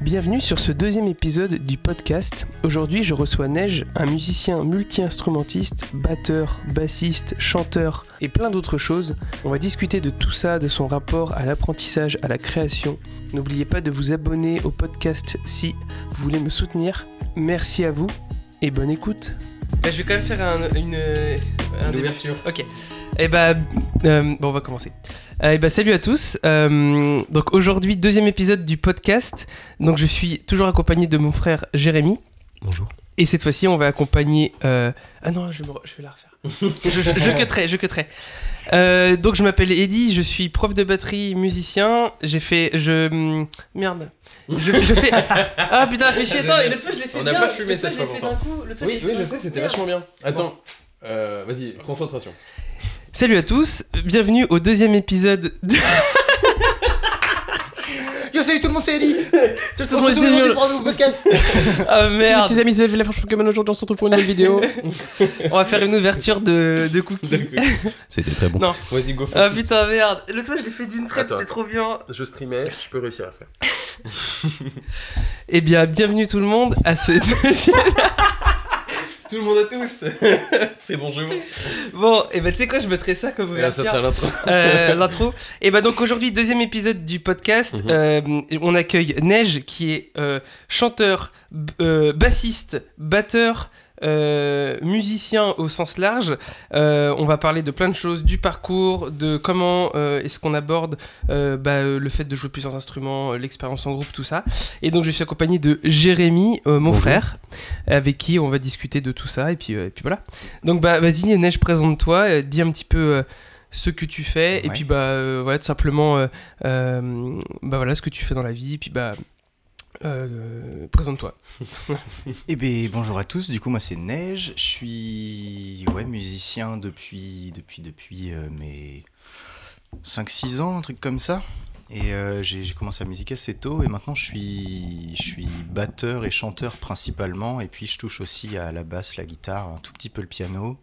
Bienvenue sur ce deuxième épisode du podcast. Aujourd'hui, je reçois Neige, un musicien multi-instrumentiste, batteur, bassiste, chanteur et plein d'autres choses. On va discuter de tout ça, de son rapport à l'apprentissage, à la création. N'oubliez pas de vous abonner au podcast si vous voulez me soutenir. Merci à vous et bonne écoute. Bah, je vais quand même faire un, une, un Une ouverture. Ok. Et bah, euh, bon, on va commencer. Euh, et bah, salut à tous. Euh, donc aujourd'hui, deuxième épisode du podcast. Donc je suis toujours accompagné de mon frère Jérémy. Bonjour. Et cette fois-ci, on va accompagner. euh, Ah non, je vais, me re- je vais la refaire. je, je, je cutterai, je cutterai. Euh, donc je m'appelle Eddy, je suis prof de batterie, musicien. J'ai fait, je hum, merde. Je, fais. Ah putain, fais chier. Attends, et l'autre fois je l'ai fait On n'a pas fumé cette je l'ai fois, d'un coup. Fois, Oui, oui, je sais, c'était vachement bien. Attends, euh, vas-y, concentration. Salut à tous, bienvenue au deuxième épisode. De... Yo salut tout le monde c'est Eddy Salut On se retrouve aujourd'hui pour un nouveau podcast Ah merde. petits amis c'est la franchement comme aujourd'hui on se retrouve pour une nouvelle vidéo On va faire une ouverture de, de cookies. C'était très bon. Non. Vas-y, go. Ah putain merde. L'autre fois je l'ai fait d'une traite, c'était trop bien. Je streamais, je peux réussir à faire. Eh bien, bienvenue tout le monde à ce deuxième... Tout le monde à tous C'est bon, je vous. Bon, et ben tu sais quoi, je mettrai ça comme là, ça sera l'intro. Euh, l'intro. Et ben donc aujourd'hui deuxième épisode du podcast. Mhm. Euh, on accueille Neige qui est euh, chanteur, b- euh, bassiste, batteur. Euh, musicien au sens large, Euh, on va parler de plein de choses, du parcours, de comment euh, est-ce qu'on aborde bah, le fait de jouer plusieurs instruments, l'expérience en groupe, tout ça. Et donc je suis accompagné de Jérémy, mon Bonjour. frère, avec qui on va discuter de tout ça. Et puis, et puis voilà. Donc bah vas-y Neige, présente-toi, dis un petit peu ce que tu fais, et puis bah euh, voilà tout simplement euh, euh, bah voilà ce que tu fais dans la vie, et puis bah euh, présente-toi. Eh ben bonjour à tous, du coup moi c'est Neige, je suis ouais, musicien depuis, depuis, depuis euh, mes 5-6 ans, un truc comme ça. Et euh, j'ai commencé la musique assez tôt et maintenant je suis, je suis batteur et chanteur principalement et puis je touche aussi à la basse, la guitare, un tout petit peu le piano.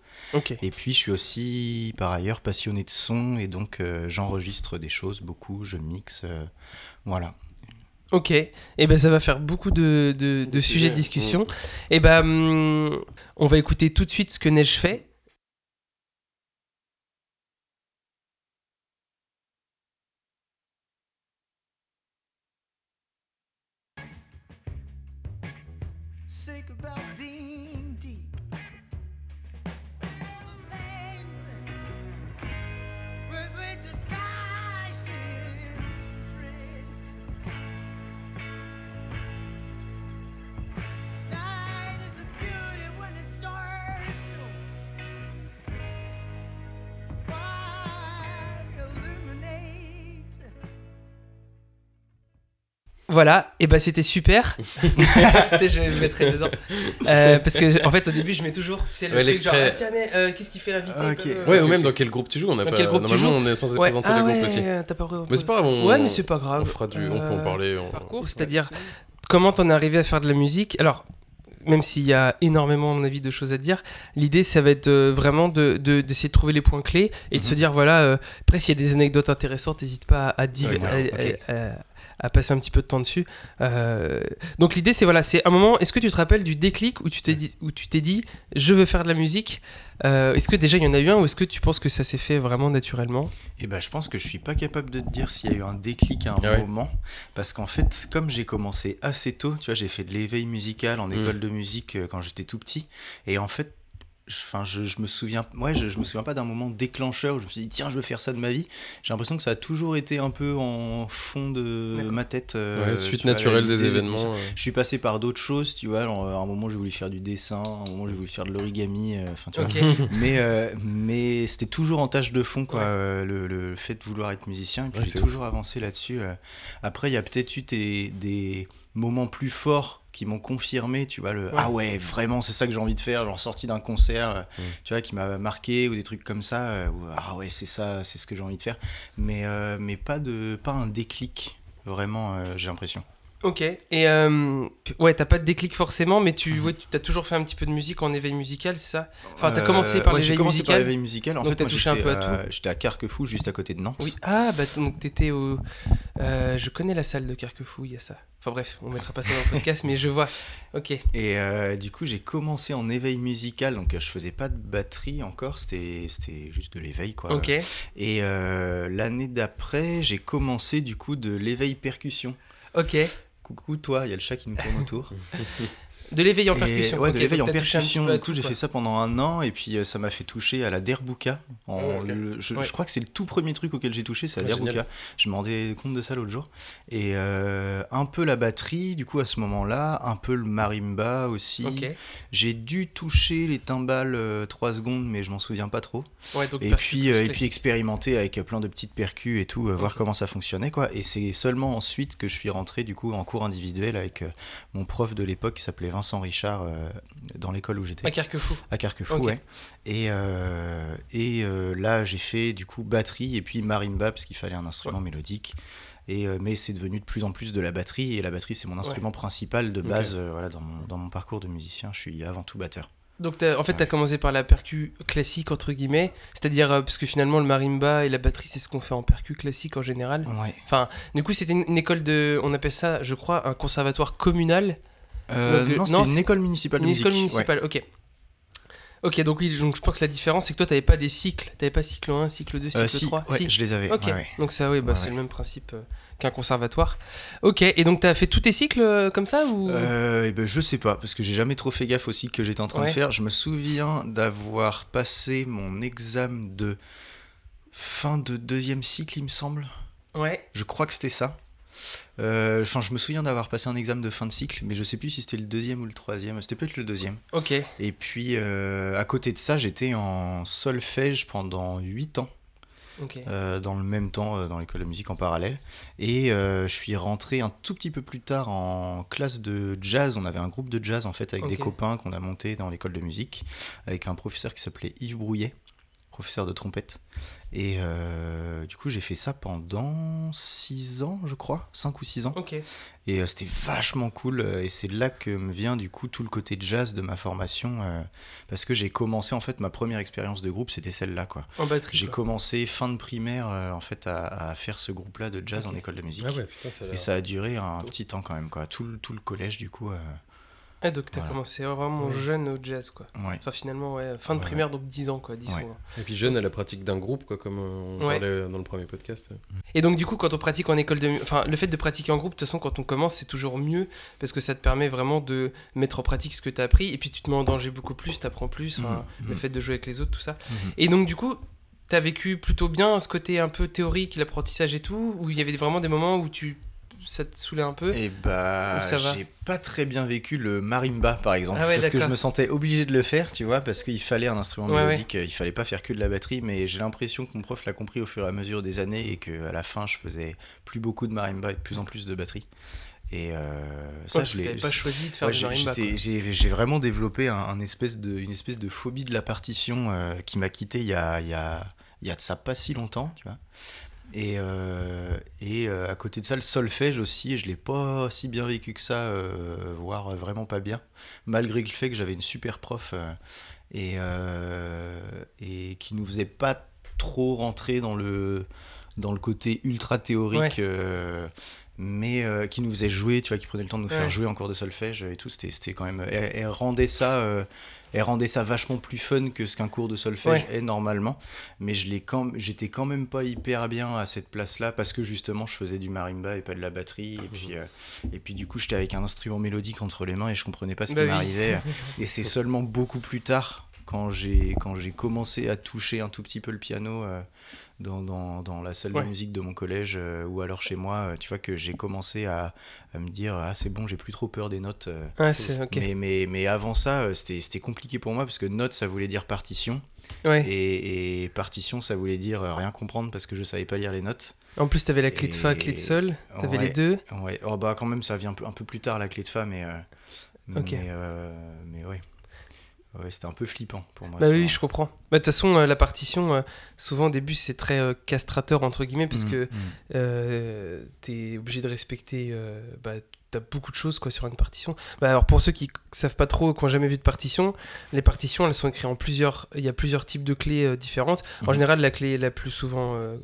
Et puis je suis aussi par ailleurs passionné de son et donc j'enregistre des choses beaucoup, je mixe, voilà. Ok, et ben ça va faire beaucoup de, de- de sujets de discussion. Et ben hum, on va écouter tout de suite ce que Neige fait. Voilà, et ben c'était super. tu sais, je le mettrai dedans. Euh, parce que en fait au début je mets toujours, tu sais, le Ouais, truc genre, ah, tiens, euh, qu'est-ce qu'il fait l'invité Ok. euh, Ouais, euh, ou même dans quel groupe tu joues, on a Dans pas. quel groupe tu Normalement, joues on est censé Ouais. présenter Ah groupes ouais, aussi. pas présenté. Mais c'est pas grave, on. Ouais, mais c'est pas grave. On fera du. On peut en Euh, parler. on- parcours, c'est-à-dire comment t'en es arrivé à faire de la musique? Alors, même s'il y a énormément, à mon avis, de choses à dire, l'idée, ça va être euh, vraiment de- de- d'essayer de, trouver les points clés et de se Mhm. dire, voilà, euh, après, s'il y a des anecdotes intéressantes, n'hésite pas à, div- Ouais, ouais, à- ok. à- à- passer un petit peu de temps dessus. Euh, donc l'idée, c'est voilà, c'est un moment. Est-ce que tu te rappelles du déclic où tu t'es dit, où tu t'es dit, je veux faire de la musique Euh, Est-ce que déjà il y en a eu un ou est-ce que tu penses que ça s'est fait vraiment naturellement? Et ben, je pense que je suis pas capable de te dire s'il y a eu un déclic à un Ah ouais. moment, parce qu'en fait, comme j'ai commencé assez tôt, tu vois, j'ai fait de l'éveil musical en Mm. école de musique euh, quand j'étais tout petit, et en fait, enfin, je, je me souviens, ouais, je, je me souviens pas d'un moment déclencheur où je me suis dit tiens, je veux faire ça de ma vie. J'ai l'impression que ça a toujours été un peu en fond de ma tête. euh, Ouais, suite vois, naturelle des de- événements. Je suis passé par d'autres choses, tu vois. genre, à un moment, j'ai voulu faire du dessin, à un moment, j'ai voulu faire de l'origami, euh, enfin. Mais, euh, mais c'était toujours en tâche de fond, quoi, Ouais. le, le fait de vouloir être musicien. Et puis Ouais, j'ai toujours avancé là-dessus. Après, il y a peut-être eu des, des moments plus forts qui m'ont confirmé, tu vois, le ah ouais, vraiment, c'est ça que j'ai envie de faire, genre sorti d'un concert, euh, Mm. tu vois, qui m'a marqué ou des trucs comme ça, euh, où, ah ouais, c'est ça, c'est ce que j'ai envie de faire. Mais, euh, mais pas, de, pas un déclic, vraiment, euh, j'ai l'impression. Ok. Et euh, ouais, t'as pas de déclic forcément, mais tu, ouais, as toujours fait un petit peu de musique en éveil musical, c'est ça? Enfin, t'as Euh, commencé par ouais, j'ai l'éveil commencé par musical. l'éveil musical. En Donc fait, t'as moi, touché un j'étais peu à J'étais à Carquefou, juste à côté de Nantes. Oui. Ah, bah donc t'étais au. euh, je connais la salle de Carquefou, il y a ça. Enfin bref, on mettra pas ça dans le podcast, mais je vois. Ok. Et euh, du coup, j'ai commencé en éveil musical, donc je faisais pas de batterie encore, c'était c'était juste de l'éveil, quoi. Ok. Et l'année d'après, j'ai commencé du coup de l'éveil percussion. Ok. Coucou toi, il y a le chat qui nous tourne autour. De l'éveil en Et- percussion. ouais, de l'éveil en percussion. Du coup, j'ai fait ça pendant un an et puis euh, ça m'a fait toucher à la derbuka. En, le- je, Ouais. je crois que c'est le tout premier truc auquel j'ai touché, c'est la Ah, derbuka. génial. Je me rendais compte de ça l'autre jour. Et euh, un peu la batterie, du coup, à ce moment-là, un peu le marimba aussi. J'ai dû toucher les timbales 3 secondes, mais je m'en souviens pas trop. Ouais, donc Et puis, euh, et puis expérimenter avec plein de petites percus et tout, euh, voir comment ça fonctionnait quoi. Et c'est seulement ensuite que je suis rentré du coup en cours individuel avec euh, mon prof de l'époque qui s'appelait Vincent Richard euh, dans l'école où j'étais À Carquefou. à Carquefou, ouais. Et, euh, et euh, là j'ai fait du coup batterie et puis marimba parce qu'il fallait un instrument mélodique. Et, mais c'est devenu de plus en plus de la batterie et la batterie c'est mon instrument principal de base euh, voilà, dans, mon, dans mon parcours de musicien. Je suis avant tout batteur. Donc en fait, tu as commencé par la percu classique, entre guillemets. C'est-à-dire, euh, parce que finalement, le marimba et la batterie, c'est ce qu'on fait en percu classique en général. Ouais. Enfin, du coup, c'était une, une école de. On appelle ça, je crois, un conservatoire communal. Euh, Donc, euh, non, c'est une école municipale de Une musique. école ouais. municipale, ok. Ok, donc oui, donc je pense que la différence, c'est que toi, t'avais pas des cycles. T'avais pas cycle 1, cycle 2, cycle Euh, si, 3. ouais, Si. je les avais. Ok, ouais, ouais. donc ça, oui, bah, c'est le même principe euh, qu'un conservatoire. Ok, et donc t'as fait tous tes cycles euh, comme ça ou? Euh, eh ben, je sais pas, parce que j'ai jamais trop fait gaffe aussi que j'étais en train de faire. Je me souviens d'avoir passé mon examen de fin de deuxième cycle, il me semble. Ouais. Je crois que c'était ça. Euh, Enfin, je me souviens d'avoir passé un examen de fin de cycle, mais je sais plus si c'était le deuxième ou le troisième. C'était peut-être le deuxième. Ok. Et puis, euh, à côté de ça, j'étais en solfège pendant 8 ans. Ok. euh, dans le même temps euh, dans l'école de musique en parallèle. Et euh, je suis rentré un tout petit peu plus tard en classe de jazz. On avait un groupe de jazz en fait avec des copains qu'on a monté dans l'école de musique avec un professeur qui s'appelait Yves Brouillet, professeur de trompette. Et euh, du coup, j'ai fait ça pendant 6 ans, je crois, 5 ou 6 ans. Et euh, c'était vachement cool. Et c'est là que me vient du coup tout le côté jazz de ma formation. euh, parce que j'ai commencé en fait ma première expérience de groupe, c'était celle-là quoi. En batterie. J'ai quoi. commencé fin de primaire euh, en fait à, à faire ce groupe-là de jazz en école de musique. Ah ouais, putain, ça a Et ça a duré un petit temps quand même quoi. Tout tout le collège du coup. Euh, Ah, donc t'as Voilà. commencé vraiment Ouais. jeune au jazz, quoi. ouais. Enfin, finalement, ouais, fin de Ouais, primaire, donc 10 ans, quoi, 10 Ouais. ans. Et puis jeune à la pratique d'un groupe, quoi, comme on Ouais. parlait dans le premier podcast. Et donc, du coup, quand on pratique en école de. Enfin, le fait de pratiquer en groupe, de toute façon, quand on commence, c'est toujours mieux parce que ça te permet vraiment de mettre en pratique ce que tu as appris et puis tu te mets en danger beaucoup plus, tu apprends plus, enfin, Mhm, le mhm. fait de jouer avec les autres, tout ça. Mhm. Et donc, du coup, tu as vécu plutôt bien ce côté un peu théorique, l'apprentissage et tout, où il y avait vraiment des moments où tu ça te saoulait un peu Et bah, ça va j'ai pas très bien vécu le marimba par exemple. Ah ouais, parce que je me sentais obligé de le faire, tu vois, parce qu'il fallait un instrument Ouais, mélodique, il fallait pas faire que de la batterie, mais j'ai l'impression que mon prof l'a compris au fur et à mesure des années et qu'à la fin je faisais plus beaucoup de marimba et de plus en plus de batterie. Et euh, ça, Ouais, je que l'ai. pas choisi de faire Ouais, du marimba. j'ai j'ai vraiment développé un, un espèce de, une espèce de phobie de la partition euh, qui m'a quitté il y a, il y, a, il y a de ça pas si longtemps, tu vois. Et, euh, et euh, à côté de ça, le solfège aussi, je l'ai pas si bien vécu que ça, euh, voire vraiment pas bien, malgré le fait que j'avais une super prof et, et qui nous faisait pas trop rentrer dans le, dans le côté ultra théorique. Ouais. mais qui nous faisait jouer, tu vois, qui prenait le temps de nous Ouais. faire jouer en cours de solfège et tout, c'était c'était quand même... Elle, elle rendait ça, elle rendait ça vachement plus fun que ce qu'un cours de solfège Ouais. est normalement, mais je l'ai quand, j'étais quand même pas hyper bien à cette place-là parce que justement je faisais du marimba et pas de la batterie, et puis, euh, et puis du coup j'étais avec un instrument mélodique entre les mains et je comprenais pas ce Bah qui oui. m'arrivait, et c'est seulement beaucoup plus tard quand j'ai quand j'ai commencé à toucher un tout petit peu le piano euh, dans, dans, dans la salle Ouais. de musique de mon collège euh, ou alors chez moi, euh, tu vois que j'ai commencé à, à me dire ah c'est bon j'ai plus trop peur des notes. euh. Ah. Mais, mais, mais avant ça c'était c'était compliqué pour moi parce que note ça voulait dire partition Ouais. et, et partition ça voulait dire rien comprendre parce que je savais pas lire les notes. En plus, t'avais la clé de fa, clé de sol. T'avais Ouais. les deux. Ouais, oh, bah quand même ça vient un peu, plus tard la clé de fa mais euh, mais, euh, mais ouais. Ouais, c'était un peu flippant pour moi. Bah oui, je comprends. Bah, De toute façon, euh, la partition, euh, souvent au début, c'est très euh, castrateur, entre guillemets, parce Mm, que mm. euh, t'es obligé de respecter euh, bah, t'as beaucoup de choses quoi sur une partition. Bah, alors pour ceux qui savent pas trop, qui n'ont jamais vu de partition, les partitions elles sont écrites en plusieurs, il y a plusieurs types de clés euh, différentes. En Mhm. général, la clé la plus souvent euh,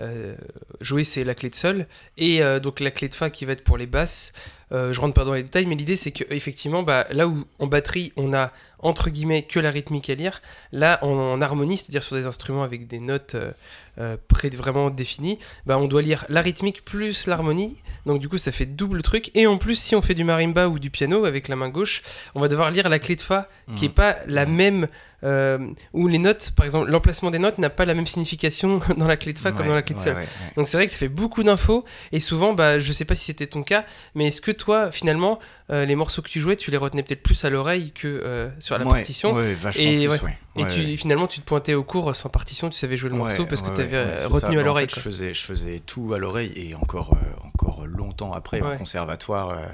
euh, jouée c'est la clé de sol et donc la clé de fa qui va être pour les basses. Je rentre pas dans les détails, mais l'idée c'est que effectivement, bah, là où en batterie on a entre guillemets que la rythmique à lire, là en, en harmonie, c'est-à-dire sur des instruments avec des notes euh, euh, pré- vraiment définies, bah, on doit lire la rythmique plus l'harmonie. Donc du coup ça fait double truc. Et en plus si on fait du marimba ou du piano avec la main gauche, on va devoir lire la clé de fa qui est Mhm. pas la Mhm. même euh, où les notes, par exemple l'emplacement des notes n'a pas la même signification dans la clé de fa comme dans la clé de sol. ouais, ouais. Donc c'est vrai que ça fait beaucoup d'infos et souvent bah je sais pas si c'était ton cas mais est-ce que toi finalement euh, les morceaux que tu jouais tu les retenais peut-être plus à l'oreille que sur la Ouais, partition Ouais, vachement Et plus, ouais. ouais. et Ouais, tu ouais. finalement tu te pointais au cours sans partition tu savais jouer le morceau parce que tu avais c'est retenu ça. à l'oreille En fait, je faisais, je faisais tout à l'oreille et encore, euh, encore longtemps après, au conservatoire, euh,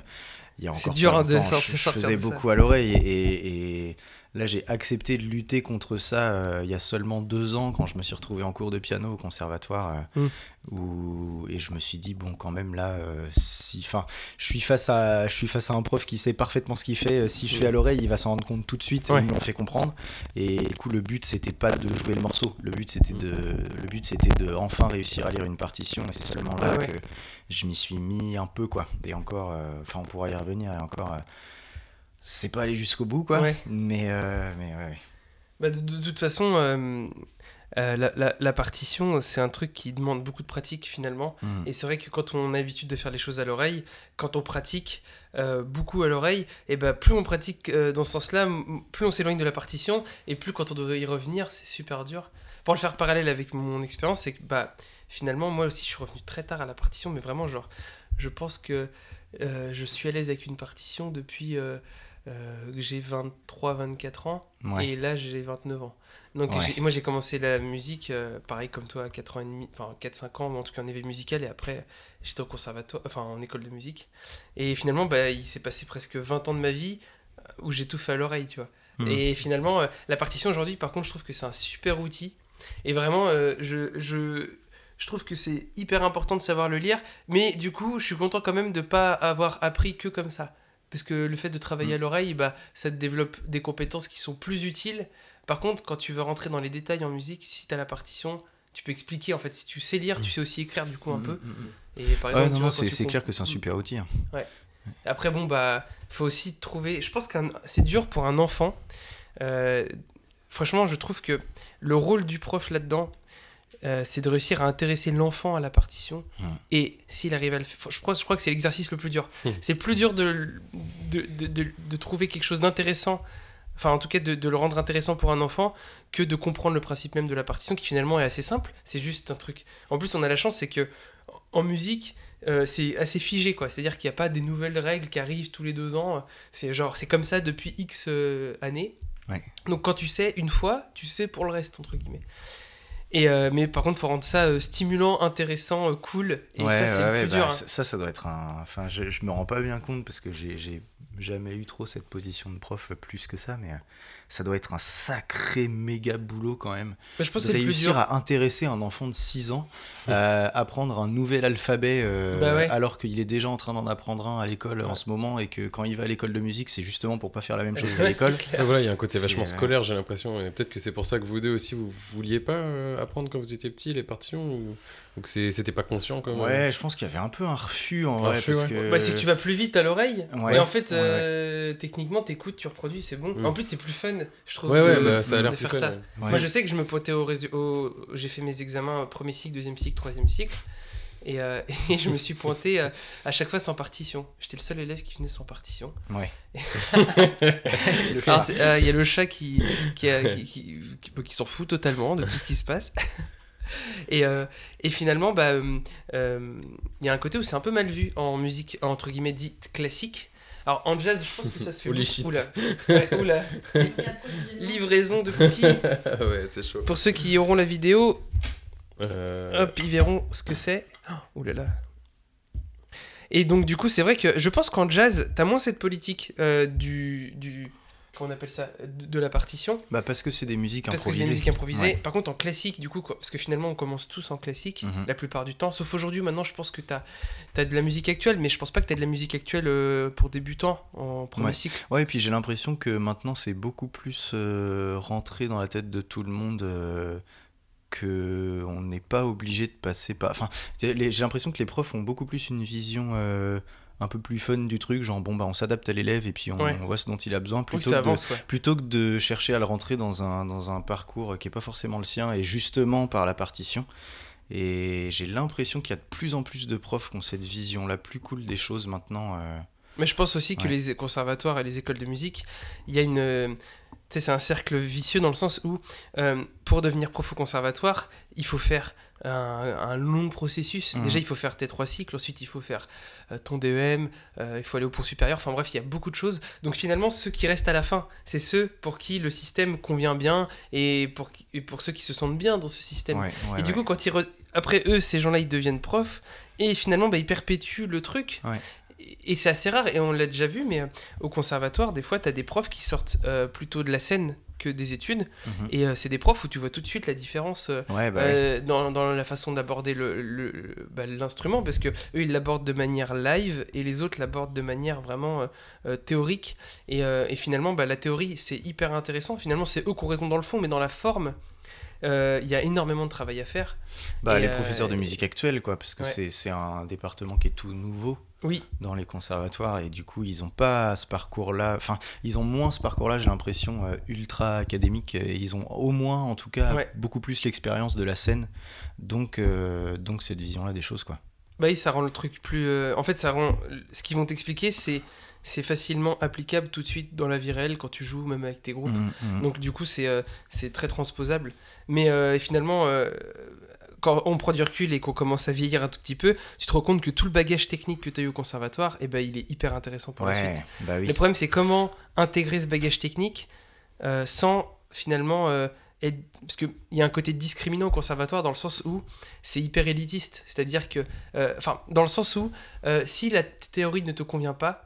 il y a C'est encore dur, pas hein, de sortir- je, je sortir faisais ça. beaucoup à l'oreille et, et- et là j'ai accepté de lutter contre ça euh, il y a seulement deux ans quand je me suis retrouvé en cours de piano au conservatoire euh, Mm. où- et je me suis dit bon quand même là euh, si enfin je suis face à je suis face à un prof qui sait parfaitement ce qu'il fait si je fais à l'oreille il va s'en rendre compte tout de suite Ouais. il me fait comprendre et du coup le but c'était pas de jouer le morceau le but c'était de le but c'était de enfin réussir à lire une partition et c'est seulement là Ah ouais. que je m'y suis mis un peu quoi et encore enfin on pourra y revenir et encore c'est pas aller jusqu'au bout quoi Ouais. mais euh, mais ouais, ouais. Bah, de, de toute façon euh, euh, la, la- la partition c'est un truc qui demande beaucoup de pratique finalement Mm. Et c'est vrai que quand on a l'habitude de faire les choses à l'oreille, quand on pratique euh, beaucoup à l'oreille, et ben plus on pratique euh, dans ce sens-là, plus on s'éloigne de la partition, et plus quand on doit y revenir, c'est super dur. Pour le faire parallèle avec mon expérience, c'est que bah, finalement, moi aussi, je suis revenu très tard à la partition, mais vraiment, genre, je pense que euh, je suis à l'aise avec une partition depuis euh, j'ai 23-24 ans, Ouais. et là, j'ai 29 ans. Donc, Ouais. moi, j'ai commencé la musique, euh, pareil comme toi, à 4 ans et demi, enfin 4-5 ans, en tout cas en éveil musical, et après, j'étais au conservatoire, enfin en école de musique. Et finalement, bah, il s'est passé presque 20 ans de ma vie euh, où j'ai tout fait à l'oreille, tu vois. Mhm. Et finalement, euh, la partition aujourd'hui, par contre, je trouve que c'est un super outil. Et vraiment, je, je, je trouve que c'est hyper important de savoir le lire. Mais du coup, je suis content quand même de pas avoir appris que comme ça. Parce que le fait de travailler Mhm. à l'oreille, bah, ça te développe des compétences qui sont plus utiles. Par contre, quand tu veux rentrer dans les détails en musique, si tu as la partition, tu peux expliquer. En fait, si tu sais lire, tu sais aussi écrire du coup un Mm, peu. mm, mm. Et par Ouais, exemple, c'est clair que c'est un super outil. hein. après, bon, bah, faut aussi trouver. Je pense que c'est dur pour un enfant. Euh, franchement, je trouve que le rôle du prof là-dedans, euh, c'est de réussir à intéresser l'enfant à la partition. Hmm. Et s'il arrive à le faire, je crois, je crois que c'est l'exercice le plus dur. Hmm. C'est plus dur de, de, de, de- de trouver quelque chose d'intéressant. Enfin, en tout cas, de, de le rendre intéressant pour un enfant que de comprendre le principe même de la partition, qui finalement est assez simple. C'est juste un truc. En plus, on a la chance, c'est que en musique, euh, c'est assez figé, quoi. C'est-à-dire qu'il n'y a pas des nouvelles règles qui arrivent tous les deux ans. C'est genre, c'est comme ça depuis X euh, années. Ouais. Donc quand tu sais une fois, tu sais pour le reste, entre guillemets. Et euh, mais par contre, faut rendre ça euh, stimulant, intéressant, euh, cool. Et ouais, ça, c'est ouais, plus bah, dur. hein. ça, ça, doit être un. Enfin, je, je me rends pas bien compte parce que j'ai jamais eu trop cette position de prof plus que ça, mais ça doit être un sacré méga boulot quand même. Mais je pense de que c'est le plus réussir à intéresser un enfant de 6 ans à apprendre un nouvel alphabet euh, Bah ouais. alors qu'il est déjà en train d'en apprendre un à l'école en ce moment et que quand il va à l'école de musique, c'est justement pour pas faire la même chose qu'à l'école. voilà, il y a un côté vachement euh, scolaire, j'ai l'impression. Et peut-être que c'est pour ça que vous deux aussi, vous vouliez pas euh, apprendre quand vous étiez petits les partitions ou, c'est- c'était pas conscient quand même. Ouais, je pense qu'il y avait un peu un refus en Un vrai refus, parce ouais. que Bah, c'est que tu vas plus vite à l'oreille. Ouais. Et en fait, Ouais, ouais. euh, techniquement, t'écoutes, tu reproduis, c'est bon. Mm. En plus, c'est plus fun, je trouve, Ouais, de, ouais, bah, ça a l'air de plus faire fun. ça. Moi, je sais que je me pointais au, résu- au- J'ai fait mes examens euh, premier cycle, deuxième cycle, troisième cycle. Et, euh, et je me suis pointé euh, à chaque fois sans partition. J'étais le seul élève qui venait sans partition. Ouais. Euh, Il y a le chat qui, qui, a- qui, qui- qui- qui s'en fout totalement de tout ce qui se passe. Et, euh, et finalement, bah, euh, euh, il y a un côté où c'est un peu mal vu en musique, entre guillemets, dite classique. Alors en jazz, je pense que ça se fait Holy shit. Oula. Ouais, oula. Livraison de cookies. ouais, c'est chaud. Pour ceux qui auront la vidéo, Euh, hop, ils verront ce que c'est. Oh, oulala. Et donc du coup, c'est vrai que je pense qu'en jazz, t'as moins cette politique euh, du, du comment on appelle ça, de, de la partition. Bah parce que c'est des musiques Parce que c'est improvisées. des musiques improvisées. Ouais. Par contre, en classique, du coup, parce que finalement, on commence tous en classique Mhm. la plupart du temps. Sauf aujourd'hui, maintenant, je pense que tu as, de la musique actuelle, mais je pense pas que tu as de la musique actuelle euh, pour débutants en premier Ouais. cycle. Ouais, et puis j'ai l'impression que maintenant c'est beaucoup plus euh, rentré dans la tête de tout le monde euh, que on n'est pas obligé de passer par. Enfin, j'ai l'impression que les profs ont beaucoup plus une vision euh, un peu plus fun du truc, genre bon bah on s'adapte à l'élève et puis on, Ouais. on voit ce dont il a besoin plutôt que de, ouais. plutôt que de chercher à le rentrer dans un, dans un parcours qui est pas forcément le sien et justement par la partition. Et j'ai l'impression qu'il y a de plus en plus de profs qui ont cette vision la plus cool des choses maintenant. euh. Mais je pense aussi que les conservatoires et les écoles de musique, il y a une. Tu sais, c'est un cercle vicieux dans le sens où, euh, pour devenir prof au conservatoire, il faut faire un, un long processus. Mhm. Déjà, il faut faire tes trois cycles, ensuite, il faut faire euh, ton DEM, euh, il faut aller au pont supérieur. Enfin bref, il y a beaucoup de choses. Donc finalement, ceux qui restent à la fin, c'est ceux pour qui le système convient bien et pour, et pour ceux qui se sentent bien dans ce système. Ouais, ouais, Et du ouais. coup, quand ils re- après eux, ces gens-là, ils deviennent profs et finalement, bah, ils perpétuent le truc. Et c'est assez rare, et on l'a déjà vu, mais euh, au conservatoire, des fois, tu as des profs qui sortent euh, plutôt de la scène que des études. Mhm. Et euh, c'est des profs où tu vois tout de suite la différence euh, Ouais, bah euh, dans, dans la façon d'aborder le- le- le- bah, l'instrument, parce que eux, ils l'abordent de manière live et les autres l'abordent de manière vraiment théorique. Et, et finalement, bah, la théorie, c'est hyper intéressant. Finalement, c'est eux qui ont raison dans le fond, mais dans la forme, il y a énormément de travail à faire. Bah, Et, les euh, professeurs de musique actuelle, quoi, parce que Ouais. c'est un département qui est tout nouveau Oui, dans les conservatoires, et du coup, ils ont pas ce parcours-là, enfin, ils ont moins ce parcours-là, j'ai l'impression, euh, ultra académique, et ils ont au moins, en tout cas, Ouais. beaucoup plus l'expérience de la scène, donc, euh, donc cette vision-là des choses, quoi. Bah oui, ça rend le truc plus. euh, En fait, ça rend. Ce qu'ils vont t'expliquer, c'est c'est facilement applicable tout de suite dans la vie réelle quand tu joues, même avec tes groupes. Mhm, mhm. Donc du coup, c'est euh, c'est très transposable. Mais euh, finalement, euh, quand on prend du recul et qu'on commence à vieillir un tout petit peu, tu te rends compte que tout le bagage technique que tu as eu au conservatoire, eh ben, il est hyper intéressant pour la suite. bah oui. Le problème, c'est comment intégrer ce bagage technique sans finalement être... Parce qu'il y a un côté discriminant au conservatoire dans le sens où c'est hyper élitiste. C'est-à-dire que... euh, Enfin, dans le sens où euh, si la théorie ne te convient pas,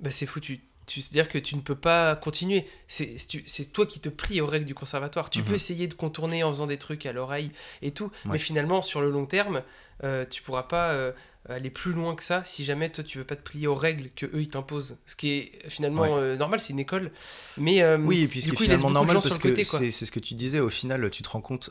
bah, c'est foutu. Tu- C'est-à-dire que tu ne peux pas continuer. C'est toi qui te plies aux règles du conservatoire. Tu Mhm. peux essayer de contourner en faisant des trucs à l'oreille et tout, Ouais. mais finalement, sur le long terme, euh, tu pourras pas euh, aller plus loin que ça si jamais toi tu veux pas te plier aux règles que eux ils t'imposent. Ce qui est finalement Ouais. euh, normal, c'est une école. Mais euh, Oui, et puis ce du qui coup, est il laisse finalement normal parce que c'est ce que tu disais, au final, tu te rends compte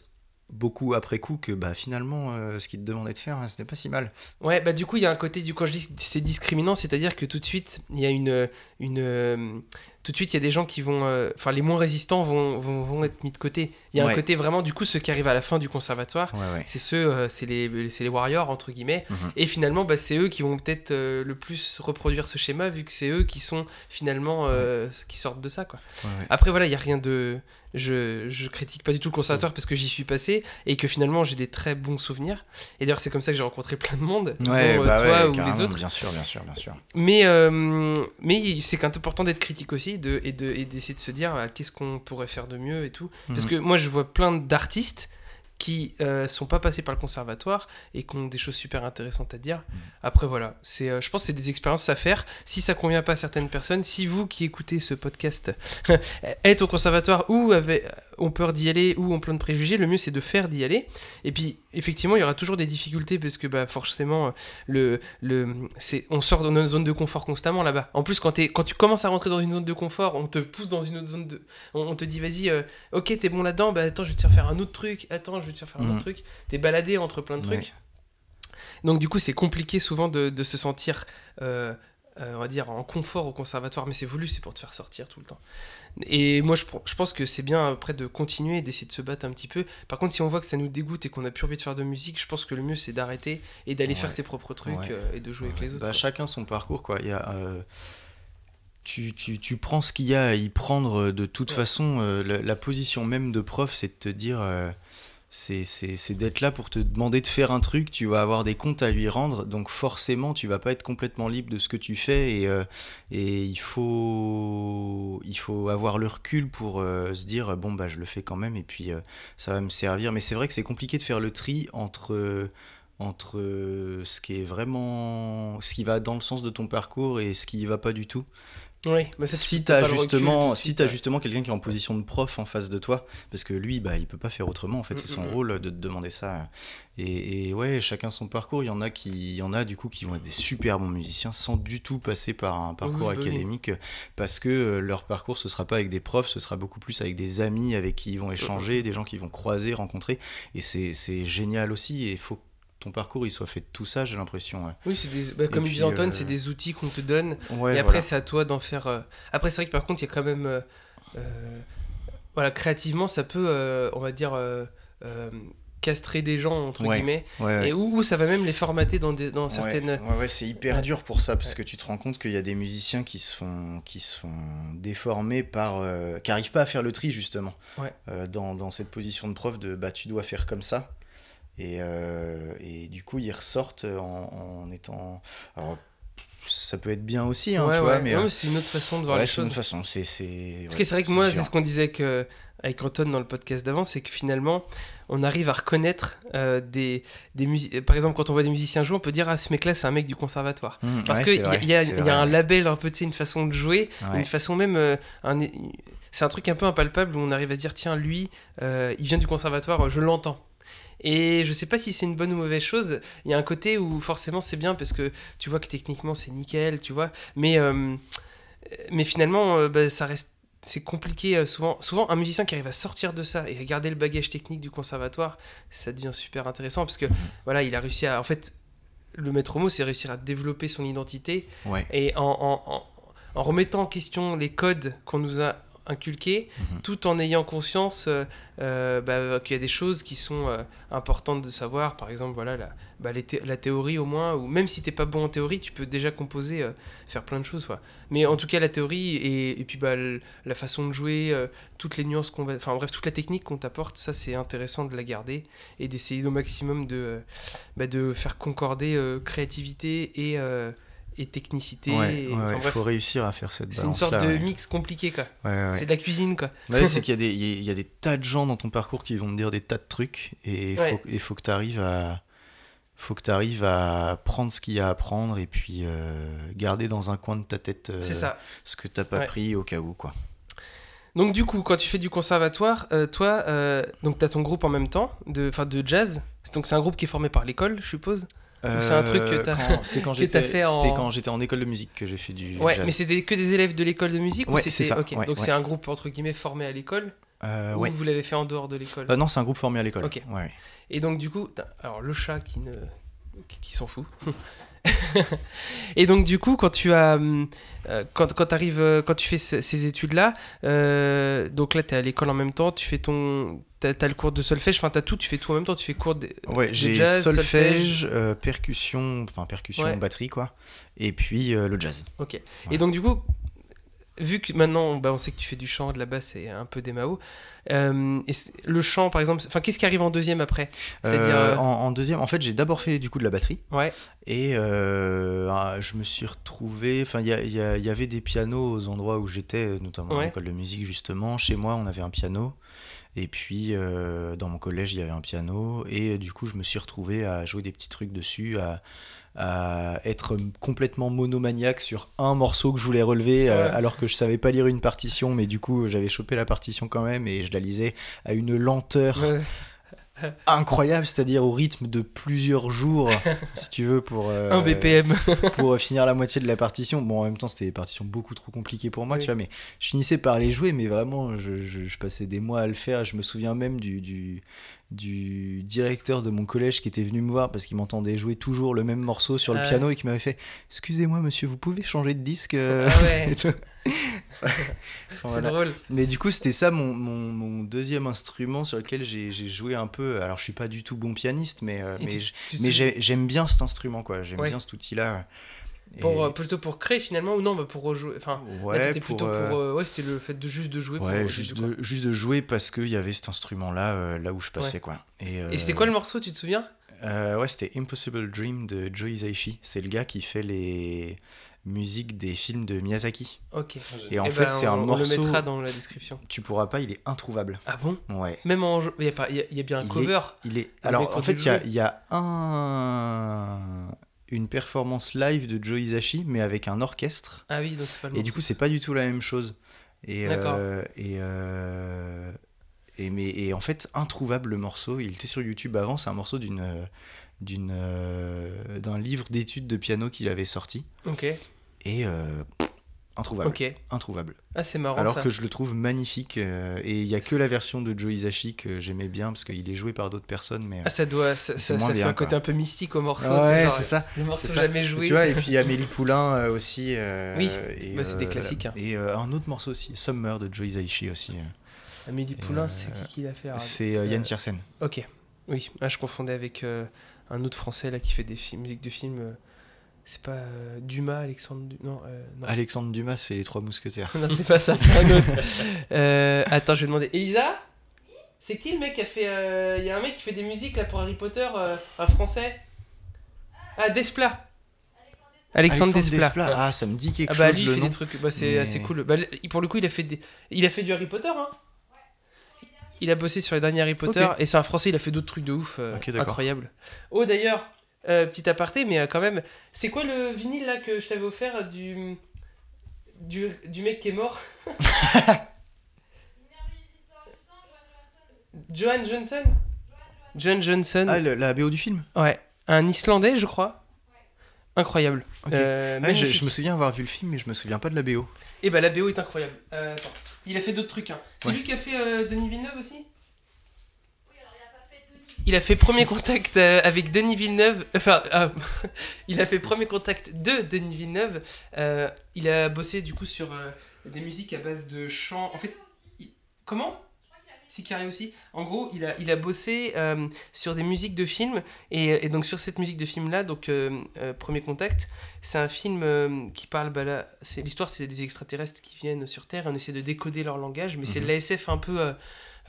beaucoup après coup que bah finalement euh, ce qu'ils te demandaient de faire hein, c'était pas si mal Ouais, bah du coup, il y a un côté du quand je dis que c'est discriminant, c'est-à-dire que tout de suite, il y a une une euh, tout de suite, il y a des gens qui vont euh, enfin les moins résistants vont, vont, vont être mis de côté. Il y a un côté vraiment du coup ceux qui arrivent à la fin du conservatoire, ouais ouais c'est ceux euh, c'est les c'est les warriors entre guillemets Mhm. et finalement bah, c'est eux qui vont peut-être euh, le plus reproduire ce schéma vu que c'est eux qui sont finalement euh, qui sortent de ça quoi. Après voilà, il y a rien de je, je critique pas du tout le conservatoire parce que j'y suis passé et que finalement j'ai des très bons souvenirs. Et d'ailleurs, c'est comme ça que j'ai rencontré plein de monde, Ouais, dont euh, bah toi ouais, ou les autres. bien sûr bien sûr bien sûr Mais, euh, mais c'est important d'être critique aussi de, et de- et d'essayer de se dire ah, qu'est-ce qu'on pourrait faire de mieux et tout. Parce Mhm. que moi, je vois plein d'artistes qui euh, sont pas passés par le conservatoire et qui ont des choses super intéressantes à dire. Mhm. Après, voilà, c'est, euh, je pense que c'est des expériences à faire. Si ça convient pas à certaines personnes, si vous qui écoutez ce podcast êtes au conservatoire ou avez, ont peur d'y aller ou ont plein de préjugés, le mieux c'est de faire d'y aller. Et puis, effectivement, il y aura toujours des difficultés parce que bah, forcément, le, le, c'est, on sort de notre zone de confort constamment là-bas. En plus, quand, quand tu commences à rentrer dans une zone de confort, on te pousse dans une autre zone de. On, on te dit, vas-y, euh, ok, t'es bon là-dedans, bah attends, je vais te faire faire un autre truc, attends, je vais te faire faire un autre truc. T'es baladé entre plein de Ouais. trucs. Donc, du coup, c'est compliqué souvent de, de se sentir. euh, euh, on va dire en confort au conservatoire, mais c'est voulu, c'est pour te faire sortir tout le temps. Et moi, je, je pense que c'est bien après de continuer et d'essayer de se battre un petit peu. Par contre, si on voit que ça nous dégoûte et qu'on a plus envie de faire de musique, je pense que le mieux c'est d'arrêter et d'aller Ouais. faire ses propres trucs Ouais. euh, et de jouer avec les autres. Bah, chacun son parcours quoi il y a euh, tu, tu, tu prends ce qu'il y a à y prendre de toute façon la, la position même de prof c'est de te dire c'est d'être là pour te demander de faire un truc, tu vas avoir des comptes à lui rendre, donc forcément tu vas pas être complètement libre de ce que tu fais et, euh, il, faut, avoir le recul pour euh, se dire bon bah je le fais quand même et puis euh, ça va me servir. Mais c'est vrai que c'est compliqué de faire le tri entre, euh, euh, ce qui est vraiment ce qui va dans le sens de ton parcours et ce qui y va pas du tout. Oui, mais ça, tu si t'as justement, si ouais. justement quelqu'un qui est en position de prof en face de toi, parce que lui, bah, il peut pas faire autrement. En fait, c'est Mm, son mm, mm. rôle de te demander ça. Et, et ouais, chacun son parcours. Il y en a qui, il y en a du coup qui vont être des super bons musiciens sans du tout passer par un parcours Oui, bah oui. académique, parce que euh, leur parcours ce sera pas avec des profs, ce sera beaucoup plus avec des amis avec qui ils vont échanger, des gens qu'ils vont croiser, rencontrer. Et c'est c'est génial aussi. Et il faut ton parcours il soit fait de tout ça, j'ai l'impression. ouais. Oui, c'est des... bah, comme disait Antoine, euh, c'est des outils qu'on te donne. Ouais, et après, voilà. c'est à toi d'en faire. euh, Après, c'est vrai que par contre, il y a quand même. euh, Voilà, créativement, ça peut, on va dire, castrer des gens, entre Ouais, guillemets. Et où, ça va même les formater dans, des, dans certaines. Ouais, c'est hyper dur pour ça parce que tu te rends compte qu'il y a des musiciens qui se font, qui se font déformer par. qui n'arrivent pas à faire le tri justement. Ouais. Dans, dans cette position de prof de bah tu dois faire comme ça. Et, euh, et du coup, ils ressortent en, en étant. Alors, ça peut être bien aussi, hein, Ouais, tu vois, mais. Euh, c'est une autre façon de voir les c'est une choses. façon. C'est. c'est- Parce que c'est vrai que moi, c'est ce qu'on disait avec, avec Roton dans le podcast d'avant, c'est que finalement, on arrive à reconnaître euh, des, des musiques. Par exemple, quand on voit des musiciens jouer, on peut dire Ah, ce mec-là, c'est un mec du conservatoire. Mmh, Parce qu'il y, y y a un label, un peu, tu sais, une façon de jouer, une façon même. euh, un- c'est un truc un peu impalpable où on arrive à se dire Tiens, lui, euh, il vient du conservatoire, je l'entends. Et je sais pas si c'est une bonne ou mauvaise chose. Il y a un côté où forcément c'est bien parce que tu vois que techniquement c'est nickel, tu vois. Mais, euh, mais finalement, euh, bah, ça reste. C'est compliqué euh, souvent. Souvent, un musicien qui arrive à sortir de ça et à garder le bagage technique du conservatoire, ça devient super intéressant parce que voilà, il a réussi à. En fait, le maître mot, c'est réussir à développer son identité Ouais. et en, en- en- en remettant en question les codes qu'on nous a inculqués, Mhm. tout en ayant conscience euh, euh, bah, qu'il y a des choses qui sont euh, importantes de savoir. Par exemple, voilà, la, bah, thé- la théorie au moins, ou même si t'es pas bon en théorie, tu peux déjà composer, euh, faire plein de choses. quoi. Mais en tout cas, la théorie et, et puis bah, la façon de jouer, toutes les nuances qu'on va... Enfin bref, toute la technique qu'on t'apporte, ça c'est intéressant de la garder et d'essayer au maximum de, bah, de faire concorder créativité et, et technicité. Ouais, et- ouais, enfin, ouais, bref, faut réussir à faire cette c'est une balance sorte de mix compliqué quoi. C'est de la cuisine quoi. C'est qu'il y, a des- il y a- il y a des tas de gens dans ton parcours qui vont te dire des tas de trucs et il faut, il faut que tu arrives à faut que tu arrives à prendre ce qu'il y a à prendre et puis euh, garder dans un coin de ta tête euh, ça. ce que t'as pas Ouais. pris au cas où quoi. Donc du coup, quand tu fais du conservatoire, euh, toi, donc t'as ton groupe en même temps, de, de jazz. Donc c'est un groupe qui est formé par l'école, je suppose. C'est un truc que t'as- c'est quand j'étais fait en- c'était quand j'étais en école de musique que j'ai fait du Ouais, jazz. mais c'est des- que des élèves de l'école de musique ou Ouais, c'était c'est ça, ok. ouais, donc ouais. c'est un groupe entre guillemets formé à l'école Euh, ou vous l'avez fait en dehors de l'école. Euh, non, c'est un groupe formé à l'école. Ok. Ouais. Et donc du coup, alors le chat qui ne qui, s'en fout. et donc du coup, quand tu as euh, quand quand arrives quand tu fais ce- ces études là, donc là tu es à l'école en même temps, tu fais ton t'as as le cours de solfège, enfin t'as tout, tu fais tout en même temps, tu fais cours de, Ouais, j'ai solfège, euh, percussion, enfin percussion, Ouais. batterie quoi, et puis euh, le jazz. Ok. Ouais. Et donc du coup, vu que maintenant bah, on sait que tu fais du chant, de la basse et un peu des mao, euh, et le chant par exemple, enfin qu'est-ce qui arrive en deuxième après? Euh, en, en deuxième, en fait, j'ai d'abord fait du coup de la batterie. Ouais. Et euh, ah, je me suis retrouvé. Enfin, il y, avait des pianos aux endroits où j'étais, notamment à l'école de musique, justement. Chez moi, on avait un piano. Et puis, euh, dans mon collège, il y avait un piano. Et euh, du coup, je me suis retrouvé à jouer des petits trucs dessus, à, à être complètement monomaniaque sur un morceau que je voulais relever, euh, alors que je savais pas lire une partition. Mais du coup, j'avais chopé la partition quand même et je la lisais à une lenteur Ouais. incroyable, c'est-à-dire au rythme de plusieurs jours, si tu veux, pour, euh, un BPM. pour finir la moitié de la partition. Bon, en même temps, c'était des partitions beaucoup trop compliquées pour moi, Oui. tu vois, mais je finissais par les jouer, mais vraiment, je, je- je passais des mois à le faire. Je me souviens même du, du, du directeur de mon collège qui était venu me voir parce qu'il m'entendait jouer toujours le même morceau sur le Ah ouais. piano et qui m'avait fait Excusez-moi, monsieur, vous pouvez changer de disque euh Ah ouais. et C'est drôle. Mais du coup, c'était ça mon, mon, mon deuxième instrument sur lequel j'ai joué un peu. Alors, je suis pas du tout bon pianiste, mais, euh, mais, mais j'aime bien cet instrument, quoi. J'aime Ouais. bien cet outil-là. Et- Pour, euh, plutôt pour créer finalement ou non bah pour rejouer enfin là, ouais, t'étais plutôt pour euh, ouais c'était le fait de juste de jouer pour ouais, au juste, de, juste de jouer parce qu'il y avait cet instrument-là euh, là où je passais, quoi. Et, et c'était quoi le morceau tu te souviens? euh, Ouais, c'était Impossible Dream de Joe Hisaishi. C'est le gars qui fait les musiques des films de Miyazaki. ok Et en Eh fait, ben, c'est on- un on morceau. le mettra dans la description Tu pourras pas, il est introuvable. ah bon? Ouais. même en il y a pas il y a, bien un Il est- cover Il est. Alors en fait, il y a, il y a un. une performance live de Joe Hisaishi, mais avec un orchestre. Ah oui, donc c'est pas le Et du coup, c'est pas du tout la même chose. Et, D'accord. euh, et, euh, et, mais, et en fait, introuvable le morceau. Il était sur YouTube avant. C'est un morceau d'une, euh, d'une, euh, d'un livre d'études de piano qu'il avait sorti. Ok, Et euh, introuvable. ok. Introuvable. Ah, c'est marrant Alors ça. que je le trouve magnifique. euh, et il y a que la version de Joe Hisaishi que j'aimais bien parce qu'il est joué par d'autres personnes. Mais Ah, ça doit. Ça, C'est ça, moins ça fait bien, un côté un peu mystique au morceau. ouais, genre, c'est ça. Le morceau c'est ça. jamais joué. Tu vois, et puis Amélie Poulain euh, aussi. euh, Oui, et, bah, c'est des classiques, hein. Et euh, un autre morceau aussi, Summer de Joe Hisaishi aussi. euh. Amélie Poulain, c'est qui qui l'a fait alors C'est euh, Yann Tiersen. Ok, oui. Ah, je confondais avec euh, un autre français là qui fait des films, musiques de films. euh, c'est pas euh, Dumas, Alexandre. Du- Non, euh, non. Alexandre Dumas, c'est les Trois Mousquetaires. non c'est pas ça, c'est un autre. Euh, attends, je vais demander. Elisa? C'est qui le mec qui a fait. Il y a un mec qui fait des musiques là pour Harry Potter, un français? Ah, Desplat Alexandre, Desplat. Ah, ça me dit quelque Ah bah chose lui il le fait nom. des trucs, bah, c'est mais- assez cool. Bah, pour le coup il a fait des... il a fait du Harry Potter hein. Il a bossé sur les derniers Harry Potter et c'est un français, il a fait d'autres trucs de ouf, euh, Ok, d'accord. incroyable. Oh d'ailleurs, euh, petit aparté mais euh, quand même, c'est quoi le vinyle là que je t'avais offert du... du du mec qui est mort? Johan Johnson? Johan Johnson, Ah, le- la BO du film ouais, un Islandais je crois. Incroyable. Euh, Ouais, je, je me souviens avoir vu le film, mais je me souviens pas de la BO. Et bah la BO est incroyable. Euh, attends. Il a fait d'autres trucs. Hein. C'est Ouais. lui qui a fait euh, Denis Villeneuve aussi? Il a fait Premier Contact euh, avec Denis Villeneuve. Enfin, il a fait Premier Contact de Denis Villeneuve. Euh, il a bossé du coup sur euh, des musiques à base de chants. En fait, il- comment? Sicario aussi. En gros, il a, il a bossé euh, sur des musiques de films. Et, et donc, sur cette musique de film-là, donc euh, euh, Premier Contact, c'est un film qui parle. Bah, là, c'est, l'histoire, c'est des extraterrestres qui viennent sur Terre et on essaie de décoder leur langage. Mais c'est de Mhm. l'ASF un peu.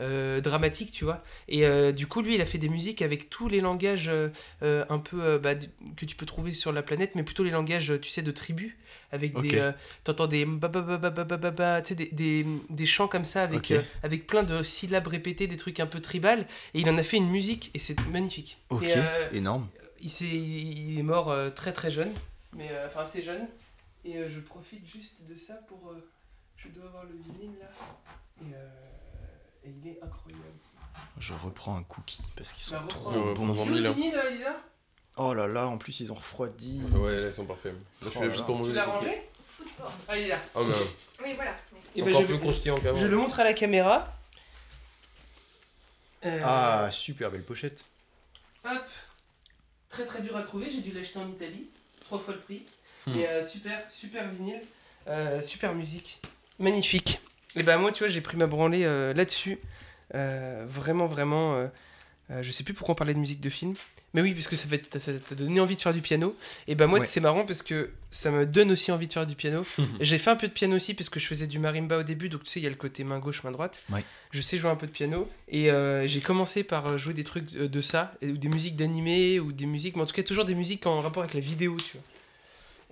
Euh, dramatique, tu vois. Et euh, du coup, lui, il a fait des musiques avec tous les langages euh, un peu bah, que tu peux trouver sur la planète, mais plutôt les langages, tu sais, de tribus. Avec des. T'entends des. Des, des, des, chants comme ça, avec, avec plein de syllabes répétées, des trucs un peu tribal. Et il en a fait une musique, et c'est magnifique. Ok, énorme. Il est, il est mort très très jeune, mais enfin assez jeune. Et je profite juste de ça pour. je dois avoir le vinyle là et il est incroyable. Je reprends un cookie parce qu'ils sont Bah, trop. Ouais, bons. prends-en veux mille, le hein. euh, Elisa Oh là là, en plus ils ont refroidi. Ouais, là, ils sont parfaits. Là, tu Oh l'as là juste pour Tu manger. l'as rangé? Football. Ah, il est là. Ah, bah, Oui, voilà. Et ben, encore je, plus croustillant qu'avant. je le montre à la caméra. Euh, Ah, super belle pochette. Hop. Très très dur à trouver, j'ai dû l'acheter en Italie. Trois fois le prix. Hmm. Mais euh, super, super vinyle. Euh, super musique. Magnifique. Et ben moi, tu vois, j'ai pris ma branlée euh, là-dessus. Euh, vraiment, vraiment. euh, je sais plus pourquoi on parlait de musique de film. Mais oui, parce que ça te donner envie de faire du piano. Et ben moi, Ouais. c'est marrant parce que ça me donne aussi envie de faire du piano. J'ai fait un peu de piano aussi parce que je faisais du marimba au début. Donc tu sais, il y a le côté main gauche, main droite. Ouais. Je sais jouer un peu de piano. Et euh, j'ai commencé par jouer des trucs de ça, ou des musiques d'animé, ou des musiques, mais en tout cas toujours des musiques en rapport avec la vidéo, tu vois.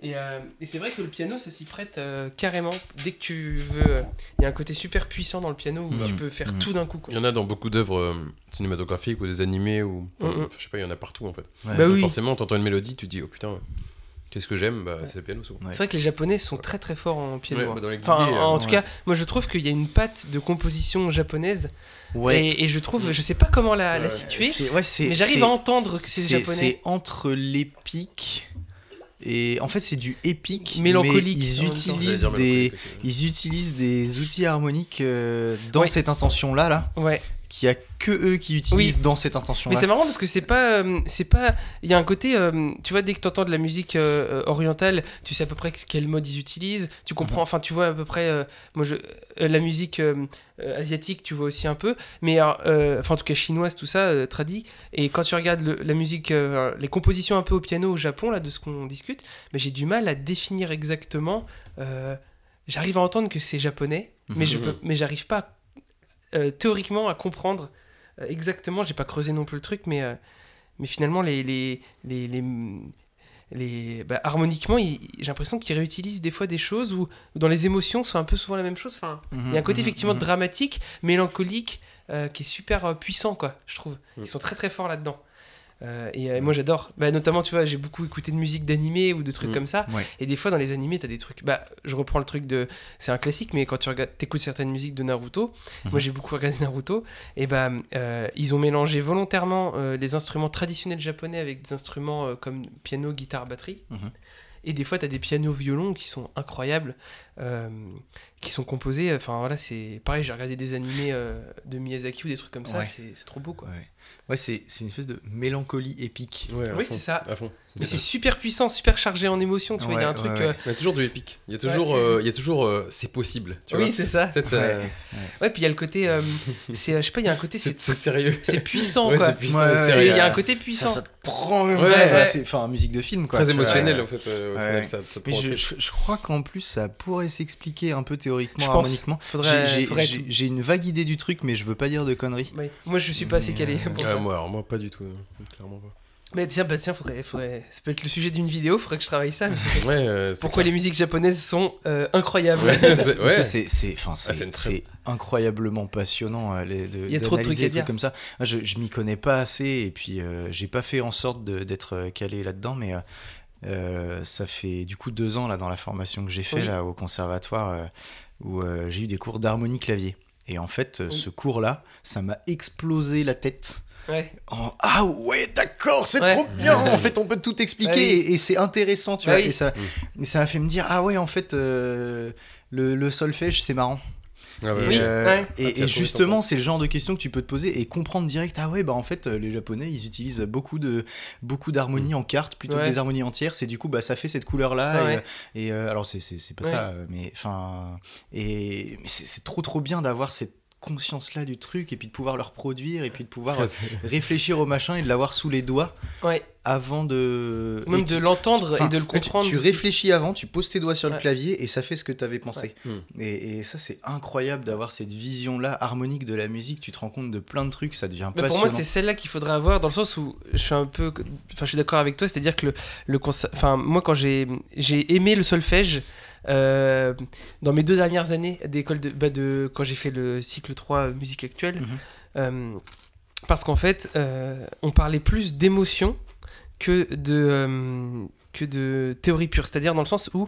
Et, euh, et c'est vrai que le piano, ça s'y prête euh, carrément. Dès que tu veux. euh, Il y a un côté super puissant dans le piano où Mhm. tu peux faire Mhm. tout d'un coup. Quoi. Il y en a dans beaucoup d'œuvres euh, cinématographiques ou des animés ou. enfin, Mhm. Je sais pas, il y en a partout en fait. Ouais. Bah oui. Forcément, t'entends une mélodie, tu te dis, oh putain, qu'est-ce que j'aime Bah, Ouais. c'est le piano souvent. Ouais. C'est vrai que les Japonais sont très très forts en piano. Ouais, hein. bah, dans les Enfin, en tout ouais. cas, moi je trouve qu'il y a une patte de composition japonaise. Ouais. Et, et je trouve, je sais pas comment la, situer, mais j'arrive à entendre que c'est c'est japonais. c'est entre l'épique et en fait c'est du épique Mélancolique, mais ils temps. Utilisent des mélancolique ils utilisent des outils harmoniques euh, dans Ouais. cette intention là là Ouais. Qu'il y a que eux qui utilisent dans cette intention Mais là. c'est marrant parce que c'est pas, euh, c'est pas, il y a un côté, euh, tu vois, dès que tu entends de la musique euh, orientale, tu sais à peu près quel mode ils utilisent, tu Mhm. comprends, enfin tu vois à peu près, moi je, la musique asiatique, tu vois aussi un peu, mais enfin en tout cas chinoise, tout ça, euh, tradi. Et quand tu regardes le- la musique, les compositions un peu au piano au Japon là de ce qu'on discute, mais j'ai du mal à définir exactement. euh, J'arrive à entendre que c'est japonais, mais je Mhm. peux, mais j'arrive pas euh, théoriquement à comprendre euh, exactement. J'ai pas creusé non plus le truc, mais euh, mais finalement les les les, les, les- bah, harmoniquement, j'ai l'impression qu'ils réutilisent des fois des choses où, où dans les émotions c'est un peu souvent la même chose. Enfin, il y a un côté Mhm, effectivement mhm. dramatique, mélancolique, euh, qui est super puissant quoi. Je trouve. Mm. Ils sont très très forts là-dedans. Euh, et euh, moi j'adore. Bah, notamment, tu vois, j'ai beaucoup écouté de musique d'animé ou de trucs Mm. comme ça. Ouais. Et des fois, dans les animés, t'as des trucs. Bah, je reprends le truc de. C'est un classique, mais quand tu regardes, t'écoutes certaines musiques de Naruto, Mhm. moi j'ai beaucoup regardé Naruto, et bah, euh, ils ont mélangé volontairement euh, les instruments traditionnels japonais avec des instruments comme piano, guitare, batterie. Mhm. Et des fois, t'as des pianos violons qui sont incroyables, euh, qui sont composés. Enfin voilà, c'est pareil. J'ai regardé des animés euh, de Miyazaki ou des trucs comme ça. Ouais. C'est c'est trop beau quoi. Ouais, ouais c'est c'est une espèce de mélancolie épique. Ouais, Oui, c'est ça. À fond. Mais c'est super puissant, super chargé en émotions. Tu vois, il y a un Ouais, truc. euh, Il y a toujours du épique. Il y a toujours, euh, il y a toujours, euh, c'est possible. Tu oui, c'est ça. Euh, Ouais, puis il y a le côté. euh, c'est, je sais pas, il y a un côté. c'est sérieux. c'est puissant Ouais, quoi. c'est puissant. Ouais, c'est ouais, C'est- sérieux. Il y a un côté puissant. ça te prend Ouais, ça. ouais. c'est enfin musique de film quoi. Très émotionnel en fait. euh, Mais je crois qu'en plus ça pourrait s'expliquer un peu théoriquement, Je pense. harmoniquement. Faudrait- J'ai- j'ai- faudrait J'ai être- j'ai une vague idée du truc, mais je veux pas dire de conneries. Moi, je suis pas assez calé. Pour ça. moi, alors moi pas du tout, euh, clairement pas. Mais tiens, bah tiens, faudrait, faudrait. Ça peut être le sujet d'une vidéo. Faudrait que je travaille ça. Ouais. euh, c'est Pourquoi les musiques japonaises sont euh, incroyables. Ouais. C'est- c'est- ouais. ça, c'est c'est- enfin, Ah, c'est- c'est une très- c'est incroyablement passionnant euh, les- de, Il y a trop de trucs à des dire. comme ça. Je je m'y connais pas assez et puis euh, j'ai pas fait en sorte de- d'être euh, calé là-dedans, mais euh, ça fait du coup deux ans là dans la formation que j'ai fait Oui. là au conservatoire euh, où euh, j'ai eu des cours d'harmonie clavier. Et en fait, Oui. ce cours-là, ça m'a explosé la tête. Ouais. en ah ouais d'accord c'est Ouais. trop bien en fait on peut tout expliquer Ouais, oui. et, et c'est intéressant tu Ouais, vois oui. et ça et ça m'a fait me dire ah ouais en fait euh, le, le solfège c'est marrant Ah, ouais, et, Oui, ouais. euh, ouais. et- Ah, et justement c'est le genre de questions que tu peux te poser et comprendre direct ah ouais bah en fait euh, les japonais ils utilisent beaucoup de beaucoup d'harmonies en cartes plutôt Ouais. que des harmonies entières c'est du coup bah ça fait cette couleur là Ouais, et, et, euh, alors c'est pas Ouais. ça euh, mais enfin et mais c'est c'est trop trop bien d'avoir cette conscience là du truc et puis de pouvoir le reproduire et puis de pouvoir euh, réfléchir au machin et de l'avoir sous les doigts Ouais. avant de. Ou Même de l'entendre enfin, et de le tu- comprendre. Tu, réfléchis avant, tu poses tes doigts sur Ouais. le clavier et ça fait ce que tu avais pensé. Ouais. Et, et ça, c'est incroyable d'avoir cette vision-là harmonique de la musique. Tu te rends compte de plein de trucs, ça devient Mais passionnant. pour moi, c'est celle-là qu'il faudrait avoir dans le sens où je suis un peu. Enfin, je suis d'accord avec toi, c'est-à-dire que le, Enfin, moi, quand j'ai j'ai aimé le solfège. Euh, dans mes deux dernières années d'école de, bah, de quand j'ai fait le cycle 3 musique actuelle Mhm. euh, parce qu'en fait euh, on parlait plus d'émotion que de euh, que de théorie pure c'est-à-dire dans le sens où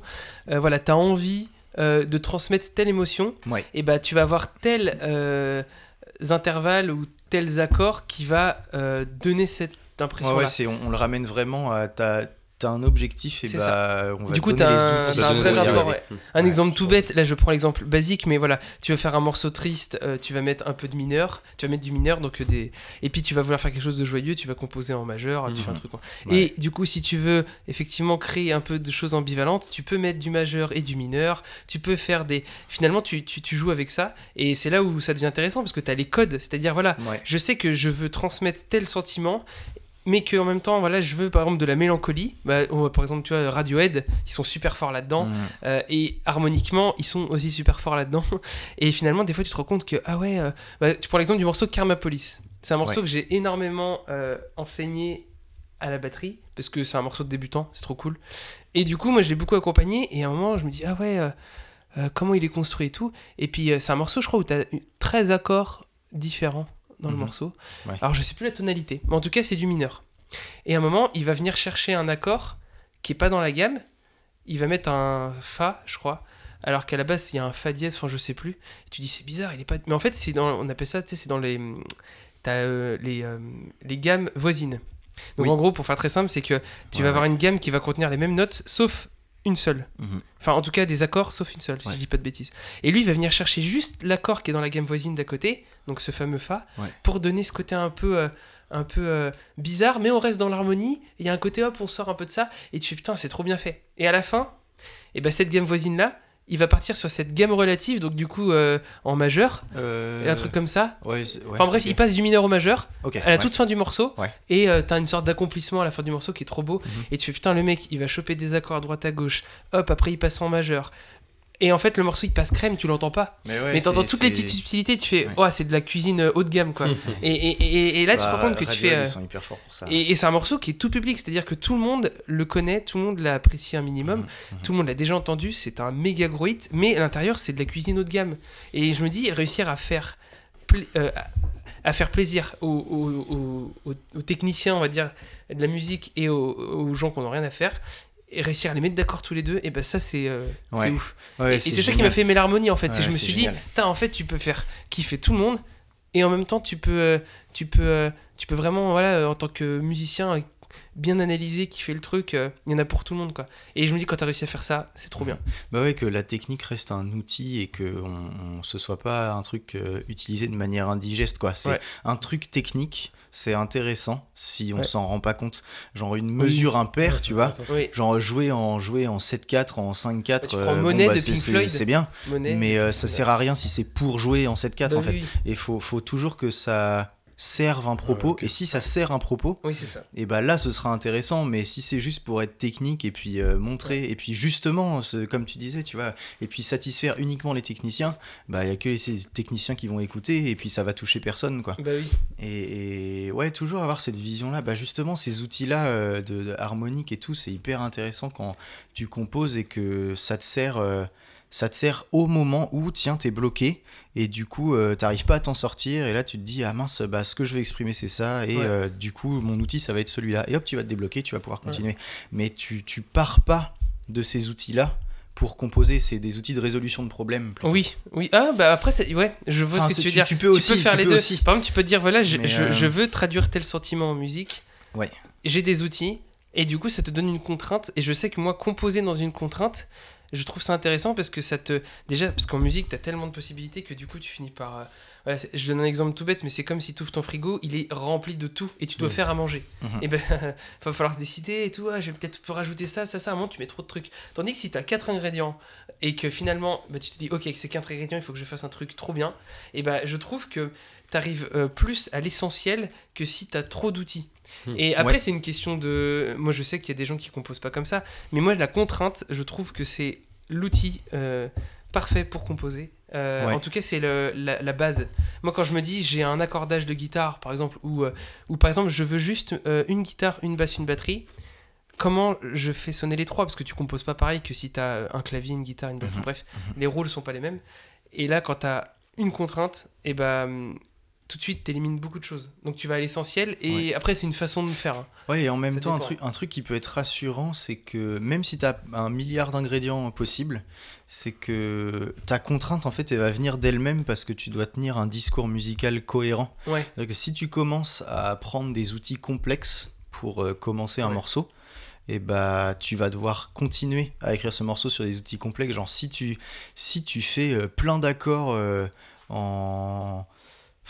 euh, voilà tu as envie euh, de transmettre telle émotion Ouais. et bah tu vas avoir tels euh, intervalles ou tels accords qui va euh, donner cette impression Ouais, là ouais, on, on le ramène vraiment à. T'as as un objectif et C'est bah, on va Du coup, donner t'as les un- vrai rapport, ouais. Un Ouais, exemple tout bête, là je prends l'exemple basique, mais voilà, tu veux faire un morceau triste, euh, tu vas mettre un peu de mineur, tu vas mettre du mineur, donc euh, des... et puis tu vas vouloir faire quelque chose de joyeux, tu vas composer en majeur, tu Mhm. fais un truc. en- Ouais. Et du coup, si tu veux effectivement créer un peu de choses ambivalentes, tu peux mettre du majeur et du mineur, tu peux faire des... Finalement, tu, tu, tu joues avec ça, et c'est là où ça devient intéressant, parce que tu as les codes, c'est-à-dire, voilà, Ouais. je sais que je veux transmettre tel sentiment, mais qu'en même temps, voilà, je veux par exemple de la mélancolie. Bah, par exemple, tu vois, Radiohead, ils sont super forts là-dedans. Mm. Euh, et harmoniquement, ils sont aussi super forts là-dedans. Et finalement, des fois, tu te rends compte que, ah ouais, euh, bah, tu prends l'exemple du morceau Karmapolis. C'est un morceau Ouais. que j'ai énormément euh, enseigné à la batterie, parce que c'est un morceau de débutant, c'est trop cool. Et du coup, moi, je l'ai beaucoup accompagné, et à un moment, je me dis, ah ouais, comment il est construit et tout. Et puis, c'est un morceau, je crois, où tu as 13 accords différents dans le Mhm. morceau. Ouais. Alors, je sais plus la tonalité, mais en tout cas, c'est du mineur. Et à un moment, il va venir chercher un accord qui est pas dans la gamme. Il va mettre un Fa, je crois. Alors qu'à la base, il y a un Fa dièse, enfin, je sais plus. Et tu dis, c'est bizarre, il est pas. Mais en fait, c'est dans, on appelle ça, tu sais, c'est dans les. T'as euh, les, euh, les gammes voisines. Donc Oui. en gros, pour faire très simple, c'est que tu Ouais, vas avoir une gamme qui va contenir les mêmes notes, sauf une seule. Mhm. Enfin, en tout cas, des accords, sauf une seule, si je dis pas de bêtises. Et lui, il va venir chercher juste l'accord qui est dans la gamme voisine d'à côté, donc ce fameux Fa, Ouais. pour donner ce côté un peu, euh, un peu euh, bizarre, mais on reste dans l'harmonie. Il y a un côté, hop, on sort un peu de ça, et tu fais putain, c'est trop bien fait. Et à la fin, et ben cette gamme voisine-là, il va partir sur cette gamme relative, donc du coup euh, en majeur, Euh, et un truc comme ça. ouais, Enfin bref, il passe du mineur au majeur à la ouais. toute fin du morceau et euh, t'as une sorte d'accomplissement à la fin du morceau qui est trop beau Mhm. et tu fais putain le mec il va choper des accords à droite à gauche hop après il passe en majeur et en fait le morceau il passe crème tu l'entends pas Mais, ouais, mais t'entends toutes les petites subtilités tu fais Ouais. oh c'est de la cuisine euh, haut de gamme quoi et, et, et, et là tu te Bah, rends compte que tu fais euh, Ils sont hyper forts pour ça. et, c'est un morceau qui est tout public c'est-à-dire que tout le monde le connaît tout le monde l'a apprécié un minimum Mhm, tout le monde l'a déjà entendu c'est un méga gros hit mais à l'intérieur c'est de la cuisine haut de gamme et je me dis réussir à faire euh, à- faire plaisir aux, aux- aux- aux- techniciens, on va dire, de la musique et aux, gens qui n'ont rien à faire, et réussir à les mettre d'accord tous les deux, et ben ça, c'est euh, Ouais. ouf. Ouais, et c'est ça qui m'a fait aimer l'harmonie, en fait. c'est je me suis génial. dit, Putain, en fait, tu peux faire kiffer tout le monde, et en même temps, tu peux, euh, tu peux, euh, tu peux vraiment, voilà, en tant que musicien, bien analyser, qui fait le truc, euh, il y en a pour tout le monde, quoi. Et je me dis, quand t'as réussi à faire ça, c'est trop bien. Bah ouais, que la technique reste un outil et que on, on- ce soit pas un truc euh, utilisé de manière indigeste, quoi. C'est Ouais. un truc technique, c'est intéressant si on Ouais. s'en rend pas compte. Genre une mesure impaire, Ouais, tu vois. Oui, Genre jouer en, jouer en 7-4, en 5-4, Tu prends euh, Monet de c'est- Pink Floyd. c'est bien, mais euh, ça sert à rien si c'est pour jouer en 7-4 Bah en fait. oui, Et faut, faut toujours que ça serve un propos, ok. et si ça sert un propos, oui, ça. et bah là ce sera intéressant mais si c'est juste pour être technique et puis euh, montrer et puis justement ce- comme tu disais tu vois et puis satisfaire uniquement les techniciens bah il y a que les techniciens qui vont écouter et puis ça va toucher personne quoi Bah oui. et, et ouais toujours avoir cette vision là bah justement ces outils là de, de harmonique et tout c'est hyper intéressant quand tu composes et que ça te sert euh, ça te sert au moment où tiens t'es bloqué et du coup euh, t'arrives pas à t'en sortir et là tu te dis ah mince bah ce que je vais exprimer c'est ça et Ouais. euh, du coup mon outil ça va être celui-là et hop tu vas te débloquer tu vas pouvoir continuer mais tu, tu pars pas de ces outils là pour composer c'est des outils de résolution de problèmes plutôt. Oui, oui. Ah, bah après, ouais, je vois Enfin, ce que tu veux tu- dire. tu peux aussi, faire tu les peux deux. aussi. Par exemple, tu peux te dire, voilà, je, je- euh, je veux traduire tel sentiment en musique. Ouais. J'ai des outils, et du coup, ça te donne une contrainte. Et je sais que moi, composer dans une contrainte, je trouve ça intéressant parce que ça te. Déjà, parce qu'en musique, tu as tellement de possibilités que du coup, tu finis par. euh, voilà, je donne un exemple tout bête, mais c'est comme si tu ouvres ton frigo, il est rempli de tout, et tu dois Mhm. faire à manger. Mhm. Et ben, va falloir se décider et tout. ah, je vais peut-être rajouter ça, ça, ça. À un moment, tu mets trop de trucs. Tandis que si tu as quatre ingrédients et que finalement, bah, tu te dis, ok, avec ces quatre ingrédients, il faut que je fasse un truc trop bien, et ben, je trouve que tu arrives plus à l'essentiel que si tu as trop d'outils. Hmm. Et après, Ouais. c'est une question de. Moi, je sais qu'il y a des gens qui composent pas comme ça, mais moi, la contrainte, je trouve que c'est l'outil euh, parfait pour composer. Euh, Ouais. En tout cas, c'est la, la base. Moi, quand je me dis j'ai un accordage de guitare, par exemple, ou, euh, ou par exemple, je veux juste euh, une guitare, une basse, une batterie, comment je fais sonner les trois? Parce que tu composes pas pareil que si tu as un clavier, une guitare, une basse. Mhm. Bref, les rôles sont pas les mêmes. Et là, quand tu as une contrainte, et ben tout de suite, tu élimines beaucoup de choses. Donc tu vas à l'essentiel, et Ouais. après, c'est une façon de faire. hein. Ouais, et en même Ça temps, un truc, un truc qui peut être rassurant, c'est que même si tu as un milliard d'ingrédients possibles, c'est que ta contrainte, en fait, elle va venir d'elle-même parce que tu dois tenir un discours musical cohérent. Ouais. Que si tu commences à prendre des outils complexes pour euh, commencer un morceau, et bah tu vas devoir continuer à écrire ce morceau sur des outils complexes. Genre si tu, si tu fais euh, plein d'accords euh, en...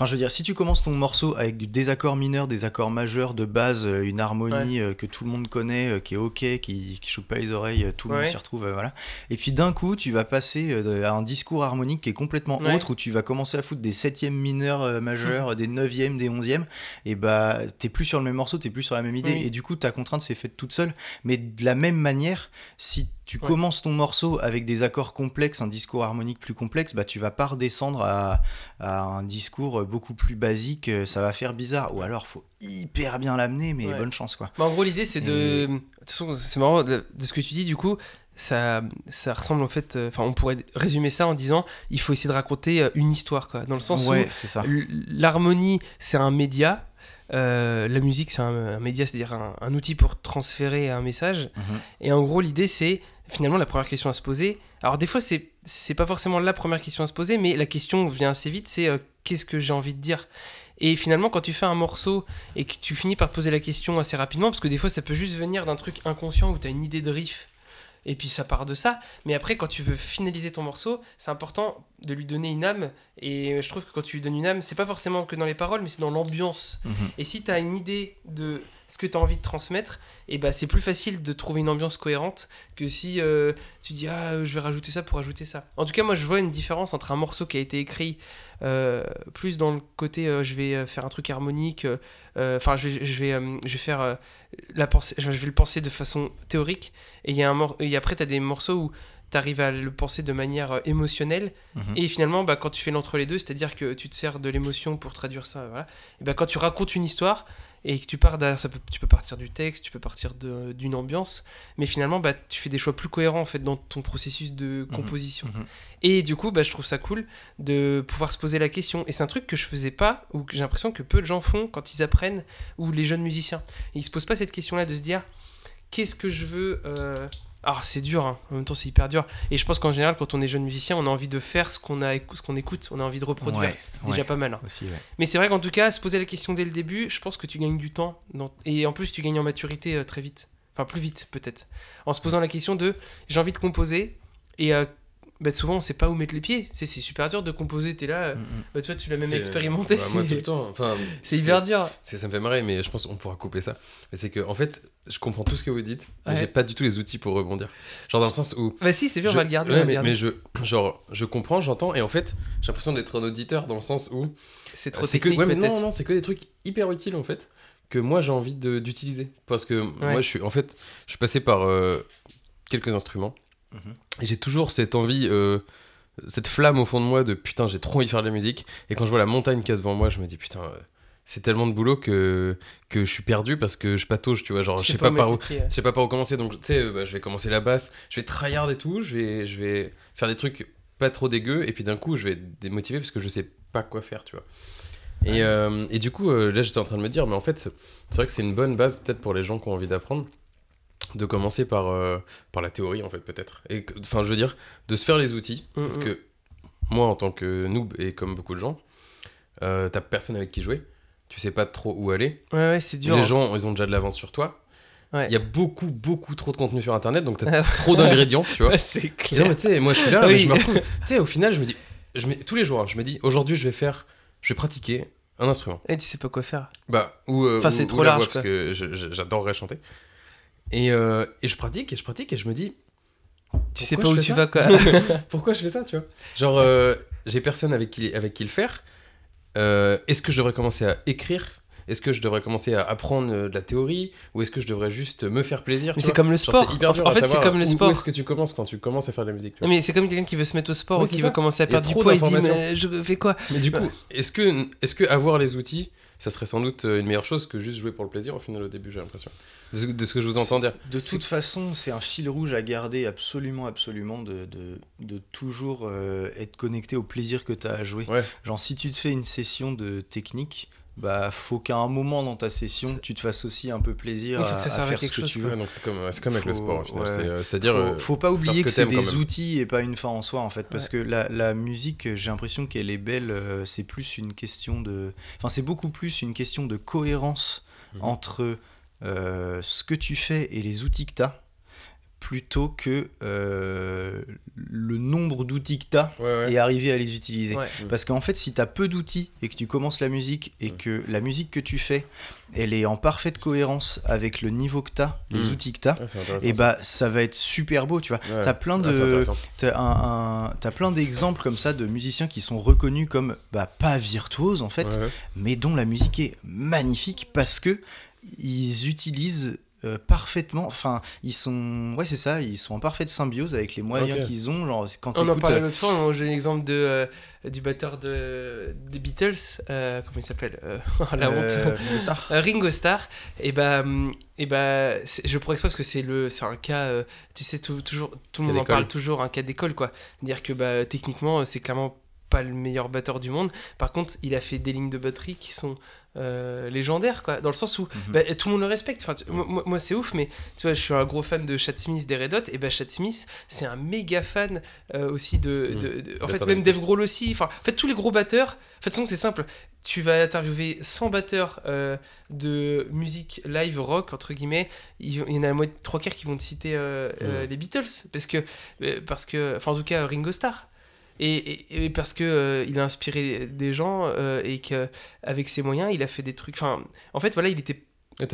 Enfin je veux dire, si tu commences ton morceau avec des accords mineurs, des accords majeurs de base, euh, une harmonie euh, que tout le monde connaît, euh, qui est ok, qui, qui pas les oreilles, tout le monde s'y retrouve, voilà. Et puis d'un coup, tu vas passer à un discours harmonique qui est complètement Ouais. autre, où tu vas commencer à foutre des septièmes mineurs euh, majeurs, des neuvièmes, des onzièmes, et bah t'es plus sur le même morceau, t'es plus sur la même idée, et du coup ta contrainte s'est faite toute seule. Mais de la même manière, si tu Ouais. commences ton morceau avec des accords complexes, un discours harmonique plus complexe, bah tu vas pas redescendre à, à un discours beaucoup plus basique, euh, ça va faire bizarre. Ou alors faut hyper bien l'amener, mais Ouais. bonne chance quoi. Bah, en gros, l'idée, c'est de. De toute façon, c'est marrant de, de ce que tu dis, du coup. Ça, ça ressemble en fait. euh, Enfin, on pourrait résumer ça en disant il faut essayer de raconter euh, une histoire, quoi. Dans le sens ouais, où l'harmonie, c'est un média. euh, la musique, c'est un, un média, c'est-à-dire un, un outil pour transférer un message. Mhm. Et en gros, l'idée, c'est finalement la première question à se poser. Alors, des fois, c'est c'est pas forcément la première question à se poser, mais la question vient assez vite c'est euh, qu'est-ce que j'ai envie de dire? Et finalement, quand tu fais un morceau et que tu finis par te poser la question assez rapidement, parce que des fois, ça peut juste venir d'un truc inconscient où tu as une idée de riff. Et puis ça part de ça. Mais après, quand tu veux finaliser ton morceau, c'est important de lui donner une âme. Et je trouve que quand tu lui donnes une âme, c'est pas forcément que dans les paroles, mais c'est dans l'ambiance. Mhm. Et si tu as une idée de ce que tu as envie de transmettre, et bah, c'est plus facile de trouver une ambiance cohérente que si euh, tu dis ah je vais rajouter ça pour rajouter ça. En tout cas, moi je vois une différence entre un morceau qui a été écrit euh, plus dans le côté euh, je vais faire un truc harmonique, enfin je vais, faire la pensée, le penser de façon théorique, et y a un et après tu as des morceaux où tu arrives à le penser de manière euh, émotionnelle. Mhm. Et finalement, bah, quand tu fais l'entre les deux, c'est-à-dire que tu te sers de l'émotion pour traduire ça, voilà. Et bah, quand tu racontes une histoire et que tu pars derrière, ça peut, tu peux partir du texte, tu peux partir de- d'une ambiance, mais finalement, bah, tu fais des choix plus cohérents en fait dans ton processus de composition. mhm. Et du coup, bah, je trouve ça cool de pouvoir se poser la question. Et c'est un truc que je faisais pas, ou que j'ai l'impression que peu de gens font quand ils apprennent, ou les jeunes musiciens. Et ils se posent pas cette question-là de se dire qu'est-ce que je veux. euh, Alors c'est dur, hein. en même temps c'est hyper dur. Et je pense qu'en général, quand on est jeune musicien, on a envie de faire ce qu'on a, ce qu'on écoute, on a envie de reproduire. Ouais, c'est déjà ouais. pas mal. hein. Aussi, ouais. Mais c'est vrai qu'en tout cas, se poser la question dès le début, je pense que tu gagnes du temps. dans- Et en plus, tu gagnes en maturité euh, très vite. Enfin, plus vite, peut-être. En se posant la question de j'ai envie de composer. Et euh, bah, souvent, on sait pas où mettre les pieds. C'est super dur de composer. T'es là, euh, Mhm. bah, tu vois, tu l'as même C'est- expérimenté. bah, moi c'est- tout le temps. Enfin, C'est hyper que- dur. Ça me fait marrer, mais je pense qu'on pourra couper ça. Mais c'est que, en fait, je comprends tout ce que vous dites, mais Ouais. j'ai pas du tout les outils pour rebondir. Genre dans le sens où. Bah, si, c'est bien, on je- va le garder. ouais, on va le mais, garder. mais je, genre, je comprends, j'entends, et en fait, j'ai l'impression d'être un auditeur dans le sens où. C'est trop c'est que, technique, ouais, mais peut-être. non, non, c'est que des trucs hyper utiles en fait que moi j'ai envie d'utiliser parce que moi je suis en fait je suis passé par euh, quelques instruments J'ai toujours cette envie euh, cette flamme au fond de moi de putain j'ai trop envie de faire de la musique. Et quand je vois la montagne qu'il y a devant moi je me dis putain euh, c'est tellement de boulot que que je suis perdu parce que je patauge tu vois. Genre je sais pas par où je sais pas par où commencer. Donc tu sais euh, bah, je vais commencer la basse je vais tryhard et tout je vais je vais faire des trucs pas trop dégueux. Et puis d'un coup je vais être démotivé parce que je sais pas quoi faire tu vois. Et, euh, et du coup là j'étais en train de me dire mais en fait c'est vrai que c'est une bonne base peut-être pour les gens qui ont envie d'apprendre de commencer par euh, par la théorie en fait peut-être enfin je veux dire de se faire les outils Mm, parce mm. que moi en tant que noob et comme beaucoup de gens euh, t'as personne avec qui jouer tu sais pas trop où aller Ouais, ouais, c'est dur. les hein. gens, ils ont déjà de l'avance sur toi. Ouais. Il y a beaucoup, beaucoup trop de contenu sur Internet, donc t'as Ah, trop d'ingrédients, tu vois. C'est Et non, clair. mais tu sais, moi je suis là, Oui. mais je me retrouve. Tu sais, au final, je me dis, je me- tous les jours, hein, je me dis, aujourd'hui, je vais faire, je vais pratiquer un instrument. Et tu sais pas quoi faire. Bah, ou, euh, Enfin, c'est trop la large, voix, parce que j'adorerais chanter. Et, euh, et je pratique, et je pratique, et je me dis, Tu sais pas où tu vas, quoi. pourquoi je fais ça, tu vois? Genre, euh, j'ai personne avec qui, avec qui le faire. Euh, est-ce que je devrais commencer à écrire? Est-ce que je devrais commencer à apprendre de la théorie? Ou est-ce que je devrais juste me faire plaisir Mais c'est comme le sport. En fait, c'est comme le sport. Où est-ce que tu commences quand tu commences à faire de la musique tu Non, vois mais c'est comme quelqu'un qui veut se mettre au sport Oui, ou qui veut commencer à perdre du poids. Il dit, mais je fais quoi? Mais du coup, est-ce que, est que avoir les outils, ça serait sans doute euh, une meilleure chose que juste jouer pour le plaisir au final au début, j'ai l'impression. De, ce- de ce que je vous entends dire. De toute façon, c'est un fil rouge à garder absolument, absolument, de, de, de toujours euh, être connecté au plaisir que tu as à jouer. Ouais. Genre, si tu te fais une session de technique, bah, faut qu'à un moment dans ta session, tu te fasses aussi un peu plaisir Il faut à, que ça à faire ce que chose, tu Ouais, veux. donc c'est comme, avec le sport au final. ouais. c'est, euh, C'est-à-dire. faut, euh, faut pas oublier que, que c'est des outils et pas une fin en soi en fait parce que la, la musique j'ai l'impression qu'elle est belle euh, c'est plus une question de enfin c'est beaucoup plus une question de cohérence Mhm. entre euh, ce que tu fais et les outils que tu as plutôt que euh, le nombre d'outils que tu as Ouais, ouais. et arriver à les utiliser Ouais. parce qu'en fait si tu as peu d'outils et que tu commences la musique et Mm. que la musique que tu fais elle est en parfaite cohérence avec le niveau que tu as les Mm. outils que tu as intéressant, et ça. bah ça va être super beau, tu vois. Ouais. T'as plein de, un, un- d'exemples comme ça de musiciens qui sont reconnus comme bah pas virtuoses en fait, Ouais, ouais. mais dont la musique est magnifique parce que ils utilisent euh, parfaitement, enfin ils sont, ouais c'est ça, ils sont en parfaite symbiose avec les moyens qu'ils ont. Genre quand On en parlait euh, l'autre fois, on- j'ai l'exemple de, euh, du batteur de, des Beatles, euh, comment il s'appelle Euh, La honte. Ringo Starr. Ringo Starr, et bah, et bah je pourrais expliquer parce que c'est le, c'est un cas, tu sais, tout, toujours, tout le monde en parle toujours, un cas d'école quoi. Dire que bah, techniquement, c'est clairement pas le meilleur batteur du monde. Par contre, il a fait des lignes de batterie qui sont euh, légendaires quoi, dans le sens où Mhm. bah, tout le monde le respecte. Enfin, tu- moi, c'est ouf, mais tu vois, je suis un gros fan de Chad Smith des Red Hot, et bah Chad Smith, c'est un méga fan euh, aussi de, Mhm. de- en fait, même Dave Grohl aussi. Enfin, en fait, tous les gros batteurs. En fait, c'est simple. Tu vas interviewer 100 batteurs euh, de musique live rock entre guillemets. Il y en a moitié, trois quarts qui vont te citer les Beatles parce que, parce que, enfin en tout cas Ringo Starr. Et, et- et parce que euh, il a inspiré des gens euh, et que avec ses moyens, il a fait des trucs. Enfin, en fait, voilà, il était.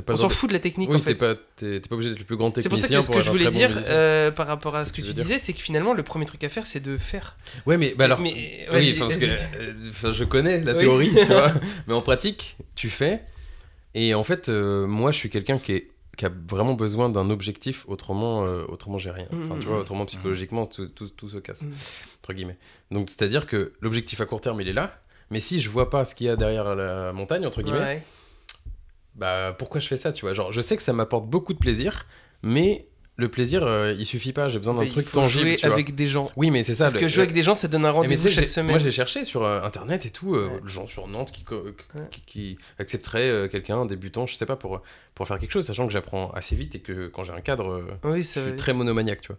Pas On s'en fout de la technique Oui, en t'es fait. pas, t'es t'es pas obligé d'être le plus grand C'est pour technicien. ça que ce que je voulais bon dire euh, par rapport à ce que Tu disais, c'est que finalement, le premier truc à faire, c'est de faire. Ouais, mais bah alors. Mais, Oui, parce que je connais la Oui. théorie, tu vois. Mais en pratique, tu fais. Et en fait, moi, je suis quelqu'un qui est qui a vraiment besoin d'un objectif, autrement, euh, autrement j'ai rien. Enfin, Mhm. tu vois, autrement psychologiquement, tout, tout, tout se casse, entre guillemets. Donc, c'est-à-dire que l'objectif à court terme, il est là, mais si je vois pas ce qu'il y a derrière la montagne, entre guillemets, Ouais. bah pourquoi je fais ça, tu vois? Genre, je sais que ça m'apporte beaucoup de plaisir, mais le plaisir, euh, il suffit pas, j'ai besoin d'un truc faut tangible, jouer tu vois. avec des gens. Oui, mais c'est ça. Parce le- que jouer avec des gens, ça donne un rendez-vous chaque j'ai- semaine. Moi, j'ai cherché sur euh, internet et tout, euh, Ouais. gens sur Nantes qui, qui, Ouais. qui- qui accepteraient euh, quelqu'un, un débutant, je sais pas, pour, pour faire quelque chose, sachant que j'apprends assez vite et que quand j'ai un cadre, euh, Oui, je suis très monomaniaque, tu vois.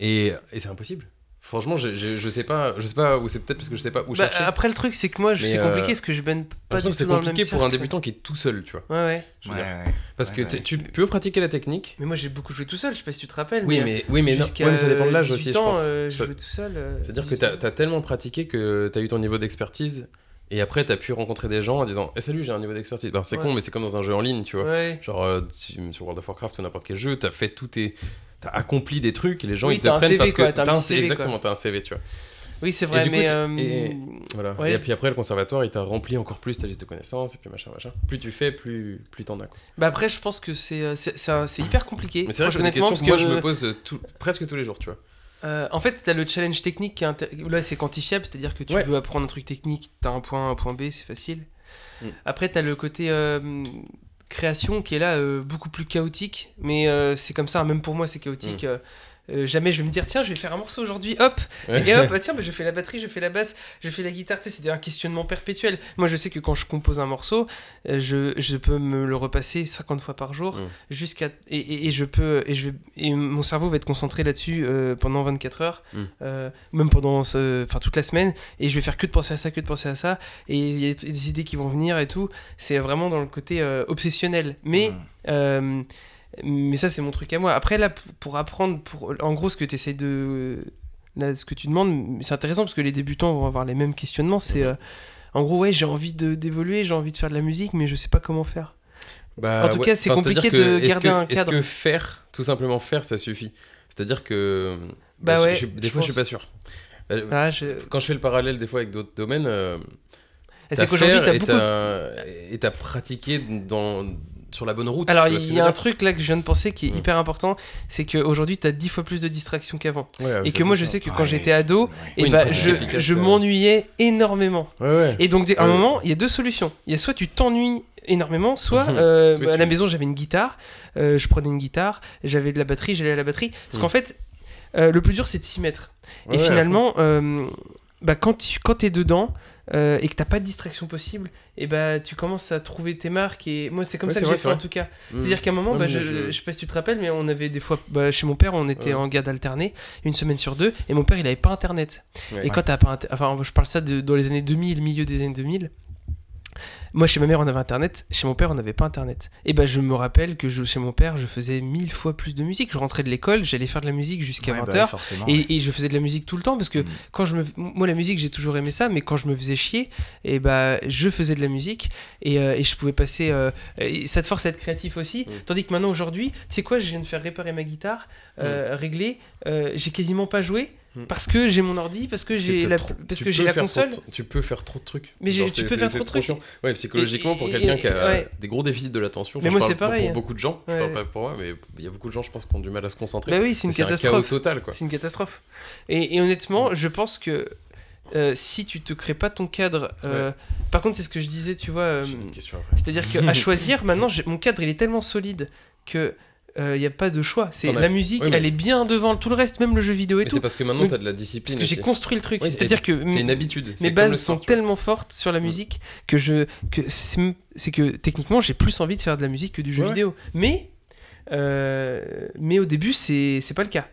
Et, et c'est impossible. Franchement, je, je, je sais pas, je sais pas où c'est peut-être parce que je sais pas où Bah, chercher. après, le truc, c'est que moi, c'est euh, compliqué parce que je baigne J'ai pas du que c'est tout dans le même compliqué pour un débutant qui est tout seul, tu vois. Ouais, ouais. Parce que Ouais, tu- ouais. tu peux pratiquer la technique. Mais moi, j'ai beaucoup joué tout seul. Je sais pas si tu te rappelles. Oui, mais, oui, mais, non, ça dépend de l'âge 18 aussi, je pense. euh, Ça- jouais tout seul. euh, C'est-à-dire que 18 t'as as tellement pratiqué que t'as eu ton niveau d'expertise et après t'as pu rencontrer des gens en disant Eh, Salut, j'ai un niveau d'expertise. Ben, c'est Ouais. con, mais c'est comme dans un jeu en ligne, tu vois. Ouais. Genre euh, sur World of Warcraft ou n'importe quel jeu, t'as fait tout tes. T'as accompli des trucs et les gens Oui, ils te prennent CV, parce que t'as un CV. Exactement, t'as un CV, tu vois. Oui, c'est vrai, mais. euh, et- Voilà. ouais. Et puis après, le conservatoire, il t'a rempli encore plus ta liste de connaissances et puis machin, machin. Plus tu fais, plus, plus t'en as. Quoi. Bah après, je pense que c'est euh, c'est hyper compliqué. Mais c'est vrai que c'est des questions que moi je me pose euh, tout- presque tous les jours, tu vois. euh, en fait, t'as le challenge technique qui est là, c'est quantifiable, c'est-à-dire que tu Ouais. veux apprendre un truc technique, t'as un point A, un point B, c'est facile. Mm. Après, t'as le côté euh, création qui est là euh, beaucoup plus chaotique, mais euh, c'est comme ça, même pour moi, c'est chaotique. Mm. Euh, jamais je vais me dire tiens je vais faire un morceau aujourd'hui. Hop. Et hop ah, tiens bah, je fais la batterie je fais la basse je fais la guitare. Tu sais c'est un questionnement perpétuel. Moi je sais que quand je compose un morceau euh, je, je peux me le repasser 50 fois par jour Mm. jusqu'à et, et- et je peux et je vais et mon cerveau va être concentré là-dessus euh, pendant 24 heures Mm. euh, même pendant enfin toute la semaine. Et je vais faire que de penser à ça que de penser à ça. Et il y a des idées qui vont venir et tout. C'est vraiment dans le côté obsessionnel. Mais Mm. Mais ça, c'est mon truc à moi. Après, là, pour apprendre, pour... en gros, ce que tu de. Là, ce que tu demandes, c'est intéressant parce que les débutants vont avoir les mêmes questionnements. C'est. euh, En gros, ouais, j'ai envie d'évoluer, j'ai envie de faire de la musique, mais je sais pas comment faire. Bah, En tout cas, c'est Enfin, compliqué de que, est-ce garder que- un Est-ce cadre. que faire, tout simplement faire, ça suffit? C'est-à-dire que. Bah je- ouais, je- des je fois, je suis pense. pas sûr. Euh, Ah, je- Quand je fais le parallèle des fois avec d'autres domaines, euh, C'est qu'aujourd'hui, t'as beaucoup. et t'as pratiqué dans, sur la bonne route. Alors, il y a un truc là que je viens de penser qui est Mm. hyper important c'est qu'aujourd'hui, tu as 10 fois plus de distractions qu'avant. Ouais, Et que moi, je sais que quand Ouais. j'étais ado, Ouais. et Oui, une bah, je, m'ennuyais énormément. Et donc, à un Ouais. moment, il y a deux solutions. Il y a soit tu t'ennuies énormément, soit euh, Oui, à la maison j'avais une guitare, euh, je prenais une guitare, j'avais de la batterie, j'allais à la batterie. Parce Mhm. qu'en fait, euh, le plus dur c'est de s'y mettre. Et finalement, bah, quand tu quand es dedans euh, et que t'as pas de distraction possible, et bah tu commences à trouver tes marques. Et moi, c'est comme Ouais, ça que j'ai fait en tout cas. Mm. C'est-à-dire qu'à un moment, Non, bah, je, je- je sais pas si tu te rappelles, mais on avait des fois bah, chez mon père, on était Ouais. en garde alternée une semaine sur deux, et mon père il avait pas internet. Ouais. Et quand t'as pas, inter- enfin, je parle ça de, dans les années 2000, milieu des années 2000. Moi, chez ma mère, on avait internet. Chez mon père, on n'avait pas internet. Et ben, je me rappelle que je, chez mon père, je faisais mille fois plus de musique. Je rentrais de l'école, j'allais faire de la musique jusqu'à Ouais, 20h. bah ouais. Et, je faisais de la musique tout le temps parce que Mm. quand je me moi la musique j'ai toujours aimé ça mais quand je me faisais chier et bah je faisais de la musique et, euh, et je pouvais passer euh, et ça te force à être créatif aussi Mm. tandis que maintenant aujourd'hui tu sais quoi je viens de faire réparer ma guitare euh, régler euh, j'ai quasiment pas joué Mm. Parce que j'ai mon ordi parce que j'ai la trop- parce que j'ai la console trop tu peux faire trop de trucs. Mais Genre, tu peux faire trop de trucs. chiant. Ouais, psychologiquement, pour quelqu'un qui a ouais. des gros déficits de l'attention. Mais moi, je c'est pour- pareil. Pour beaucoup de gens, je Ouais. parle pas pour moi, mais il y a beaucoup de gens, je pense, qui ont du mal à se concentrer. bah oui c'est une un catastrophe quoi. C'est une catastrophe. Et, et honnêtement, je pense que euh, si tu te crées pas ton cadre, euh, par contre, c'est ce que je disais, tu vois. euh, J'ai une question après. C'est-à-dire qu'à choisir, maintenant, mon cadre, il est tellement solide que il n'y a pas de choix. C'est as- la musique, Oui, mais- elle est bien devant tout le reste, même le jeu vidéo et Mais tout. c'est parce que maintenant, Donc, t'as de la discipline. Parce que j'ai construit le truc. Oui, C'est-à-dire que C'est une habitude. mes bases sont tu tellement fortes sur la Mm. musique que je que c'est que techniquement j'ai plus envie de faire de la musique que du jeu Ouais. vidéo. Mais euh, mais au début c'est pas le cas.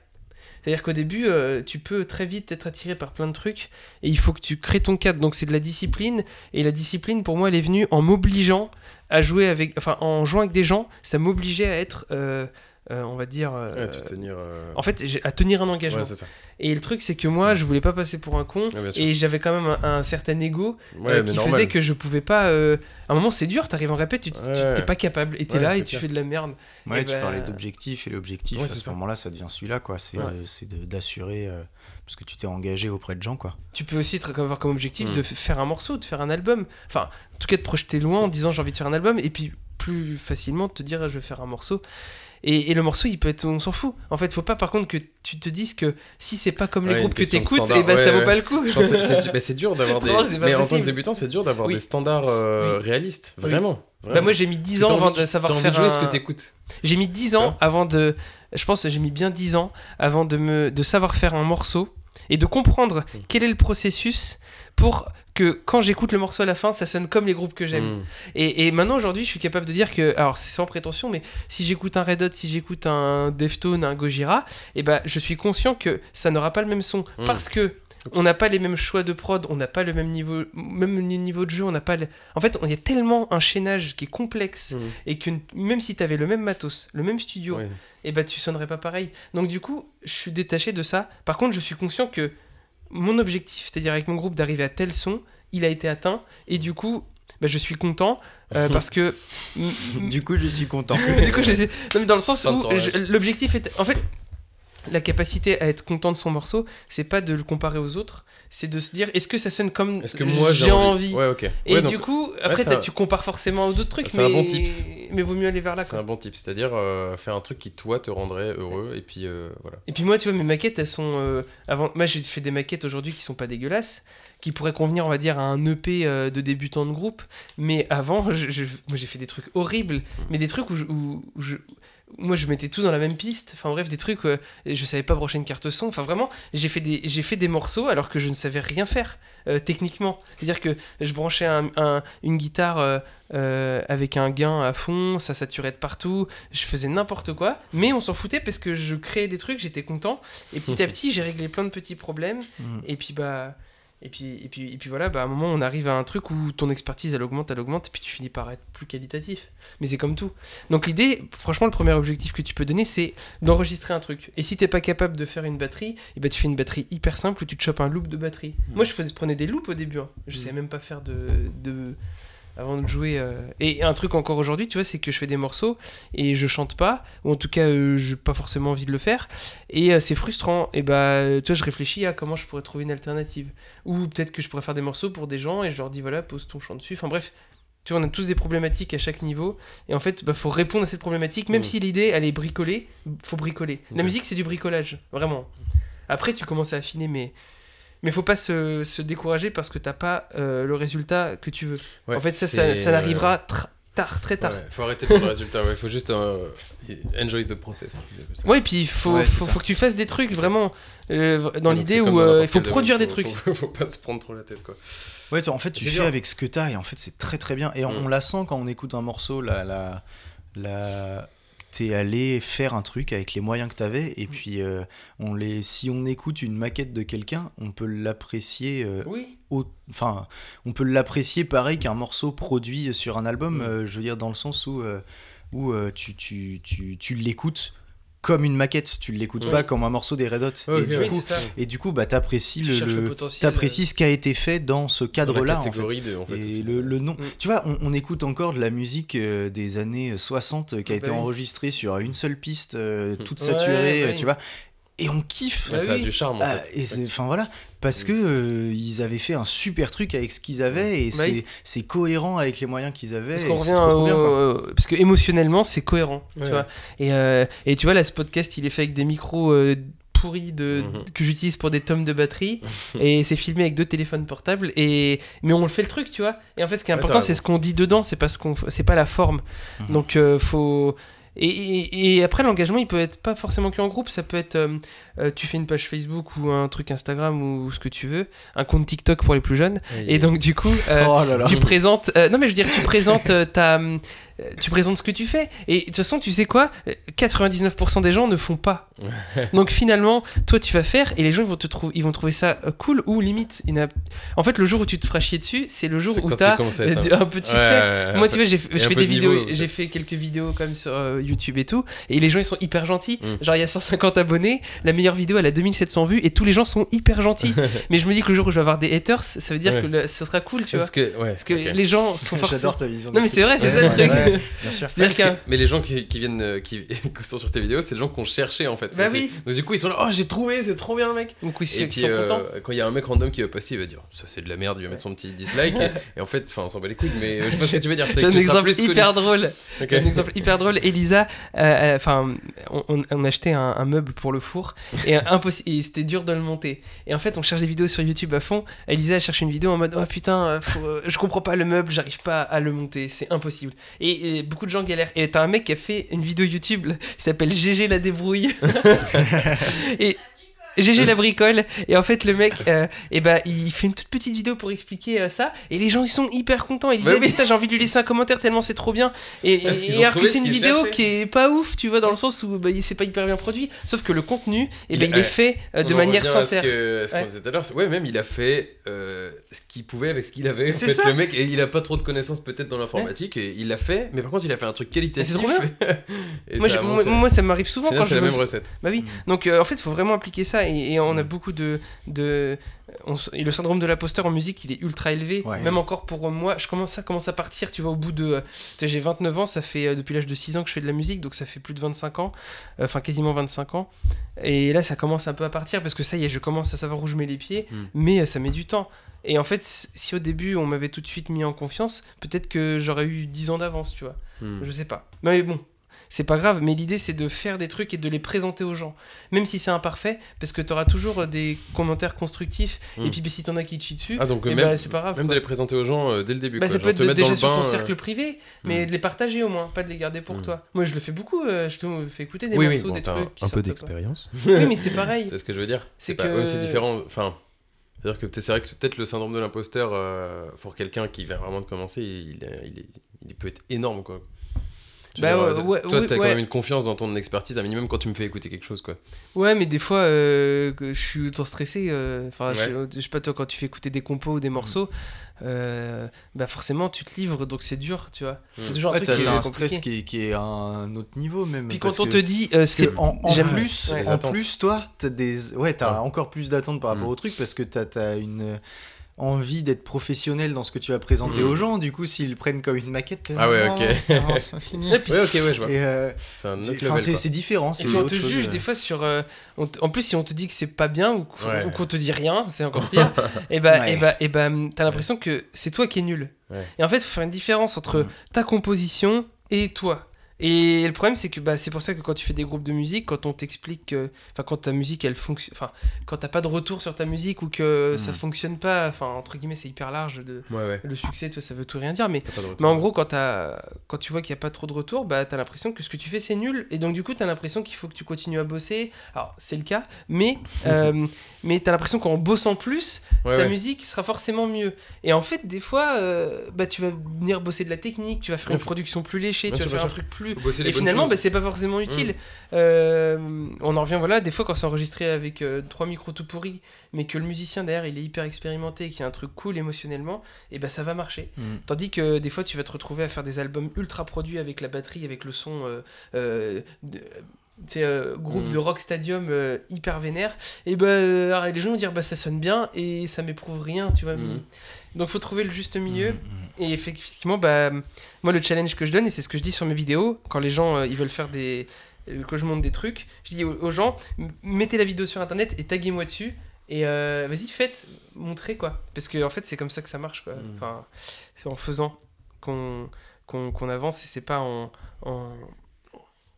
C'est-à-dire qu'au début, euh, tu peux très vite être attiré par plein de trucs et il faut que tu crées ton cadre. Donc c'est de la discipline et la discipline pour moi elle est venue en m'obligeant à jouer avec, enfin en jouant avec des gens, ça m'obligeait à être, euh, euh, on va dire, euh, tenir. euh, en fait j'ai- à tenir un engagement. Ouais, c'est ça. et le truc c'est que moi je voulais pas passer pour un con et j'avais quand même un, un certain ego Ouais, euh, qui normal. faisait que je pouvais pas. euh, À un moment, c'est dur, t'arrives en répète, tu Ouais. t'es pas capable, et t'es Ouais, là et tu clair. fais de la merde. Ouais, Et tu bah- parlais d'objectif et l'objectif Ouais, à c'est ce ça. moment-là, ça devient celui-là, quoi. C'est d'assurer euh, parce que tu t'es engagé auprès de gens, quoi. Tu peux aussi te- avoir comme objectif de f- faire un morceau, de faire un album. Enfin, en tout cas, de projeter loin en disant j'ai envie de faire un album, et puis plus plus facilement de te dire je vais faire un morceau. Et, et le morceau, il peut être, on s'en fout. En fait, faut pas par contre que tu te dises que si c'est pas comme les Ouais, groupes que t'écoutes, et ben ça vaut ouais. pas le coup. C'est- dur d'avoir des. Non, Mais en tant que débutant, c'est dur d'avoir Oui. des standards euh, Oui. réalistes. Oui. Vraiment. Bah moi j'ai mis 10 ans avant de savoir faire jouer ce que t'écoutes. J'ai mis 10 ans avant de. Je pense que j'ai mis bien 10 ans avant de, me... de savoir faire un morceau et de comprendre Mm. quel est le processus pour que quand j'écoute le morceau à la fin, ça sonne comme les groupes que j'aime. Mm. Et, et maintenant aujourd'hui, je suis capable de dire que, alors c'est sans prétention, mais si j'écoute un Red Hot, si j'écoute un Deftone, un Gojira, et ben je suis conscient que ça n'aura pas le même son Mm. parce que on n'a pas les mêmes choix de prod, on n'a pas le même niveau, même niveau de jeu, on n'a pas. le- En fait, il y a tellement un chaînage qui est complexe Mm. et que même si tu avais le même matos, le même studio, et bah tu sonnerais pas pareil. Donc du coup, je suis détaché de ça. Par contre, je suis conscient que mon objectif, c'est-à-dire avec mon groupe d'arriver à tel son, il a été atteint et du coup, bah, je suis content euh, parce que Du coup, je suis content. du coup, je sais- non mais dans le sens où l'objectif est en fait la capacité à être content de son morceau, c'est pas de le comparer aux autres, c'est de se dire est-ce que ça sonne comme Est-ce que moi j'ai envie. Ouais. Et Ouais, du coup, après un- tu compares forcément aux autres trucs, c'est mais un bon tips. mais vaut mieux aller vers là. c'est un bon type. C'est-à-dire euh, faire un truc qui, toi, te rendrait heureux. Et puis euh, voilà. Et puis moi, tu vois, mes maquettes, elles sont. euh, avant... Moi, j'ai fait des maquettes aujourd'hui qui sont pas dégueulasses, qui pourraient convenir, on va dire, à un EP de débutant de groupe. Mais avant, je- je- moi, j'ai fait des trucs horribles, mais des trucs où, je- où- où je. Moi, je mettais tout dans la même piste. Enfin, bref, des trucs. euh, je savais pas brocher une carte son. Enfin, vraiment, j'ai fait, des, j'ai fait des morceaux alors que je ne savais rien faire euh, techniquement. C'est-à-dire que je branchais un- un- une guitare euh, euh, avec un gain à fond, ça saturait de partout. Je faisais n'importe quoi. Mais on s'en foutait parce que je créais des trucs, j'étais content. Et petit à petit, j'ai réglé plein de petits problèmes. Mm. Et puis, bah. Et puis, et, puis, et puis voilà, bah, à un moment, on arrive à un truc où ton expertise, elle augmente, elle augmente, et puis tu finis par être plus qualitatif. Mais c'est comme tout. Donc l'idée, franchement, le premier objectif que tu peux donner, c'est d'enregistrer un truc. Et si t'es pas capable de faire une batterie, et bah, tu fais une batterie hyper simple où tu te chopes un loop de batterie. Moi, je faisais, prenais des loops au début. hein. Je savais même pas faire de... de avant de jouer. euh. Et un truc encore aujourd'hui, tu vois, c'est que je fais des morceaux et je chante pas, ou en tout cas, euh, j'ai pas forcément envie de le faire. Et euh, c'est frustrant. Et bah, tu vois, je réfléchis à comment je pourrais trouver une alternative. Ou peut-être que je pourrais faire des morceaux pour des gens et je leur dis, voilà, pose ton chant dessus. Enfin bref. Tu vois, on a tous des problématiques à chaque niveau. Et en fait, bah, faut répondre à cette problématique. Même Mm. si l'idée, elle est bricolée, faut bricoler. La Ouais. musique, c'est du bricolage. Vraiment. Après, tu commences à affiner, mais. Mais faut pas se, se décourager parce que t'as pas euh, le résultat que tu veux. Ouais, en fait, ça, ça, ça n'arrivera tr- tard, très tard. Ouais, faut arrêter pour le résultat. Ouais, faut juste euh, enjoy the process. Ouais, et puis il faut, faut, que tu fasses des trucs vraiment euh, dans l'idée où euh, il faut produire des trucs. faut, faut, faut pas se prendre trop la tête, quoi. Ouais, en fait, tu fais dur. avec ce que t'as et en fait, c'est très très bien. Et on, Mm. on la sent quand on écoute un morceau, la, la, la... t'es allé faire un truc avec les moyens que t'avais. Et puis, euh, on les... si on écoute une maquette de quelqu'un, on peut l'apprécier. euh, Oui. au- Enfin, on peut l'apprécier pareil qu'un morceau produit sur un album. Mm. euh, je veux dire, dans le sens où, où tu, tu, tu, tu l'écoutes comme une maquette. Tu l'écoutes Ouais. pas comme un morceau des Red Hot. Et, du coup, et du coup, bah, t'apprécies le, t'apprécies ce qui a été fait dans ce cadre-là. en fait. catégorie de, en fait. Et le, le nom. Mm. Tu vois, on, on écoute encore de la musique euh, des années 60 euh, qui a Ah été bah oui. enregistrée sur une seule piste, euh, toute Ouais, saturée, euh, tu vois. Et on kiffe. Ouais, Bah ça a oui. du charme, en Ah, fait. et enfin voilà, parce que euh, ils avaient fait un super truc avec ce qu'ils avaient et Bah c'est, oui. c'est cohérent avec les moyens qu'ils avaient. Parce qu'on c'est revient trop, trop bien, quoi. au- parce que émotionnellement c'est cohérent, Ouais. tu vois. Et, euh, et tu vois là ce podcast il est fait avec des micros euh, pourris de Mhm. que j'utilise pour des tomes de batterie et c'est filmé avec deux téléphones portables et mais on le fait le truc, tu vois. Et en fait ce qui est important c'est ce qu'on dit dedans, c'est pas ce qu'on c'est pas la forme. Mhm. Donc euh, faut et, et- et après l'engagement il peut être pas forcément qu'en groupe, ça peut être euh, euh, tu fais une page Facebook ou un truc Instagram ou ce que tu veux, un compte TikTok pour les plus jeunes. Et donc du coup euh, Oh là là. tu présentes euh, non mais je veux dire tu présentes ta tu présentes ce que tu fais. Et de toute façon tu sais quoi? Euh, 99% des gens ne font pas. Donc finalement toi tu vas faire et les gens ils vont te trouver ils vont trouver ça euh, cool ou limite en fait le jour où tu te feras chier dessus c'est le jour où tu euh, un peu de Ouais, succès. Ouais, ouais, moi tu vois je fais des de vidéos niveau, j'ai fait quelques vidéos comme sur euh, YouTube et tout et les gens ils sont hyper gentils. Mm. genre il y a 150 abonnés la meilleure vidéo elle a 2700 vues et tous les gens sont hyper gentils. Mais je me dis que le jour où je vais avoir des haters ça veut dire Ouais. que le- ça sera cool tu vois. Parce que, ouais, parce que les gens sont forcément J'adore ta vision. non mais c'est vrai c'est ça le truc ouais, bien sûr. Qu'un- que- mais les gens qui, qui viennent, euh, qui, qui sont sur tes vidéos, c'est des gens qu'on cherchait en fait. Bah oui. Donc du coup, ils sont là, oh j'ai trouvé, c'est trop bien, mec. Donc, oui, Et ils puis sont euh, quand il y a un mec random qui va passer, il va dire ça c'est de la merde, il va mettre son petit dislike. et, et en fait, enfin, on s'en bat les couilles, mais euh, je sais pas ce que tu veux dire. c'est que un exemple hyper drôle. Un exemple hyper drôle. Elisa, euh, euh, enfin, on, achetait un, un meuble pour le four et, et c'était dur de le monter. Et en fait, on cherche des vidéos sur YouTube à fond. Elisa cherche une vidéo en mode oh putain, faut, je comprends pas le meuble, j'arrive pas à le monter, c'est impossible. Et, et beaucoup de gens galèrent. Et t'as un mec qui a fait une vidéo YouTube qui s'appelle GG la débrouille. et GG la bricole et en fait le mec euh, et bah il fait une toute petite vidéo pour expliquer euh, ça et les gens ils sont hyper contents ils disent Bah Ah, oui. putain j'ai envie de lui laisser un commentaire tellement c'est trop bien et, et- et alors que c'est ce une vidéo cherchaient. qui est pas ouf tu vois dans le sens où bah, c'est pas hyper bien produit sauf que le contenu et Il ben est- il est fait euh, de manière sincère à ce qu'on Ouais. disait tout à l'heure, c'est- ouais, même il a fait ce qu'il pouvait avec ce qu'il avait. En C'est fait, ça. le mec, et il a pas trop de connaissances peut-être dans l'informatique, et il l'a fait, mais par contre, il a fait un truc qualitatif. C'est trop et moi, ça moi, ça m'arrive souvent quand c'est je la veux- même recette. Bah oui. Mm. Donc en fait, il faut vraiment appliquer ça et, et on a Mm. beaucoup de, de on et le syndrome de l'imposteur en musique, il est ultra élevé. Ouais. Même encore pour moi, je commence à commence à partir. Tu vois, au bout de, euh, j'ai 29 ans, ça fait euh, depuis l'âge de 6 ans que je fais de la musique, donc ça fait plus de 25 ans, euh, enfin quasiment 25 ans. Et là, ça commence un peu à partir parce que ça y est, je commence à savoir où je mets les pieds, Mm. mais ça met du temps. Et en fait, si au début on m'avait tout de suite mis en confiance, peut-être que j'aurais eu 10 ans d'avance, tu vois. Hmm. Je sais pas. Mais bon, c'est pas grave. Mais l'idée, c'est de faire des trucs et de les présenter aux gens. Même si c'est imparfait, parce que t'auras toujours euh, des commentaires constructifs. Et puis, bah, si t'en as qui chient dessus, Ah, donc eh euh, ben, même, c'est pas grave. même quoi. de les présenter aux gens euh, dès le début. Bah, quoi. ça peut être mettre déjà sur ton euh, cercle privé, mais mm. de les partager au moins, pas de les garder pour Mm. toi. Moi, je le fais beaucoup. euh, je te fais écouter des Oui, oui, morceaux, bon, des trucs. un, un peu d'expérience. Oui, mais c'est pareil. C'est ce que je veux dire. C'est pas- que- ouais, c'est différent. Enfin, c'est-à-dire que c'est vrai que peut-être le syndrome de l'imposteur pour quelqu'un qui vient vraiment de commencer, il, il peut être énorme quoi. Bah ouais, toi, ouais, t'as quand même une confiance dans ton expertise, un minimum quand tu me fais écouter quelque chose quoi. Ouais, mais des fois, euh, je suis autant stressé. euh, Enfin, je, Ouais. je sais pas, toi, quand tu fais écouter des compos ou des morceaux, euh, bah forcément, tu te livres, donc c'est dur, tu vois. C'est Mm. toujours un truc qui est un stress qui est, qui est à un autre niveau même. Puis quand on que- te dit, euh, c'est. en, plus, Ouais. en plus, toi, t'as des, ouais, t'as Ouais. encore plus d'attentes par rapport Mm. au truc parce que t'as as une envie d'être professionnel dans ce que tu vas présenter Mm. aux gens. Du coup, s'ils le prennent comme une maquette, Ah ouais, ok. c'est c'est fini. Et puis, Ouais, ok, ouais, je vois. Et, euh, C'est un autre enfin, level. c'est quoi. c'est différent. Et c'est puis on te chose, juge euh. des fois sur. euh, En plus, si on te dit que c'est pas bien ou qu'on Ouais. ou qu'on te dit rien, c'est encore pire. et bah, Ouais. et bah, et bah, t'as l'impression que c'est toi qui es nul. Ouais. Et en fait, il faut faire une différence entre Mm. ta composition et toi. Et le problème, c'est que bah, c'est pour ça que quand tu fais des groupes de musique, quand on t'explique, que- enfin, quand ta musique, elle fonctionne, enfin, quand t'as pas de retour sur ta musique ou que Mm. ça fonctionne pas, enfin, entre guillemets, c'est hyper large de Ouais, ouais. le succès, tu vois, ça veut tout rien dire, mais T'as retour. mais en gros, quand, t'as- quand tu vois qu'il n'y a pas trop de retour, bah, tu as l'impression que ce que tu fais, c'est nul. Et donc, du coup, tu as l'impression qu'il faut que tu continues à bosser. Alors, c'est le cas, mais, euh, mais tu as l'impression qu'en bossant plus, Ouais, ta musique sera forcément mieux. Et en fait, des fois, euh, bah, tu vas venir bosser de la technique, tu vas faire une production plus léchée, Bien tu vas sûr, faire un truc plus. Et finalement, bah, c'est pas forcément utile. Euh, on en revient, voilà, des fois quand c'est enregistré avec euh, trois micros tout pourris, mais que le musicien derrière il est hyper expérimenté, qu'il y a un truc cool émotionnellement, et bah ça va marcher. Mm. Tandis que des fois tu vas te retrouver à faire des albums ultra produits avec la batterie, avec le son. euh, de- tu sais, euh, groupe Mhm. de rock stadium euh, hyper vénère et bah euh, alors, les gens vont dire bah ça sonne bien et ça m'éprouve rien tu vois. Donc faut trouver le juste milieu Mm, et effectivement, bah, moi, le challenge que je donne, et c'est ce que je dis sur mes vidéos, quand les gens euh, ils veulent faire des. euh, que je montre des trucs, je dis aux, aux gens, mettez la vidéo sur internet et taguez-moi dessus. Et euh, vas-y, faites, montrez quoi. Parce que en fait, c'est comme ça que ça marche quoi. Mm. Enfin, c'est en faisant qu'on avance et c'est pas en. en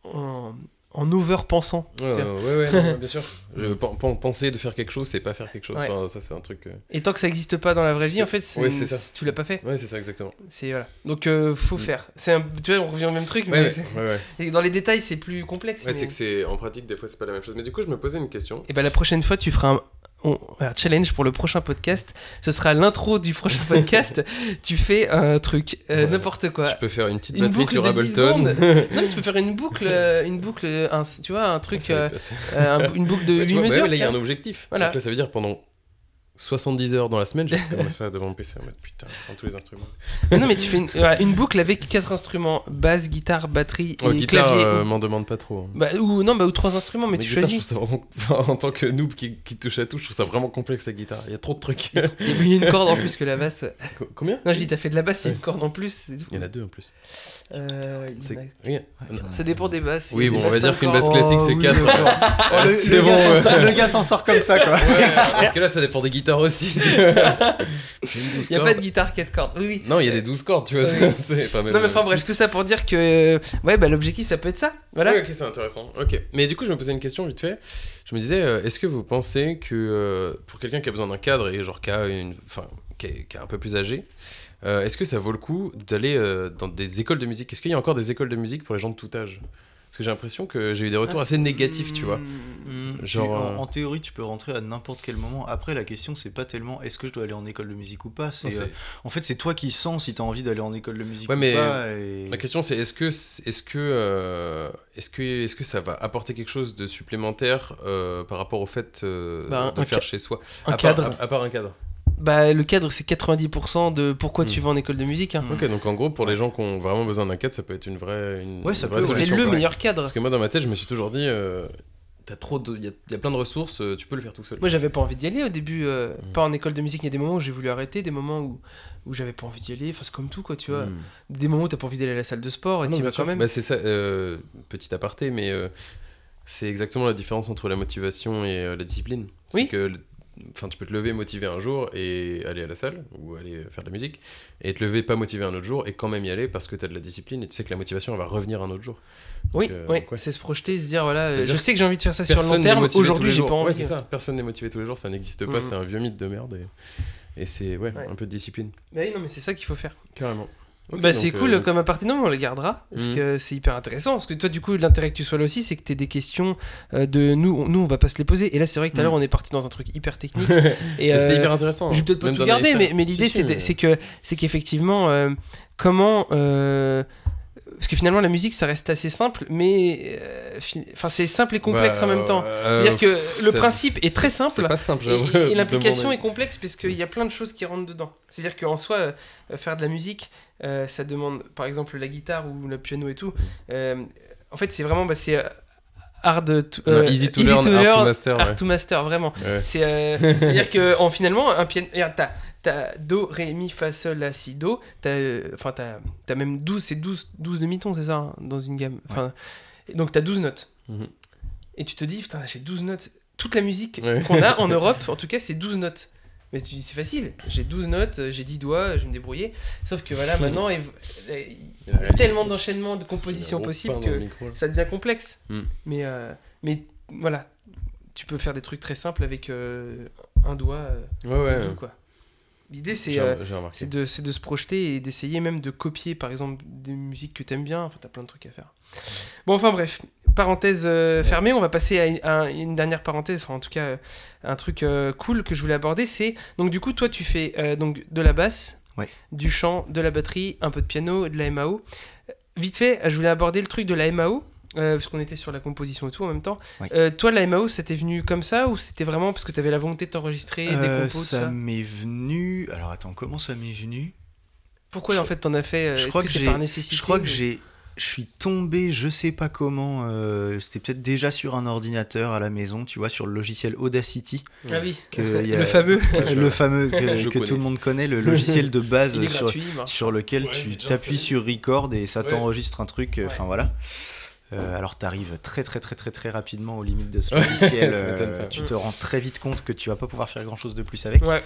en, en over-pensant. Ouais, ouais, ouais, non, bien sûr. Je- pen- pen- penser de faire quelque chose, c'est pas faire quelque chose. Ouais. Enfin, ça, c'est un truc. euh, Et tant que ça n'existe pas dans la vraie vie, en fait, c'est- Ouais, c'est ça. tu l'as pas fait. Ouais, c'est ça, exactement. C'est voilà. Donc euh, faut Mm. faire. C'est un, tu vois, on revient au même truc, mais et dans les détails, c'est plus complexe. Ouais, mais- c'est que c'est en pratique, des fois, c'est pas la même chose. Mais du coup, je me posais une question. Et ben la prochaine fois, tu feras un, on- un challenge pour le prochain podcast. Ce sera l'intro du prochain podcast. tu fais un truc, euh, Ouais. n'importe quoi. Je peux faire une petite Une batterie sur de 10 Ableton. non, tu peux faire une boucle, euh, une boucle, un, tu vois, un truc, euh, un- une boucle de Ouais, tu 8 vois, bah mesures. ouais, là, il y a un objectif. Voilà. Donc là, ça veut dire pendant 70 heures dans la semaine, je vais commencer ça devant mon PC en mode putain, je prends tous les instruments. Non, mais tu fais une, boucle avec quatre instruments basse, guitare, batterie et Oh, guitare, clavier. euh, ou, m'en demande pas trop. hein. bah, ou non, bah, ou trois instruments, mais, tu guitare, choisis. je vraiment- en tant que noob qui, qui touche à tout, je trouve ça vraiment complexe la guitare. Il y a trop de trucs. Il y a une corde en plus que la basse. Co- Combien? Non, je dis, t'as fait de la basse, il y a une corde en plus. Il y en a deux en plus. Euh, a-. Ça dépend des basses. Oui, bon, on va dire qu'une basse classique, c'est oui, 4. d'accord. Le, C'est bon, gars s'en ouais. sort- le gars s'en sort comme ça, quoi. Parce que là, ça dépend des guitares aussi. tu vois. J'ai une 12 Il n'y a pas de guitare 4 cordes. Oui, oui. Non, il y a des 12 cordes, tu vois. Ouais. c'est pas même. Non, mais enfin bref, tout ça pour dire que. Ouais, bah l'objectif, ça peut être ça. Voilà. Oui, ok, c'est intéressant. Ok. Mais du coup, je me posais une question vite fait. Je me disais, euh, est-ce que vous pensez que euh, pour quelqu'un qui a besoin d'un cadre et genre qui a une, enfin, qui est, qui est un peu plus âgé, euh, est-ce que ça vaut le coup d'aller dans des écoles de musique? Est-ce qu'il y a encore des écoles de musique pour les gens de tout âge? Parce que j'ai l'impression que j'ai eu des retours Ah, assez négatifs, tu vois. Hmm. Mm, Genre, tu- en, euh, en théorie, tu peux rentrer à n'importe quel moment. Après, la question, c'est pas tellement est-ce que je dois aller en école de musique ou pas? C'est, euh, en fait, c'est toi qui sens si t'as envie d'aller en école de musique Ouais, ou mais pas. et- Ma question c'est est-ce que est-ce que euh, est-ce que est-ce que ça va apporter quelque chose de supplémentaire euh, par rapport au fait euh, Bah, de faire ca- chez soi? Un à part, cadre. à, à part un cadre. Bah, le cadre, c'est 90% de pourquoi tu Hmm. vas en école de musique. hein. Ok donc en gros pour les gens qui ont vraiment besoin d'un cadre ça peut être une vraie une, Ouais, ça une vraie peut. C'est le meilleur cadre. Parce que moi dans ma tête je me suis toujours dit euh, t'as trop de il y, a- il y a plein de ressources euh, tu peux le faire tout seul. Moi, j'avais pas envie d'y aller au début. euh, Mm. Pas en école de musique. Il y a des moments où j'ai voulu arrêter, des moments où, où j'avais pas envie d'y aller. Enfin, c'est comme tout, quoi, tu vois. Mm. Des moments où t'as pas envie d'aller à la salle de sport et Ah t'y bien vas quand même. Bah, c'est ça, euh, petit aparté, mais euh, c'est exactement la différence entre la motivation et euh, la discipline. C'est Oui. que Enfin, tu peux te lever motivé un jour et aller à la salle ou aller faire de la musique, et te lever pas motivé un autre jour et quand même y aller parce que tu as de la discipline et tu sais que la motivation elle va revenir un autre jour. oui, euh, oui. c'est se projeter, se dire voilà, euh, je sais que j'ai envie de faire ça sur le long terme. Aujourd'hui, j'ai pas envie. Ouais, c'est ça. Personne n'est motivé tous les jours, ça n'existe pas. Mhm. C'est un vieux mythe de merde et, et c'est ouais, Ouais. un peu de discipline. Bah oui, non, mais c'est ça qu'il faut faire. Carrément. Bah c'est euh, cool donc, comme mais on le gardera parce Mhm. que c'est hyper intéressant. Parce que toi, du coup, l'intérêt que tu sois là aussi, c'est que tu des questions euh, de nous, on- nous, on va pas se les poser. Et là, c'est vrai que tout à l'heure, on est parti dans un truc hyper technique. et mais C'était euh, hyper intéressant. Je vais peut-être pas tout garder, les mais, mais l'idée si, c'est mais- c'est que c'est qu'effectivement euh, comment euh, parce que finalement la musique ça reste assez simple, mais euh, fi- enfin c'est simple et complexe Bah, en même temps. euh, C'est-à-dire que le principe est très C'est simple. pas simple, Et, et demander. est complexe parce qu'il y a plein de choses qui rentrent dedans. C'est-à-dire qu'en soi, euh, faire de la musique, ça demande, par exemple, la guitare ou le piano et tout. en fait, c'est vraiment, bah, c'est hard, to, Non, euh, easy to learn, hard to master. hard ouais. to master, vraiment. Ouais. C'est, euh, C'est-à-dire que en, finalement, un piano, t'as, t'as do, ré, mi, fa, sol, la, si, do. T'as, euh, enfin, t'as, t'as même 12, c'est 12, 12 demi-tons, c'est ça, hein, dans une gamme. Enfin, Donc t'as 12 notes. Mhm. Et tu te dis, putain, j'ai 12 notes. Toute la musique Ouais. qu'on a en Europe, en tout cas, c'est 12 notes. Mais tu dis, c'est facile. J'ai 12 notes, j'ai 10 doigts, je vais me débrouiller. Sauf que voilà, maintenant, il y a tellement d'enchaînements de compositions possibles que ça devient complexe. Mm. Mais, euh, mais voilà, tu peux faire des trucs très simples avec euh, un doigt, euh, Ouais, ouais. deux, quoi. L'idée, c'est euh, de, de se projeter et d'essayer même de copier, par exemple, des musiques que t'aimes bien. Enfin, t'as plein de trucs à faire. Bon, enfin bref, parenthèse euh, fermée, on va passer à une, à une dernière parenthèse, enfin en tout cas, euh, un truc euh, cool que je voulais aborder, c'est... Donc du coup, toi, tu fais donc, de la basse, Ouais. du chant, de la batterie, un peu de piano, de la MAO. Vite fait, je voulais aborder le truc de la MAO. Euh, parce qu'on était sur la composition et tout en même temps. Euh, toi, la MAO, ça t'est venu comme ça ou c'était vraiment parce que t'avais la volonté de t'enregistrer des Euh, compos, tout ça ça m'est venu. Alors attends, comment ça m'est venu? Pourquoi en fait t'en as fait euh, je crois que, que c'est j'ai- par nécessité Je crois que j'ai. Je suis tombé, je sais pas comment. euh, C'était peut-être déjà sur un ordinateur à la maison, tu vois, sur le logiciel Audacity. Ah oui, Que y a- le fameux. le fameux que, tout le monde connaît, le logiciel de base sur, gratuit, lequel Ouais, tu t'appuies sur record et ça Ouais. t'enregistre un truc. euh, Ouais. Enfin voilà. Euh, alors t'arrives très très très très très rapidement aux limites de ce logiciel. Euh, tu te rends très vite compte que tu vas pas pouvoir faire grand chose de plus avec. Ouais.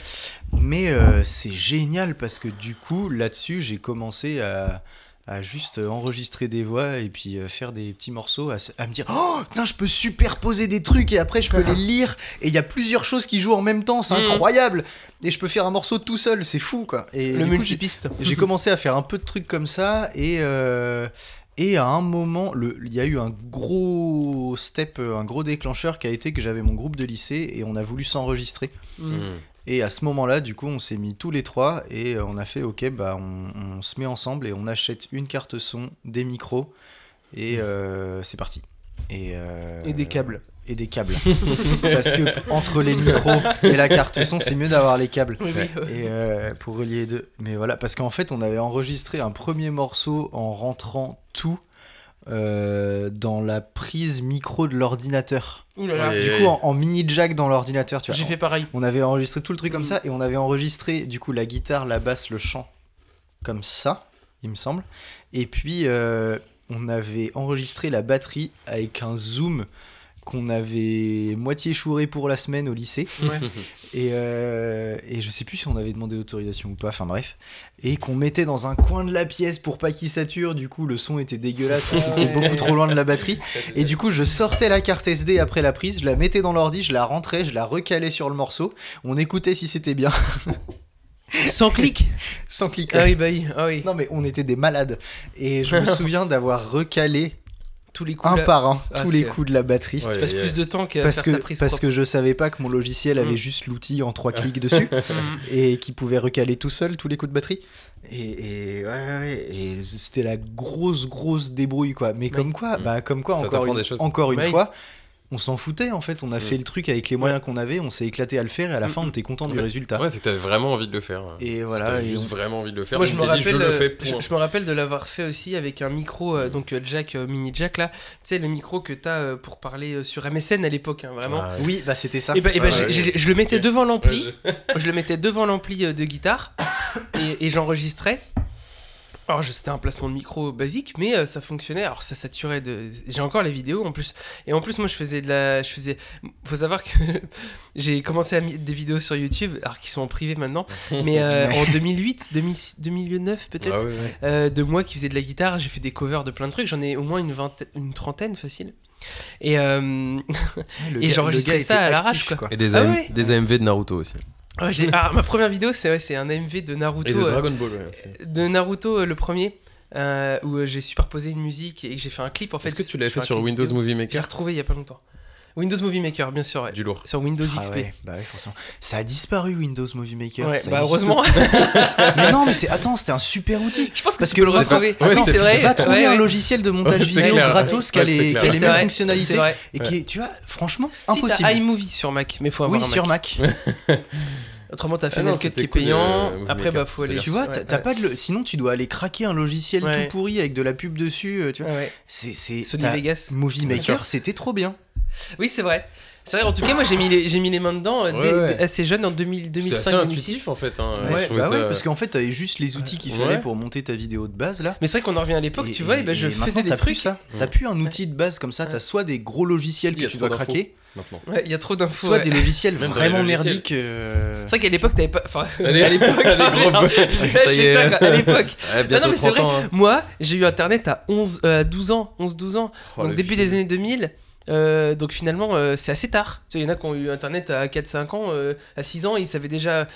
Mais euh, c'est génial parce que du coup, là-dessus, j'ai commencé à, à juste enregistrer des voix et puis euh, faire des petits morceaux, à, me dire Oh, putain, je peux superposer des trucs et après je peux les lire et il y a plusieurs choses qui jouent en même temps, c'est Mhm. incroyable! Et je peux faire un morceau tout seul, c'est fou quoi! Et Le multipiste. j'ai commencé à faire un peu de trucs comme ça et euh, et à un moment le- il y a eu un gros step un gros déclencheur qui a été que j'avais mon groupe de lycée et on a voulu s'enregistrer Mm. Et à ce moment là du coup on s'est mis tous les trois et euh, on a fait ok bah on, on se met ensemble et on achète une carte son des micros et euh, c'est parti et, euh, Et des câbles. et des câbles. Parce que entre les micros et la carte son, c'est mieux d'avoir les câbles. Oui, oui, ouais. Et euh, pour relier les deux. Mais voilà, parce qu'en fait, on avait enregistré un premier morceau en rentrant tout euh, dans la prise micro de l'ordinateur. Ouh là là. Ouais. Du coup, en, en mini jack dans l'ordinateur, tu vois. J'ai fait pareil. On avait enregistré tout le truc comme Mm. ça et on avait enregistré du coup la guitare, la basse, le chant comme ça, il me semble. Et puis euh, on avait enregistré la batterie avec un zoom qu'on avait moitié chouré pour la semaine au lycée. Ouais. Et, euh, et je sais plus si on avait demandé autorisation ou pas, enfin bref. Et qu'on mettait dans un coin de la pièce pour pas qu'il sature, du coup le son était dégueulasse parce qu'il était beaucoup trop loin de la batterie. Et du coup je sortais la carte SD après la prise, je la mettais dans l'ordi, je la rentrais, je la recalais sur le morceau, on écoutait si c'était bien, Sans clic. sans cliquer. Ah oui, bah oui. Ah oui. Non mais on était des malades. Et je me souviens d'avoir recalé Tous les coups. un par un Ah, tous les coups de la batterie. Ouais, Tu passes ouais, plus de temps qu'à Parce faire que, ta prise parce propre. que je savais pas que mon logiciel avait Mm. juste l'outil en trois clics dessus. Mm. et qui pouvait recaler tout seul tous les coups de batterie. Et, et, ouais, ouais, ouais, et c'était la grosse, grosse débrouille, quoi. Mais comme quoi, Mm. bah, comme quoi Ça encore une, encore une Ouais. fois, on s'en foutait en fait. On a Mm. fait le truc avec les moyens qu'on avait, on s'est éclaté à le faire et à la Mm, fin, on était content En du fait, résultat. Ouais, c'est que t'avais vraiment envie de le faire. Et voilà. Et juste on- vraiment envie de le faire. Moi, je me dit, rappelle, je le euh, fais. je, me rappelle de l'avoir fait aussi avec un micro, euh, donc euh, jack, euh, mini jack là. Tu sais, le micro que t'as euh, pour parler euh, sur MSN à l'époque, hein, vraiment. Ah, Oui, bah c'était ça. Et bah, et bah, Ah, je le mettais devant l'ampli, je- le mettais devant l'ampli de guitare et, et j'enregistrais. Alors c'était un placement de micro basique, mais euh, ça fonctionnait. Alors ça saturait de. J'ai encore les vidéos en plus. Et en plus moi je faisais de la, je faisais. Faut savoir que j'ai commencé à mettre des vidéos sur YouTube, alors qui sont en privé maintenant, mais euh, en 2008, 2006, 2009 peut-être. Ah. Euh, de moi qui faisais de la guitare, j'ai fait des covers de plein de trucs, j'en ai au moins une vingtaine, une trentaine facile. Et, Le et j'enregistrais ça à l'arrache, actif, quoi. Et des, Ah AM ouais des AMV de Naruto aussi. Ouais, j'ai- ah, ma première vidéo, c'est ouais, c'est un AMV de Naruto, Et de euh, Dragon Ball, ouais. aussi. de Naruto euh, le premier, euh, où euh, j'ai superposé une musique et j'ai fait un clip en fait. Est-ce que tu l'avais fait un sur clip Windows vidéo. Movie Je l'ai Maker retrouvé il y a pas longtemps. Windows Movie Maker, bien sûr, ouais. Du lourd. Sur Windows Ah XP. ouais, bah ouais, forcément. Ça a disparu Windows Movie Maker. Ouais, ça bah heureusement. mais non, mais c'est attends, c'était un super outil. je pense que Parce tu que peux le retrouver. C'était- c'est vrai. Va trouver ouais, un ouais. logiciel de montage vidéo gratos qui a les, qui a les mêmes vrai, fonctionnalités C'est vrai. et qui est, tu vois, franchement, Si impossible. t'as iMovie sur Mac, mais faut avoir oui, un sur Mac. Autrement, t'as Ah Final non, Cut qui est cool, payant. euh, Movie Après, bah, faut aller. Tu vois, t'as ouais. pas de le... sinon tu dois aller craquer un logiciel Ouais. tout pourri avec de la pub dessus, euh, tu vois. C'est c'est Sony Vegas. Movie Maker, c'était trop bien. Oui, c'est vrai. C'est vrai, en tout cas, moi j'ai mis, les, j'ai mis les mains dedans euh, Ouais, dès- ouais. dès- assez jeune, en 2000, C'était assez 2005-2006. intuitif en fait. Hein. Ouais, Je trouvais bah ouais, ça- parce qu'en fait, t'avais juste les outils qu'il Ouais. fallait pour monter ta vidéo de base là. Mais c'est vrai qu'on en revient à l'époque, tu vois, et, et- ben, je et faisais des t'as plus trucs. ça. T'as plus un outil de base comme ça. T'as Ouais. soit des gros logiciels Il y que a tu trop dois d'infos. craquer, Maintenant. Ouais, il y a trop d'infos. soit ouais. des logiciels Même dans vraiment logiciels. merdiques. euh, C'est vrai qu'à l'époque, t'avais pas. Enfin, Allez, à l'époque, allez, gros merde. J'ai Ça y lâché est. ça, quoi, à l'époque. Ouais, bientôt non, mais c'est 30 ans. hein. Moi, j'ai eu internet à 11, euh, à 12 ans, 11-12 ans. Oh, donc le début des années 2000. Euh, donc finalement, euh, c'est assez tard. Tu Il y en a qui ont eu internet à 4-5 ans, euh, à 6 ans, ils savaient déjà,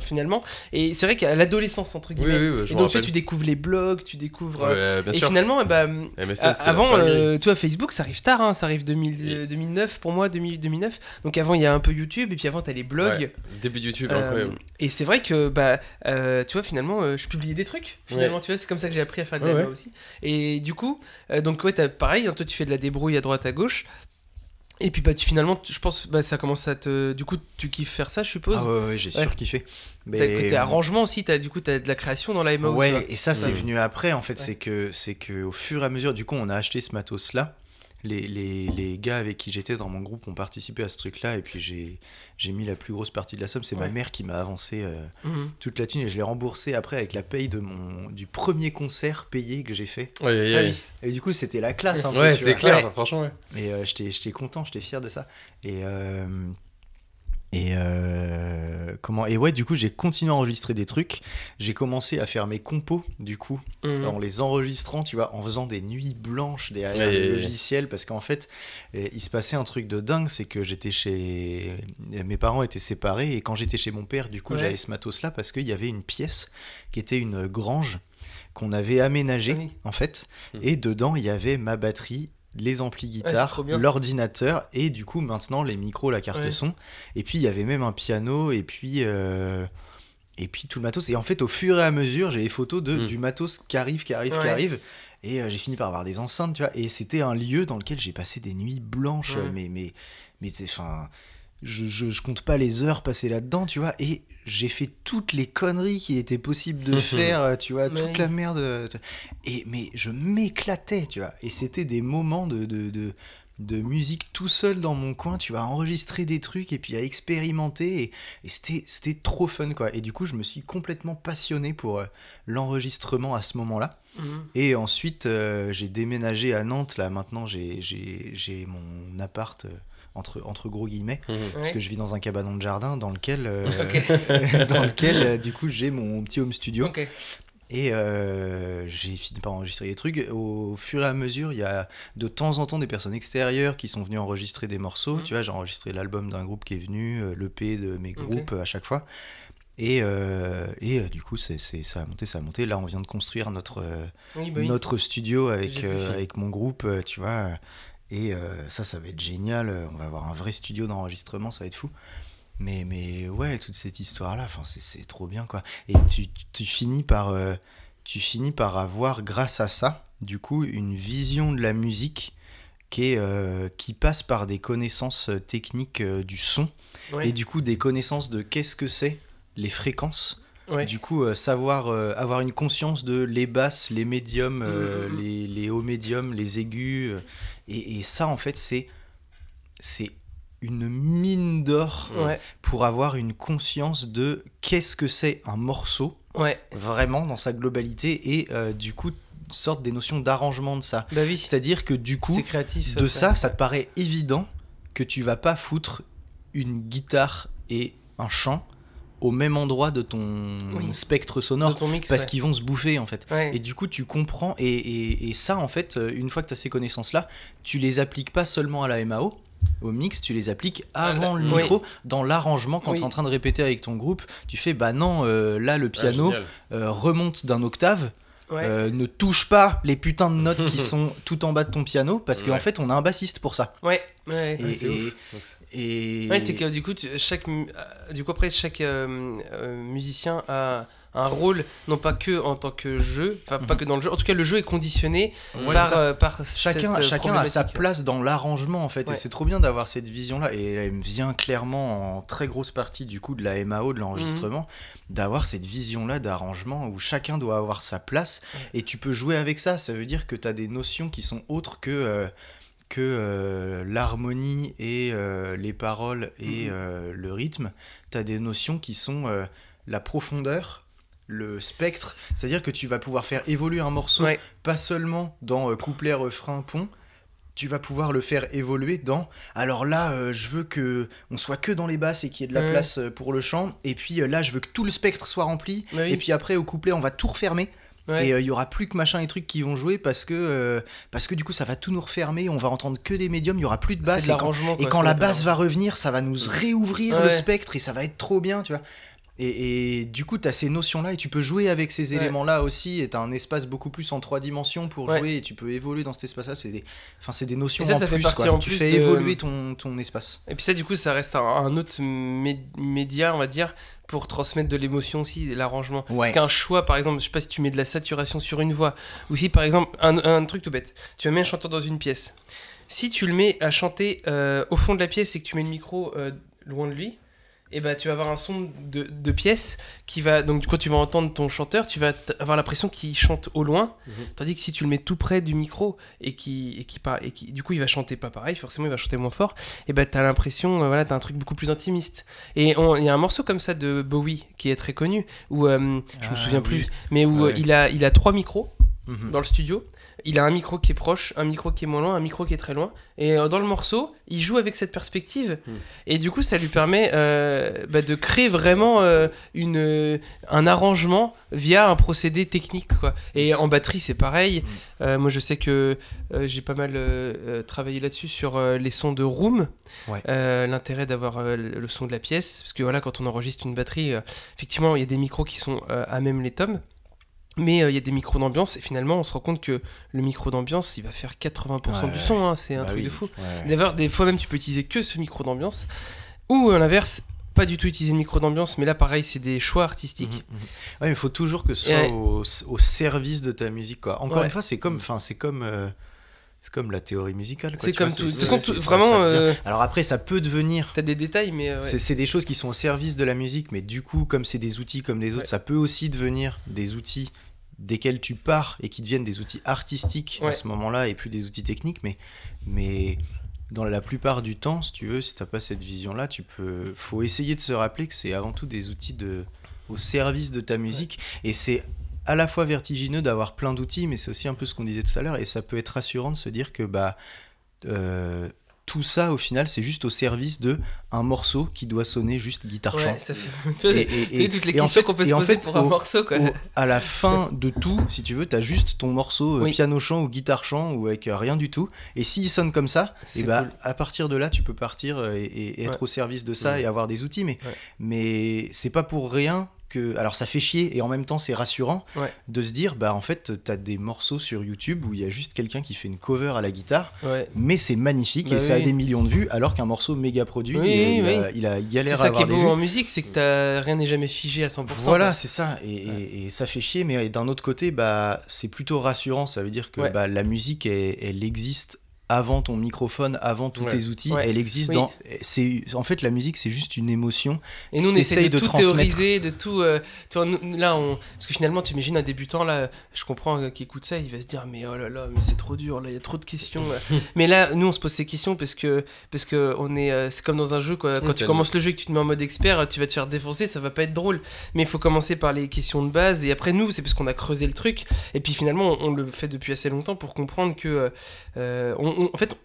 finalement. Et c'est vrai qu'à l'adolescence, entre guillemets. oui, oui, je et donc tu, tu découvres les blogs, tu découvres. et sûr. finalement, eh ben, MSN, c'était avant, tu vois, Facebook, ça arrive tard, hein, ça arrive 2000, Et- euh, 2009 pour moi, 2000, 2009. Donc avant, il y a un peu YouTube, et puis avant, t'as les blogs. Ouais, Début YouTube, incroyable. et c'est vrai que, bah, tu vois, finalement, je publiais des trucs. Finalement, tu vois, c'est comme ça que j'ai appris à faire de la Ouais, aussi. Et du coup, donc, ouais, t'as pareil, hein, toi, tu fais de la débrouille à droite, à gauche. Et puis, bah, tu, finalement, tu- je pense, bah, ça commence à te. Du coup, tu kiffes faire ça, je suppose? Ah ouais, ouais, j'ai Ouais. surkiffé. T'as côté arrangement aussi, as, du coup, t'as de la création dans la vois. Ouais, et ça c'est Ouais. venu après en fait, Ouais. c'est que c'est que au fur et à mesure, du coup, on a acheté ce matos là. Les, les, les gars avec qui j'étais dans mon groupe ont participé à ce truc là et puis j'ai j'ai mis la plus grosse partie de la somme. C'est ma mère qui m'a avancé euh, Mhm. toute la thune et je l'ai remboursé après avec la paye de mon du premier concert payé que j'ai fait. Ouais, ouais, Ah ouais. oui. Et du coup, c'était la classe un peu, Ouais, c'est clair, Ouais. franchement, ouais. Et euh, j'étais j'étais content, j'étais fier de ça. Et euh, et euh, comment et ouais, du coup, j'ai continué à enregistrer des trucs. J'ai commencé à faire mes compos du coup Mhm. en les enregistrant, tu vois, en faisant des nuits blanches derrière le logiciel, parce qu'en fait, eh, il se passait un truc de dingue, c'est que j'étais chez... Mes parents étaient séparés, et quand j'étais chez mon père, du coup, Ouais. j'avais ce matos-là, parce qu'il y avait une pièce qui était une grange qu'on avait aménagée, oui. en fait, Mhm. et dedans, il y avait ma batterie, les amplis guitare, bien. l'ordinateur, et du coup, maintenant, les micros, la carte Ouais. son, et puis il y avait même un piano, et puis... euh, et puis tout le matos. Et en fait, au fur et à mesure, j'ai les photos de, Mm. du matos qui arrive, qui arrive, qui arrive. Et euh, j'ai fini par avoir des enceintes, tu vois. Et c'était un lieu dans lequel j'ai passé des nuits blanches, Ouais. mais, mais, mais c'est, enfin, je, je, je compte pas les heures passées là-dedans, tu vois. Et j'ai fait toutes les conneries qu'il était possible de faire, euh, tu vois, Mais toute la merde. euh, Et, mais je m'éclatais, tu vois. Et c'était des moments de, de, de, de musique tout seul dans mon coin, tu vas enregistrer des trucs et puis à expérimenter. Et, et c'était, c'était trop fun, quoi. Et du coup, je me suis complètement passionné pour euh, l'enregistrement à ce moment-là. Mhm. Et ensuite, euh, j'ai déménagé à Nantes. Là, maintenant, j'ai, j'ai, j'ai mon appart euh, entre, entre gros guillemets. Mhm. Parce que je vis dans un cabanon de jardin dans lequel, euh, dans lequel euh, du coup, j'ai mon petit home studio. Et euh, j'ai fini par enregistrer des trucs. Au fur et à mesure, il y a de temps en temps des personnes extérieures qui sont venues enregistrer des morceaux. Mhm. Tu vois, j'ai enregistré l'album d'un groupe qui est venu, l'EP de mes groupes à chaque fois. Et, euh, et euh, du coup, c'est, ça a monté, ça a monté. Là, on vient de construire notre, Oui, bah oui. notre studio avec, avec mon groupe, tu vois. Et euh, ça, ça va être génial. On va avoir un vrai studio d'enregistrement, ça va être fou. Mais, mais ouais, toute cette histoire-là, c'est, c'est trop bien, quoi. Et tu, tu finis par, euh, tu finis par avoir, grâce à ça, du coup, une vision de la musique qui, est, euh, qui passe par des connaissances euh, techniques euh, du son Ouais. et du coup des connaissances de qu'est-ce que c'est les fréquences Ouais. du coup, euh, savoir euh, avoir une conscience de les basses, les médiums, euh, Mhm. les, les hauts médiums, les aigus. et, et ça, en fait, c'est c'est une mine d'or Ouais. pour avoir une conscience de qu'est-ce que c'est un morceau, Ouais. vraiment dans sa globalité, et du coup, sorte des notions d'arrangement de ça. Bah oui. C'est-à-dire que du coup, créatif. de ça, ça te paraît évident que tu vas pas foutre une guitare et un chant au même endroit de ton Oui. spectre sonore ton mix. parce ouais. qu'ils vont se bouffer en fait. Ouais. Et du coup, tu comprends, et, et- et ça, en fait, euh, une fois que tu as ces connaissances-là, tu les appliques pas seulement à la MAO, au mix, tu les appliques avant le oui. micro, dans l'arrangement, quand Oui. tu es en train de répéter avec ton groupe, tu fais, bah non, euh, là, le Ah, piano euh, remonte d'un octave, Ouais. euh, ne touche pas les putains de notes qui sont tout en bas de ton piano, parce qu'en Ouais. fait, on a un bassiste pour ça. Ouais. Ouais. Et- Ouais, c'est et- Et... Ouais, c'est que du coup, tu- chaque, euh, du coup après, chaque euh, euh, musicien a un rôle, non pas que en tant que jeu, enfin pas Mhm. que dans le jeu. En tout cas, le jeu est conditionné Ouais, par, euh, par Chacun, cette, euh, chacun a sa place dans l'arrangement en fait, Ouais. et c'est trop bien d'avoir cette vision-là. Et elle me vient clairement en très grosse partie du coup de la MAO, de l'enregistrement, Mhm. d'avoir cette vision-là d'arrangement où chacun doit avoir sa place et tu peux jouer avec ça. Ça veut dire que tu as des notions qui sont autres que, euh, que euh, l'harmonie et euh, les paroles et Mhm. euh, le rythme. Tu as des notions qui sont euh, la profondeur. Le spectre, c'est-à-dire que tu vas pouvoir faire évoluer un morceau Ouais. pas seulement dans euh, couplet, refrain, pont, tu vas pouvoir le faire évoluer dans. Alors là, euh, je veux que on soit que dans les basses et qu'il y ait de la Ouais. place euh, pour le chant. Et puis euh, là, je veux que tout le spectre soit rempli. Bah oui. Et puis après, au couplet, on va tout refermer. Ouais. Et euh, il y aura plus que machin et trucs qui vont jouer parce que euh, parce que du coup, ça va tout nous refermer. On va entendre que des médiums. Il y aura plus de c'est basse. de Et quand, et quand la basse va revenir, ça va nous réouvrir le spectre et ça va être trop bien, tu vois. Et, et du coup, tu as ces notions-là et tu peux jouer avec ces Ouais. éléments-là aussi. Et tu as un espace beaucoup plus en trois dimensions pour Ouais. jouer et tu peux évoluer dans cet espace-là. C'est des, enfin, des notions Et ça, en ça fait plus. quoi. en tu plus fais de- évoluer ton, ton espace. Et puis ça, du coup, ça reste un, un autre mé- média, on va dire, pour transmettre de l'émotion aussi, l'arrangement. Ouais. Parce qu'un choix, par exemple, je sais pas si tu mets de la saturation sur une voix, ou si, par exemple, un, un truc tout bête, tu mettre un chanteur dans une pièce. Si tu le mets à chanter euh, au fond de la pièce et que tu mets le micro euh, loin de lui, et bah tu vas avoir un son de, de pièce qui va donc quand tu vas entendre ton chanteur tu vas avoir l'impression qu'il chante au loin Mhm. tandis que si tu le mets tout près du micro et qui et qui, et qui du coup il va chanter pas pareil forcément il va chanter moins fort et bah t'as l'impression euh, voilà t'as un truc beaucoup plus intimiste et il y a un morceau comme ça de Bowie qui est très connu où euh, je me Ah, souviens oui. plus mais où Ouais. euh, il a il a trois micros Mhm. dans le studio. Il a un micro qui est proche, un micro qui est moins loin, un micro qui est très loin. Et euh, dans le morceau, il joue avec cette perspective. Hmm. Et du coup, ça lui permet euh, bah, de créer vraiment euh, une, un arrangement via un procédé technique. Quoi. Et en batterie, c'est pareil. Hmm. Euh, moi, je sais que j'ai pas mal travaillé là-dessus sur les sons de room. Ouais. L'intérêt d'avoir le son de la pièce. Parce que voilà, quand on enregistre une batterie, effectivement, il y a des micros qui sont à même les tomes. Mais euh, il y a des micros d'ambiance et finalement on se rend compte que le micro d'ambiance il va faire 80% Ouais, du son, hein, c'est un Bah truc oui. de fou. Ouais. D'ailleurs, des fois même tu peux utiliser que ce micro d'ambiance. Ou à l'inverse, pas du tout utiliser de micro d'ambiance, mais là, pareil, c'est des choix artistiques. Mhm, mhm. Ouais, mais il faut toujours que ce soit Ouais. au, au service de ta musique, quoi. Encore une fois, c'est comme, enfin, c'est comme, euh, c'est comme la théorie musicale. C'est comme vois, tout. Façon, vraiment, ça euh, Alors après, ça peut devenir. t'as des détails, mais. C'est des choses qui sont au service de la musique, mais du coup, comme c'est des outils comme les autres, ça peut aussi devenir des outils desquels tu pars et qui deviennent des outils artistiques à ce moment-là et plus des outils techniques. Mais, mais dans la plupart du temps, si tu veux, si t'as pas cette vision-là, tu peux. Faut essayer de se rappeler que c'est avant tout des outils de au service de ta musique et c'est à la fois vertigineux d'avoir plein d'outils, mais c'est aussi un peu ce qu'on disait tout à l'heure, et ça peut être rassurant de se dire que bah euh, tout ça au final c'est juste au service de un morceau qui doit sonner juste guitare chant. Ouais, ça fait. tu vois, Et- toutes les en questions qu'on peut se en poser fait, pour un au- morceau, quoi. au- à la fin de tout, si tu veux, t'as juste ton morceau euh, Oui. piano chant ou guitare chant ou avec euh, rien du tout. Et s'il sonne comme ça, et bah cool. à partir de là, tu peux partir euh, et, être Ouais. au service de ça Ouais. et avoir des outils. Mais, mais c'est pas pour rien que. Alors ça fait chier et en même temps c'est rassurant Ouais. de se dire, bah en fait, t'as des morceaux sur YouTube où il y a juste quelqu'un qui fait une cover à la guitare, Ouais. mais c'est magnifique Bah et ça a des millions de vues, alors qu'un morceau méga produit, Oui, il, oui, a, il a- il C'est galère à ça qui est avoir des beau vues. en musique, c'est que t'as- rien n'est jamais figé à 100%. Voilà, c'est ça. Et, et- et ça fait chier, mais d'un autre côté, bah, c'est plutôt rassurant. Ça veut dire que bah, la musique, elle, elle existe avant ton microphone, avant tous Ouais. tes outils. Ouais. Elle existe Oui. dans. C'est en fait la musique, c'est juste une émotion. Et nous, on essaye de, de tout transmettre. théoriser, de tout. euh, là, on... parce que finalement, tu imagines un débutant, là, je comprends euh, qui écoute ça, il va se dire, mais oh là là, mais c'est trop dur, là, il y a trop de questions. mais là, nous, on se pose ces questions parce que, parce que on est, euh, c'est comme dans un jeu, quoi. Quand Oui, tu commences le jeu et que tu te mets en mode expert, tu vas te faire défoncer, ça va pas être drôle. Mais il faut commencer par les questions de base, et après, nous, c'est parce qu'on a creusé le truc, et puis finalement, on, on le fait depuis assez longtemps pour comprendre que, euh, on- en fait,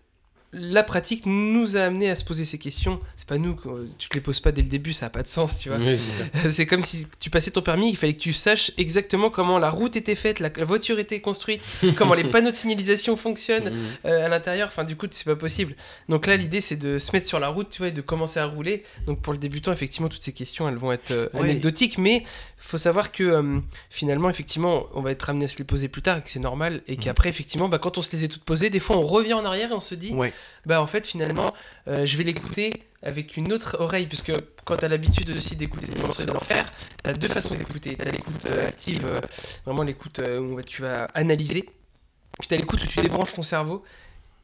la pratique nous a amené à se poser ces questions. C'est pas nous, quoi. tu te les poses pas dès le début, ça a pas de sens, tu vois. Oui, c'est comme si tu passais ton permis, il fallait que tu saches exactement comment la route était faite, la, la voiture était construite, comment les panneaux de signalisation fonctionnent Mhm. euh, à l'intérieur. Enfin, du coup, c'est pas possible. Donc là, l'idée, c'est de se mettre sur la route, tu vois, et de commencer à rouler. Donc pour le débutant, effectivement, toutes ces questions, elles vont être euh, Ouais. anecdotiques, mais faut savoir que euh, finalement, effectivement, on va être amené à se les poser plus tard et que c'est normal. Et qu'après, effectivement, bah, quand on se les est toutes posées, des fois, on revient en arrière et on se dit, Ouais. Bah en fait finalement euh, je vais l'écouter avec une autre oreille puisque quand tu as l'habitude aussi d'écouter des morceaux et d'en faire tu as deux façons d'écouter tu as l'écoute euh, active euh, vraiment l'écoute où tu vas analyser puis tu as l'écoute où tu débranches ton cerveau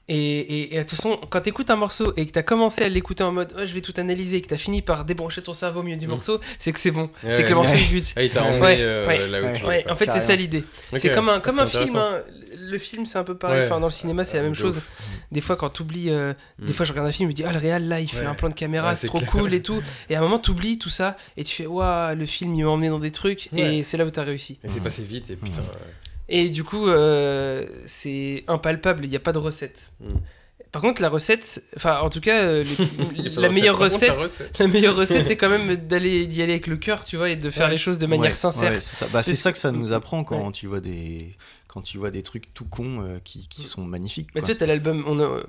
et, et- et de toute façon, quand tu écoutes un morceau et que tu as commencé à l'écouter en mode oh, je vais tout analyser et que tu as fini par débrancher ton cerveau au milieu du Mm. morceau, c'est que c'est bon. Ouais, c'est que le ouais. morceau Ouais. il bute. Ah, il t'a Ouais. emmené Ouais, euh, ouais. là où tu Ouais, en fait, c'est ça l'idée. C'est comme un, comme un film. hein. Le film, c'est un peu pareil. Ouais. Enfin, dans le cinéma, c'est la Euh, même chose. ouf. Des fois, quand t'oublies, euh, des Mm. fois, je regarde un film, je me dis, ah, le réal, là, il fait Ouais. un plan de caméra, Ouais, c'est trop clair. cool et tout. Et à un moment, t'oublies tout ça et tu fais, waouh, le film, il m'a emmené dans des trucs. Ouais. Et c'est là où t'as réussi. Et c'est passé vite et putain. ouais. Et du coup, euh, c'est impalpable, il n'y a pas de recette. Mm. Par contre, la recette, enfin, en tout cas, euh, les- la meilleure recette. Par contre, recette, la meilleure recette, c'est quand même d'aller d'y aller avec le cœur, tu vois, et de faire Ouais. les choses de manière Ouais, sincère. ouais, c'est ça. Bah, c'est Parce- ça que ça nous apprend quand Ouais. tu vois des quand tu vois des trucs tout cons euh, qui, qui sont magnifiques. Mais quoi. tu vois, t'as l'album, on a-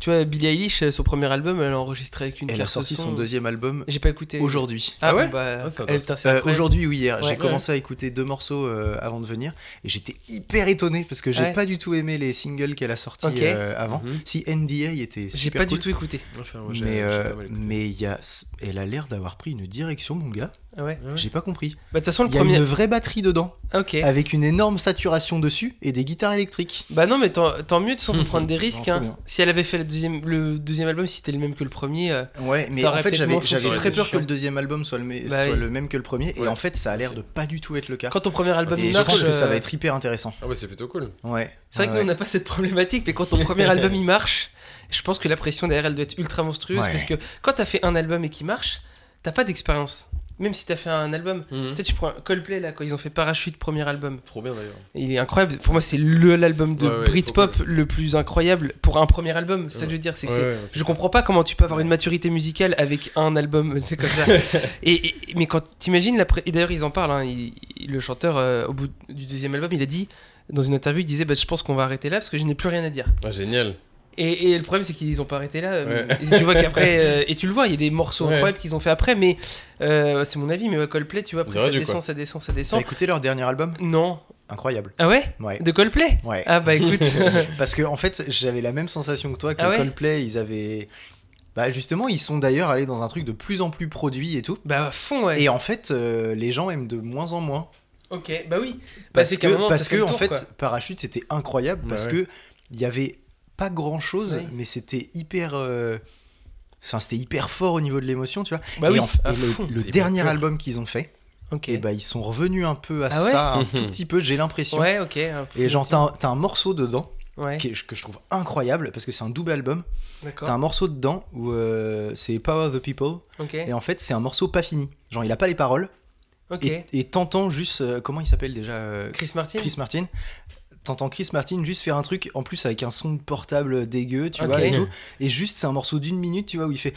tu vois, Billie Eilish, son premier album, elle a enregistré avec une Elle a sorti son. son deuxième album J'ai pas écouté. aujourd'hui. Ah, Ah ouais bah, Ah, Euh. Aujourd'hui ou hier, Ouais. j'ai commencé à écouter deux morceaux euh, avant de venir et j'étais hyper étonné parce que j'ai Ouais. pas du tout aimé les singles qu'elle a sortis euh, avant. Mhm. Si NDA était J'ai super pas cool, du tout écouté. Mais j'ai euh, pas mal écouté. mais il y a, elle a l'air d'avoir pris une direction, mon gars. Ah ouais. Ouais. J'ai pas compris. Bah, de toute façon, le Il y a premier. une vraie batterie dedans Ah, Ok. avec une énorme saturation dessus et des guitares électriques. Bah non, mais tant, tant mieux de faut prendre des risques. hein. Si elle avait fait le deuxième, le deuxième album, si c'était le même que le premier, euh, Ouais, mais Ça en fait j'avais très peur Chiant. que le deuxième album soit le, me- Bah soit oui. le même que le premier et Ouais. en fait ça a l'air de pas du tout être le cas. quand ton premier album Et il je marche, pense que ça euh, va être hyper intéressant. Ah, bah, c'est plutôt cool. Ouais. C'est vrai que Ouais, nous on n'a pas cette problématique, mais quand ton premier album il marche, je pense que la pression derrière elle doit être ultra monstrueuse Ouais. parce que quand t'as fait un album et qui marche, t'as pas d'expérience. Même si t'as fait un album, Mhm. tu sais, tu prends Coldplay là, quand ils ont fait Parachute premier album, Trop bien d'ailleurs. il est incroyable. Pour moi, c'est le l'album de Ouais, ouais, Britpop le plus incroyable pour un premier album. Ça que je veux dire, c'est que Ouais, ouais, Je comprends pas comment tu peux avoir une maturité musicale avec un album, c'est comme ça. et, et- mais quand t'imagines la et d'ailleurs ils en parlent, hein, il- il- le chanteur euh, au bout du deuxième album, il a dit dans une interview, il disait bah, je pense qu'on va arrêter là parce que je n'ai plus rien à dire. Ah, génial. Et, et le problème c'est qu'ils ont pas arrêté là. euh, Ouais. et tu vois qu'après euh, et tu le vois, il y a des morceaux Ouais. incroyables qu'ils ont fait après, mais euh, c'est mon avis, mais ouais, Coldplay, tu vois après ça descend, ça descend, ça T'as descend. écouté leur dernier album? Non. Incroyable. Ah ouais? Ouais. De Coldplay? Ouais. Ah bah écoute. Parce que en fait, j'avais la même sensation que toi que Ah ouais? Coldplay, ils avaient Bah justement, ils sont d'ailleurs allés dans un truc de plus en plus produit et tout. Bah, à fond, ouais. Et en fait, euh, les gens aiment de moins en moins. Ok, bah oui. Bah, Parce que, moment, parce t'as que en fait, quoi. Parachute, c'était incroyable. Bah parce ouais. que il y avait pas grand chose, Oui. mais c'était hyper. euh, Enfin, c'était hyper fort au niveau de l'émotion, tu vois. Bah et oui, en- à et le- fond. dernier cool. album qu'ils ont fait, Ok. et bah ils sont revenus un peu à Ah ouais ça, un tout petit peu, j'ai l'impression. Ouais, Et genre, t'as un, un morceau dedans Ouais, qui est- que je trouve incroyable parce que c'est un double album. d'accord. T'as un morceau dedans où euh, c'est Power of the People Ok, et en fait c'est un morceau pas fini. Genre il a pas les paroles et et t'entends juste euh, comment il s'appelle déjà euh, Chris Martin Chris Martin. T'entends Chris Martin juste faire un truc en plus avec un son de portable dégueu, tu vois, et tout. Et juste c'est un morceau d'une minute, tu vois, où il fait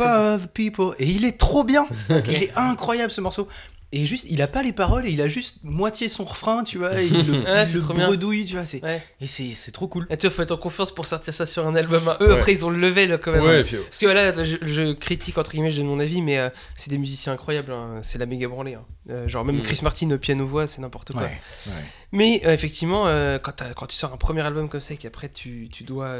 of the People et il est trop bien. Il est incroyable ce morceau. Et juste, il a pas les paroles et il a juste moitié son refrain, tu vois, et il le, Ah, il c'est le trop bien. tu vois, c'est Ouais. et c'est c'est trop cool. Et tu vois, faut être en confiance pour sortir ça sur un album. hein. Eux, Ouais. après, ils ont le level quand même. Ouais, hein. puis, Parce que là, je, je critique entre guillemets, je donne mon avis, mais euh, c'est des musiciens incroyables. hein. C'est la méga branlée. hein. Euh, genre, même Mm. Chris Martin au piano-voix, c'est n'importe quoi. Ouais, ouais. Mais euh, effectivement, euh, quand, quand tu sors un premier album comme ça et qu'après tu, tu dois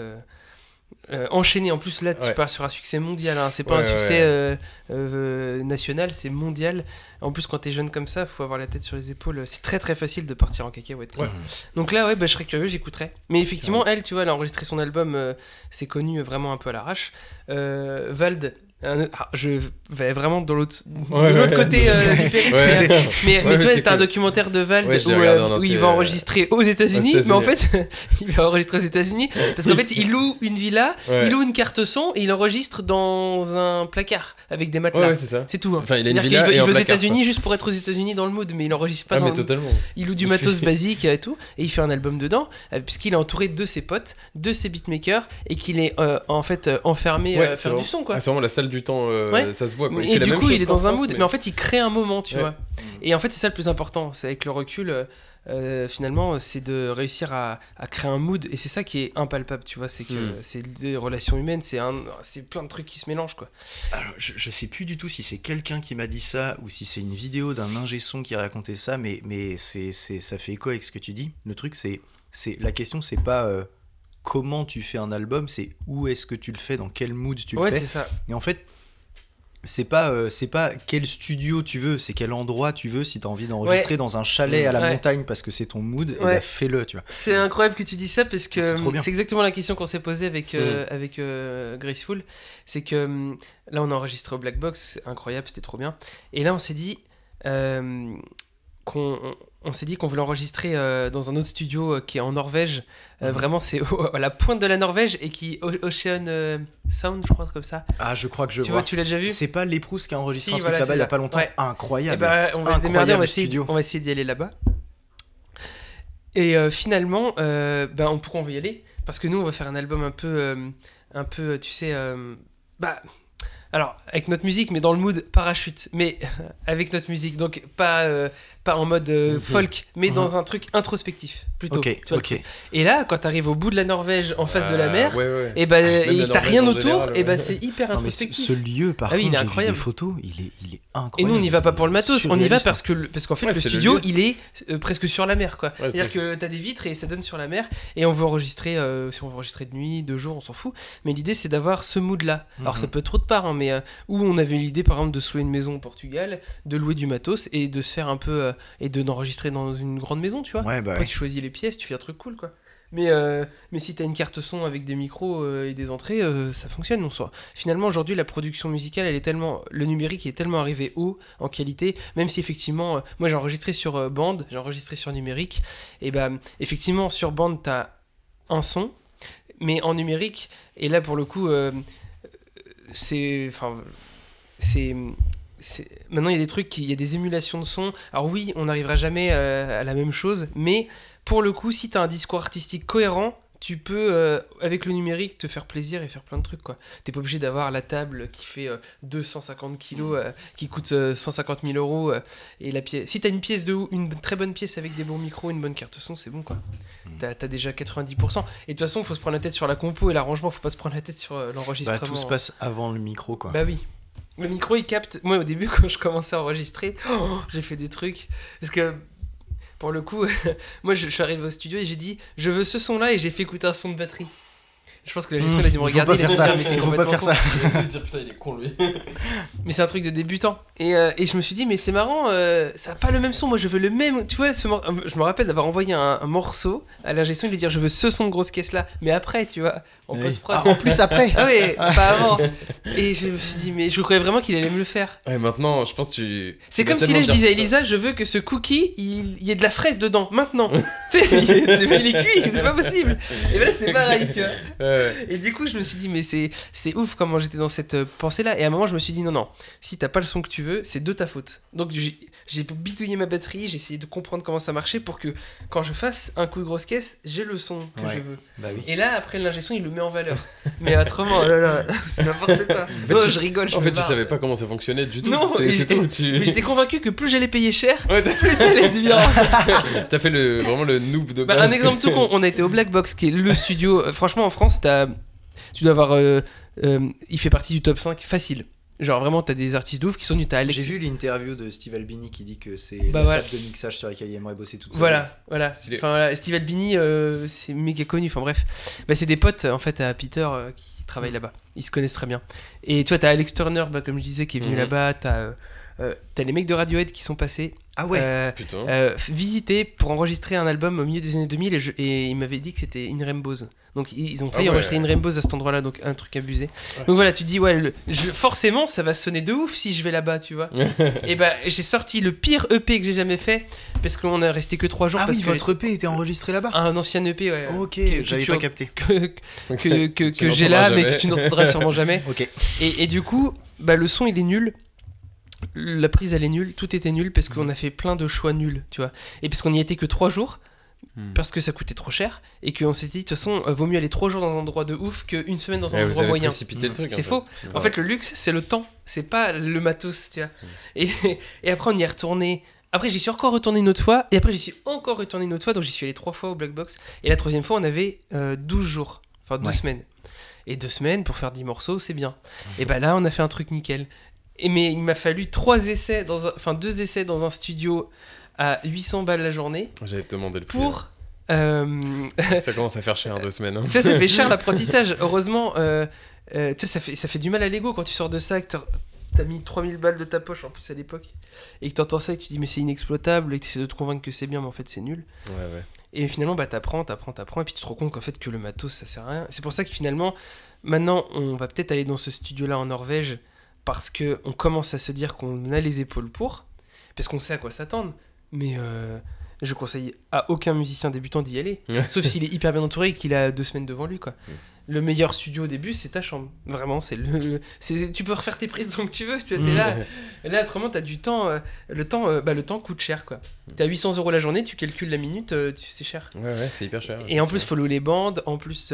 euh, enchaîner, en plus là tu Ouais. pars sur un succès mondial, hein. c'est pas Ouais, un succès ouais. euh, euh, national, c'est mondial. En plus, quand t'es jeune comme ça, faut avoir la tête sur les épaules. C'est très très facile de partir en cacahuète. quoi. Donc là, ouais, bah, je serais curieux, j'écouterais. Mais effectivement, elle, tu vois, elle a enregistré son album, euh, c'est connu vraiment un peu à l'arrache. Vald. Ah, je vais vraiment dans l'autre de Ouais, l'autre ouais. côté euh, du Ouais. mais, mais, Ouais, mais mais tu vois, c'est t'as un cool. documentaire de Vald où, euh, où il va enregistrer aux États-Unis, mais en fait, il va enregistrer aux États-Unis parce qu'en fait, il loue une villa, Ouais. il loue une carte son et il enregistre dans un placard avec des matelas. Ouais, ouais, c'est ça. c'est tout. hein. Enfin, il a une villa il un veut aux États-Unis juste pour être aux États-Unis dans le mood, mais il enregistre pas Ah, dans mais le- il loue du matos basique et tout, et il fait un album dedans, euh, puisqu'il est entouré de ses potes, de ses beatmakers, et qu'il est en fait enfermé à faire du son, quoi. Ah, c'est vraiment la salle du temps, euh, Ouais. ça se voit. Quoi. Il et fait du même coup, chose il est dans un France, mood, mais... en fait, il crée un moment, tu Ouais. vois. Et en fait, c'est ça le plus important, c'est avec le recul, euh, euh, finalement, c'est de réussir à, à créer un mood, et c'est ça qui est impalpable, tu vois, c'est que Mm. c'est des relations humaines, c'est un, c'est plein de trucs qui se mélangent, quoi. Alors, je, je sais plus du tout si c'est quelqu'un qui m'a dit ça ou si c'est une vidéo d'un ingé son qui a raconté ça, mais, mais c'est, c'est, ça fait écho avec ce que tu dis. Le truc, c'est, c'est la question, c'est pas euh, comment tu fais un album, c'est où est-ce que tu le fais, dans quel mood tu ouais, le c'est fais. ça. Et en fait, c'est pas, euh, c'est pas quel studio tu veux, c'est quel endroit tu veux. Si tu as envie d'enregistrer dans un chalet à la Ouais. montagne parce que c'est ton mood, eh ben, fais-le, tu vois. C'est incroyable que tu dis ça parce que C'est c'est exactement la question qu'on s'est posée avec, euh, avec euh, Graceful. C'est que là, on a enregistré au Black Box, incroyable, c'était trop bien. Et là, on s'est dit euh, qu'on on, s'est dit qu'on voulait enregistrer euh, dans un autre studio euh, qui est en Norvège. Euh, Mhm. Vraiment, c'est à la pointe de la Norvège et qui Ocean Sound, je crois, comme ça. Ah, je crois que je tu vois. vois, tu l'as déjà vu C'est pas l'éprouse qui a enregistré Si, un truc voilà, là-bas il y a pas longtemps. Ouais. Eh Incroyable. ben, on va se démerder, on va essayer, studio. on va essayer d'y aller là-bas. Et finalement, ben, on- pourquoi on veut y aller? Parce que nous, on va faire un album un peu, un peu, tu sais, bah, alors avec notre musique, mais dans le mood parachute, mais avec notre musique, donc pas, euh, pas en mode euh, Mhm. folk, mais Mhm. dans un truc introspectif plutôt. Ok, tu vois. Et là, quand t'arrives au bout de la Norvège, en face de la Ah, mer, ouais, ouais. et ben, Même et que t'as rien en autour, général, et ben ouais. c'est hyper Non, mais ce, introspectif. ce lieu, par Ah oui, il contre, est incroyable. des photos, il est, il est Et incroyable. nous, on n'y va pas pour le matos, on y va parce que le- parce qu'en fait Ouais, le studio il est euh, presque sur la mer quoi. Ouais, C'est-à-dire que t'as des vitres et ça donne sur la mer et on veut enregistrer euh, si on veut enregistrer de nuit, de jour, on s'en fout. Mais l'idée c'est d'avoir ce mood là. Alors Mhm. ça peut être trop de part hein, mais euh, où on avait l'idée par exemple de se louer une maison au Portugal, de louer du matos et de se faire un peu euh, et de d'enregistrer dans une grande maison tu vois. Ouais, bah Après ouais. tu choisis les pièces, tu fais un truc cool quoi. Mais, euh, mais si t'as une carte son avec des micros euh, et des entrées, euh, ça fonctionne. On soit. Finalement, aujourd'hui, la production musicale, elle est tellement, le numérique est tellement arrivé haut en qualité, même si effectivement, euh, moi j'ai enregistré sur bande, j'ai enregistré sur numérique, et ben effectivement sur bande t'as un son, mais en numérique, et là pour le coup, c'est, enfin, c'est- maintenant il y a des trucs, qui- il y a des émulations de son. Alors oui, on n'arrivera jamais euh, à la même chose, mais pour le coup, si tu as un discours artistique cohérent, tu peux, euh, avec le numérique, te faire plaisir et faire plein de trucs. quoi. T'es pas obligé d'avoir la table qui fait euh, 250 kilos, euh, qui coûte euh, 150 000 euros. et la pièce. Si t'as une pièce de ou- une très bonne pièce avec des bons micros, une bonne carte son, c'est bon quoi. T'as as déjà 90%. Et de toute façon, faut se prendre la tête sur la compo et l'arrangement, faut pas se prendre la tête sur euh, Bah, l'enregistrement. tout se passe avant le micro, quoi. Bah oui. Le micro il capte. Moi au début quand je commençais à enregistrer, oh, j'ai fait des trucs. Parce que pour le coup, moi je, je suis arrivé au studio et j'ai dit je veux ce son là et j'ai fait écouter un son de batterie. Je pense que la gestion, elle a dû me Mmh, Faut regarder. pas elle a faire ça. dire, mais t'es Faut pas faire con. ça. Il dit, putain, il est con lui. Mais c'est un truc de débutant. Et, euh, et je me suis dit, mais c'est marrant, euh, ça a pas le même son. Moi, je veux le même. Tu vois, ce mor- euh, je me rappelle d'avoir envoyé un, un morceau à la gestion et lui dire, je veux ce son de grosse caisse là. Mais après, tu vois, en Oui. post-prod. Ah, en plus après. Ah ouais, pas avant. Et je me suis dit, mais je croyais vraiment qu'il allait me le faire. Ouais, maintenant, je pense que tu. C'est comme si là je disais à. Elisa, je veux que ce cookie, il, y ait de la fraise dedans, maintenant. tu sais, il est, c'est- cuit, c'est pas possible. Et ben là c'était pareil, tu vois. Ouais. Et du coup, je me suis dit, mais c'est, c'est ouf comment j'étais dans cette euh, pensée-là. Et à un moment, je me suis dit, non, non, si t'as pas le son que tu veux, c'est de ta faute. Donc j'ai, j'ai bidouillé ma batterie, j'ai essayé de comprendre comment ça marchait pour que quand je fasse un coup de grosse caisse, j'ai le son que Ouais. je veux. Bah oui. Et là, après l'ingestion, il le met en valeur. Mais autrement, oh là là, c'est n'importe quoi. fait, non, tu- je rigole. je En fait, tu marre. savais pas comment ça fonctionnait du tout. Non, C'est- et c'est j'étais- tout. Tu... Mais j'étais convaincu que plus j'allais payer cher, Ouais, plus ça allait être bien. T'as fait le, vraiment le noob de Bah, base. un exemple tout con, on a été au Black Box, qui est le studio. franchement, en France, t'as- tu dois avoir. euh, euh, il fait partie du top 5 facile. Genre vraiment, t'as des artistes de ouf qui sont venus. T'as Alex. J'ai vu l'interview de Steve Albini qui dit que c'est Bah la voilà. table de mixage sur laquelle il aimerait bosser toute sa vie. Voilà, voilà. Stylé. Enfin voilà, Steve Albini, euh, c'est méga connu. Enfin bref, bah, c'est des potes en fait à Peter euh, qui travaillent là-bas. Ils se connaissent très bien. Et tu vois, t'as Alex Turner, bah, comme je disais, qui est venu Mhm. là-bas. T'as euh, euh, t'as les mecs de Radiohead qui sont passés. Ah ouais. Euh, euh, visiter pour enregistrer un album au milieu des années 2000 et, je- et il m'avait dit que c'était In Rainbows. Donc ils ont failli Ah ouais. enregistrer In Rainbows à cet endroit-là, donc un truc abusé. Donc voilà, tu te dis, ouais, le- je- forcément ça va sonner de ouf si je vais là-bas, tu vois. et bah j'ai sorti le pire EP que j'ai jamais fait parce qu'on a resté que 3 jours Ah parce oui, que votre EP était enregistré là-bas? un ancien EP, ouais. ok, que- que j'avais tu pas as- capté. Que, que, que, j'ai là, mais que tu n'entendras sûrement jamais. Ok. Et, et du coup, bah, le son il est nul. La prise elle est nulle, tout était nul parce qu'on a fait plein de choix nuls, tu vois. Et parce qu'on y était que trois jours, Hmm. parce que ça coûtait trop cher, et qu'on s'était dit, de toute façon, euh, vaut mieux aller trois jours dans un endroit de ouf qu'une semaine dans un vous endroit avez moyen. truc. C'est faux. En fait, le luxe, c'est le temps, c'est pas le matos, tu vois. Et, et après, on y est retourné. Après, j'y suis encore retourné une autre fois, et après, j'y suis encore retourné une autre fois, donc j'y suis allé trois fois au Black Box. Et la troisième fois, on avait euh, 12 jours, enfin deux Ouais. semaines. Et deux semaines pour faire 10 morceaux, c'est bien. Et bah là, on a fait un truc nickel. Mais il m'a fallu trois essais, dans un- enfin deux essais dans un studio à 800 balles la journée J'allais te demander le prix. pour. euh. Ça commence à faire cher deux semaines. hein. sais, ça fait cher l'apprentissage. Heureusement, euh, euh, tu sais, ça fait, ça fait du mal à l'ego quand tu sors de ça, que t'as- mis 3000 balles de ta poche en plus à l'époque, et que t'entends ça et que tu dis mais c'est inexploitable, et que t'essaies de te convaincre que c'est bien, mais en fait c'est nul. Ouais, ouais. Et finalement, bah, t'apprends, t'apprends, t'apprends, et puis tu te rends compte qu'en fait que le matos ça sert à rien. C'est pour ça que finalement, maintenant, on va peut-être aller dans ce studio-là en Norvège, parce que on commence à se dire qu'on a les épaules pour, parce qu'on sait à quoi s'attendre, mais. euh, je conseille à aucun musicien débutant d'y aller. Sauf s'il est hyper bien entouré et qu'il a deux semaines devant lui, quoi. Le meilleur studio au début, c'est ta chambre. Vraiment, c'est le. c'est- Tu peux refaire tes prises tant que tu veux. Tu vois, t'es là. Là, autrement, t'as du temps. euh, le temps, euh, bah, le temps coûte cher, quoi. T'as 800 euros la journée, tu calcules la minute, euh, tu- c'est cher. Ouais, ouais, c'est hyper cher. Et en plus, faut louer les bandes. En plus,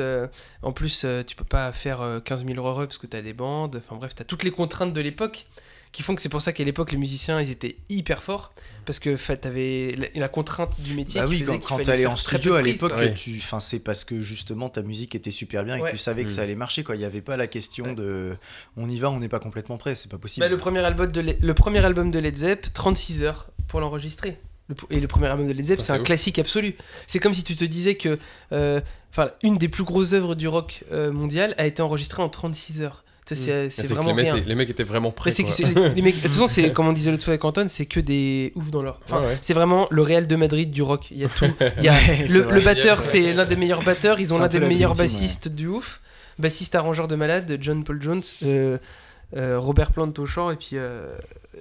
en plus tu peux pas faire euh, 15 000 euros parce que t'as des bandes. Enfin bref, t'as toutes les contraintes de l'époque qui font que c'est pour ça qu'à l'époque, les musiciens, ils étaient hyper forts. Parce que fait, t'avais la, la contrainte du métier. Bah qui oui, quand, quand t'allais en studio à l'époque. Ouais. tu, enfin, c'est parce que justement ta musique était super bien et Ouais. que tu savais que Mm. ça allait marcher. Quoi. Il n'y avait pas la question Ouais. de on y va, on n'est pas complètement prêt, c'est pas possible. Bah, le, premier album de Led- le premier album de Led Zepp, 36 heures pour l'enregistrer. Le- Et le premier album de Led Zepp, Ah, c'est un ouf. classique absolu. C'est comme si tu te disais que euh, enfin, une des plus grosses œuvres du rock euh, mondial a été enregistrée en 36 heures. Sais, C'est vraiment les, mecs, rien. les mecs étaient vraiment prêts. que les, mecs, de toute façon, c'est comme on disait l'autre fois avec Anton, c'est que des ouf dans l'or. Enfin, Ouais, ouais. C'est vraiment le Real de Madrid du rock. Il y a tout. Il y a le, batteur, c'est l'un des meilleurs batteurs. Ils ont l'un des meilleurs bassistes du ouf. Bassiste arrangeur de malade, John Paul Jones, euh, euh, Robert Plant au chant et puis euh, euh,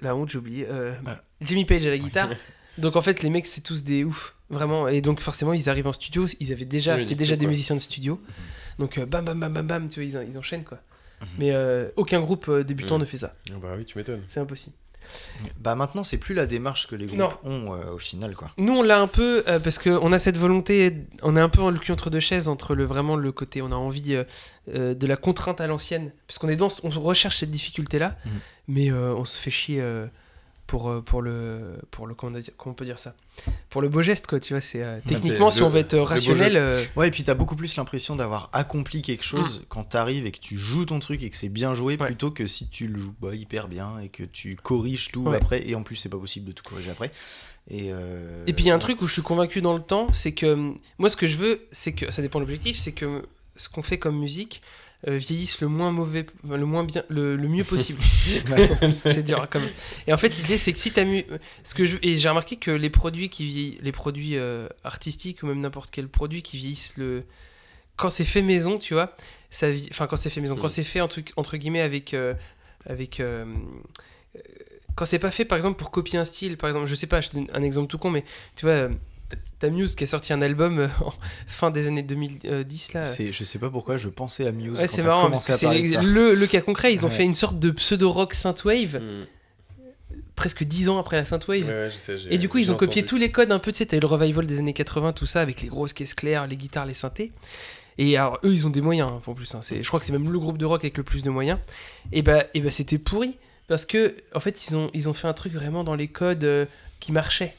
la honte, j'ai oublié. euh, Ah. Jimmy Page à la guitare. Donc en fait, les mecs, c'est tous des ouf, vraiment. Et donc forcément, ils arrivent en studio. Ils avaient déjà, Oui, c'était déjà des musiciens de studio. Donc euh, bam, bam, bam, bam, bam, tu vois, ils, en- ils enchaînent quoi. Mhm. Mais euh, aucun groupe euh, débutant Mhm. ne fait ça. Ah Bah oui, tu m'étonnes. C'est impossible. Bah maintenant, c'est plus la démarche que les groupes Non. ont euh, au final. quoi. Nous, on l'a un peu euh, parce qu'on a cette volonté, on est un peu en le cul entre deux chaises entre le vraiment le côté, on a envie euh, de la contrainte à l'ancienne, puisqu'on est dans, on recherche cette difficulté là, Mhm. mais euh, on se fait chier euh, pour euh, pour le pour le comment, on dit- comment on peut dire ça, pour le beau geste quoi, tu vois, c'est euh, techniquement c'est si le- on veut être rationnel, euh, Ouais, et puis t'as beaucoup plus l'impression d'avoir accompli quelque chose quand t'arrives et que tu joues ton truc et que c'est bien joué Ouais. plutôt que si tu le joues bah, hyper bien et que tu corriges tout Ouais. après. Et en plus, c'est pas possible de tout corriger après. Et, euh, Et puis il y a un truc où je suis convaincu dans le temps, c'est que hum, moi ce que je veux, c'est que ça dépend de l'objectif, c'est que ce qu'on fait comme musique euh, vieillisse le moins mauvais, le moins bien, le, le mieux possible. c'est dur quand même. Et en fait, l'idée c'est que si t'as mu... ce que je et j'ai remarqué que les produits qui vieillissent, les produits euh, artistiques ou même n'importe quel produit qui vieillissent le quand c'est fait maison, tu vois, ça vie- enfin quand c'est fait maison, Mm. quand c'est fait entre, entre guillemets avec euh, avec quand c'est pas fait par exemple pour copier un style, par exemple, je sais pas, je donne un exemple tout con, mais tu vois. Euh, T'as Muse qui a sorti un album euh, en fin des années 2010 là. C'est- Je sais pas pourquoi je pensais à Muse Ouais, c'est marrant parce que c'est le, le cas concret. Ils ont Ouais. fait une sorte de pseudo-rock synthwave Mm. presque 10 ans après la synthwave. Ouais, ouais, je sais, j'ai- Et du coup, ils ont copié entendu. tous les codes un peu, tu sais, t'as eu le revival des années 80, tout ça, avec les grosses caisses claires, les guitares, les synthés. Et alors, eux, ils ont des moyens, hein, en plus. hein, je crois que c'est même le groupe de rock avec le plus de moyens. Et bah, et bah c'était pourri. Parce que, en fait, ils ont, ils ont fait un truc vraiment dans les codes euh, qui marchaient.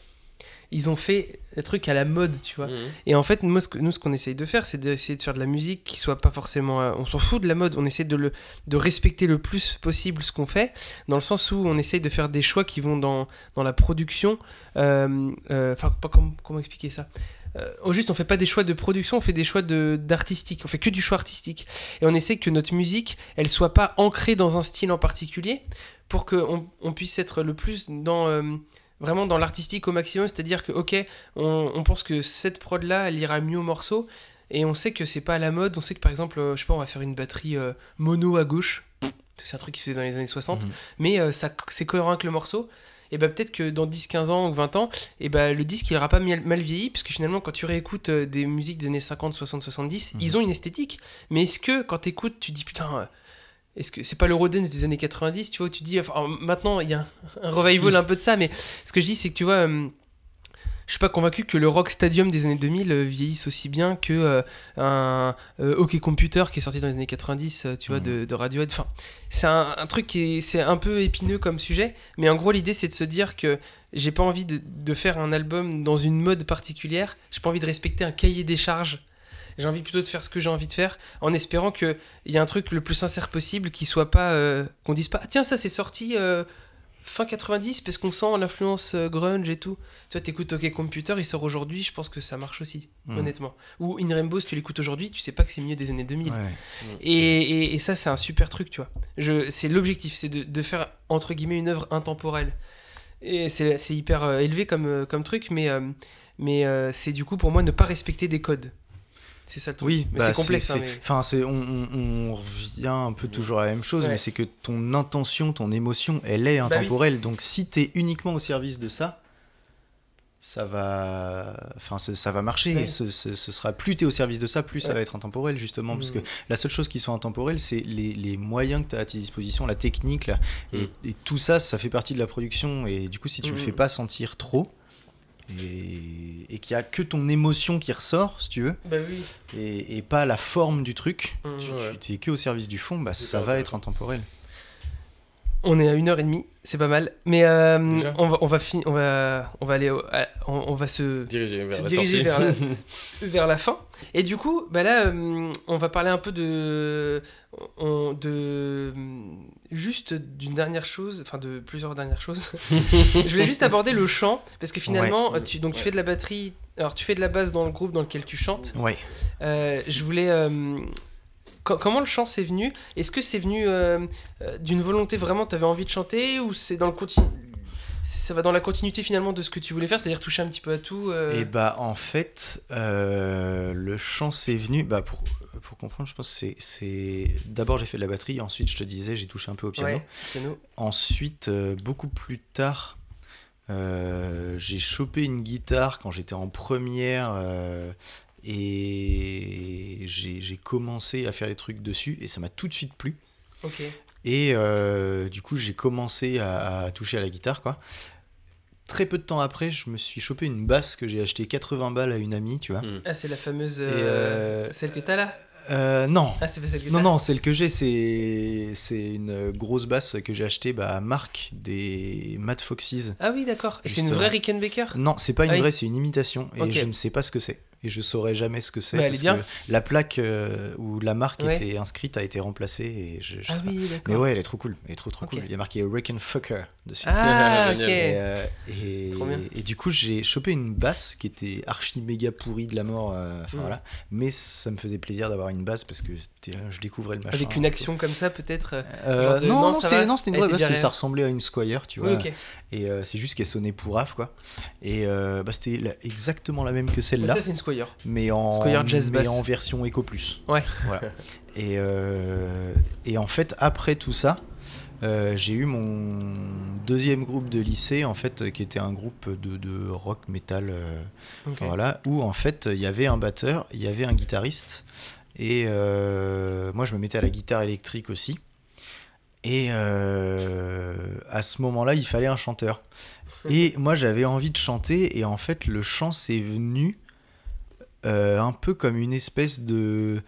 Ils ont fait un truc à la mode, tu vois. Mhm. Et en fait, nous, ce qu'on essaye de faire, c'est d'essayer de faire de la musique qui soit pas forcément. euh, on s'en fout de la mode, on essaie de, le, de respecter le plus possible ce qu'on fait, dans le sens où on essaye de faire des choix qui vont dans, dans la production. euh, euh, Enfin, pas comme- comment expliquer ça Euh, au juste, on fait pas des choix de production, on fait des choix de- d'artistique. On fait que du choix artistique. Et on essaie que notre musique, elle soit pas ancrée dans un style en particulier, pour qu'on on puisse être le plus dans. Vraiment dans l'artistique au maximum, c'est-à-dire que, ok, on, on pense que cette prod-là, elle ira mieux au morceau, et on sait que c'est pas à la mode, on sait que par exemple, euh, je sais pas, on va faire une batterie euh, mono à gauche, c'est un truc qui se faisait dans les années 60, Mhm. mais euh, ça, c'est cohérent avec le morceau, et bah peut-être que dans 10, 15 ans ou 20 ans, et bah le disque il aura pas mal, vieilli, parce que finalement quand tu réécoutes des musiques des années 50, 60, 70, Mhm. ils ont une esthétique, mais est-ce que quand t'écoutes, tu dis putain... est-ce que c'est pas l'Eurodance des années 90, tu vois, tu dis, enfin, maintenant il y a un, un revival un peu de ça, mais ce que je dis, c'est que tu vois, euh, je suis pas convaincu que le Rock Stadium des années 2000 euh, vieillisse aussi bien que euh, un euh, Hockey Computer qui est sorti dans les années 90, euh, tu vois, Mhm. de, de Radiohead. Enfin, c'est un, un truc qui est, c'est un peu épineux comme sujet, mais en gros, l'idée c'est de se dire que j'ai pas envie de, de faire un album dans une mode particulière, j'ai pas envie de respecter un cahier des charges. J'ai envie plutôt de faire ce que j'ai envie de faire, en espérant qu'il y ait un truc le plus sincère possible, qui soit pas, euh, qu'on dise pas, ah, tiens, ça c'est sorti euh, fin 90 parce qu'on sent l'influence euh, grunge et tout. Tu vois, t'écoutes OK Computer, il sort aujourd'hui, je pense que ça marche aussi, Mhm. honnêtement. Ou In Rainbow, si tu l'écoutes aujourd'hui, tu sais pas que c'est mieux des années 2000. Ouais. Et, et- et ça, c'est un super truc, tu vois. Je, c'est l'objectif, c'est de, de faire, entre guillemets, une œuvre intemporelle. Et c'est, hyper euh, élevé comme, euh, comme truc, mais, euh, mais euh, c'est du coup pour moi ne pas respecter des codes. C'est ça le truc. Oui, mais bah, c'est complexe. hein, c'est- mais- Enfin, c'est, on, on- on revient un peu toujours à la même chose, Ouais. mais c'est que ton intention, ton émotion, elle est Bah oui. intemporelle. Donc, si t'es uniquement au service de ça, ça va, enfin, ça, va marcher. Ouais. Et ce, ce- ce sera plus t'es au service de ça, plus ça va être intemporel justement, parce que Mm. la seule chose qui sont intemporelles, c'est les, les moyens que tu as à tes dispositions, la technique, là, et, Mm. et tout ça, ça fait partie de la production. Et du coup, si tu le Mm. fais pas sentir trop. Et, et qu'il y a que ton émotion qui ressort, si tu veux, Bah oui. et, et pas la forme du truc, Mm. tu, Ouais. tu t'es que au service du fond, bah, ça va être intemporel. On est à une heure et demie, c'est pas mal. Mais euh, on va, on va fin- on va, on va aller, au- à- on, on va se, Diriger vers se la diriger vers la, vers la fin. Et du coup, bah là, euh, on va parler un peu de, on- de juste d'une dernière chose, enfin de plusieurs dernières choses. Je voulais juste aborder le chant parce que finalement, Ouais. tu, donc tu fais de la batterie. Alors tu fais de la basse dans le groupe dans lequel tu chantes. Ouais. Euh, je voulais. euh, co- comment le chant c'est venu? Est-ce que c'est venu euh, euh, d'une volonté vraiment tu avais envie de chanter ou c'est dans le continu ça va dans la continuité finalement de ce que tu voulais faire, c'est-à-dire toucher un petit peu à tout. euh, Et bah en fait, euh, le chant c'est venu, bah pour, pour comprendre, je pense que c'est-. D'abord j'ai fait de la batterie, ensuite je te disais j'ai touché un peu au piano. ouais, piano. Ensuite, euh, beaucoup plus tard, euh, j'ai chopé une guitare quand j'étais en première et j'ai j'ai commencé à faire des trucs dessus et ça m'a tout de suite plu. Ok. Et euh, du coup, j'ai commencé à, à toucher à la guitare, quoi. Très peu de temps après, je me suis chopé une basse que j'ai acheté 80 balles à une amie, tu vois. Mm. Ah, c'est la fameuse. euh, euh, Celle que t'as là? Euh, non, Ah, c'est pas celle que non, non, celle que j'ai, c'est c'est une grosse basse que j'ai achetée bah, à Marc des Mad Foxes. Ah oui, d'accord. Et c'est une vraie Rickenbacker? Non, c'est pas une Ah oui. vraie, c'est une imitation et je ne sais pas ce que c'est. Et je saurais jamais ce que c'est est parce bien. que la plaque euh, où la marque Ouais. était inscrite a été remplacée et je, je Ah sais pas. oui, Mais ouais, elle est trop cool, elle est trop trop cool. Il y a marqué Rick and Fucker dessus. Ah, ok. Génial. Et, euh, et, du coup, j'ai chopé une basse qui était archi méga pourrie de la mort. euh, Mm. voilà. Mais ça me faisait plaisir d'avoir une basse parce que c'était- je découvrais le machin. Avec une action comme ça, peut-être. euh, Euh, de- non, non, c'était une vraie basse, ça ressemblait à une Squire, tu vois. Oui. Et euh, c'est juste qu'elle sonnait pourrave, quoi. Et euh, bah, c'était exactement la même que celle-là, Ça, c'est une Squire. Mais en Squire Jazz mais Bass. en version Eco Plus. Ouais. Voilà. Et euh, et en fait, après tout ça. euh, j'ai eu mon deuxième groupe de lycée en fait qui était un groupe de, de rock metal euh, voilà où en fait il y avait un batteur il y avait un guitariste et euh, moi je me mettais à la guitare électrique aussi et à ce moment-là il fallait un chanteur et moi j'avais envie de chanter et en fait le chant c'est venu euh, un peu comme une espèce de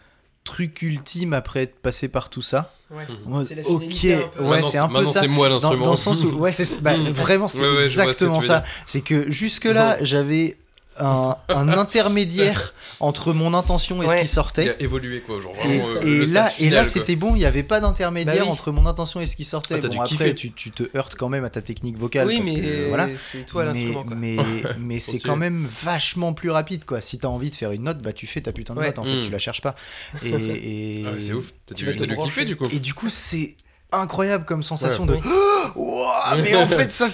truc ultime après être passé par tout ça. Ouais. Mode, C'est la ok ouais c'est un peu ça. c'est moi dans, l'instrument. dans le sens où ouais c'est bah, vraiment c'était Ouais, ouais, exactement ça. C'est que jusque là j'avais un, un intermédiaire entre mon intention et ce qui Il sortait a évolué quoi, genre et, vraiment. euh, et le là, et là c'était bon, il n'y avait pas d'intermédiaire Bah oui. entre mon intention et ce qui sortait. Ah, t'as bon, dû après, kiffer. tu, tu te heurtes quand même à ta technique vocale. Oui, parce mais que, voilà. c'est toi mais, l'instrument. mais, mais c'est quand même vachement plus rapide quoi. Si t'as envie de faire une note, bah tu fais ta putain de Ouais. note en fait, Mm. tu la cherches pas. Et, et, Ah c'est ouf. T'as Tu vas te kiffer du coup. et du coup, c'est incroyable comme sensation Ouais. de mais en fait ça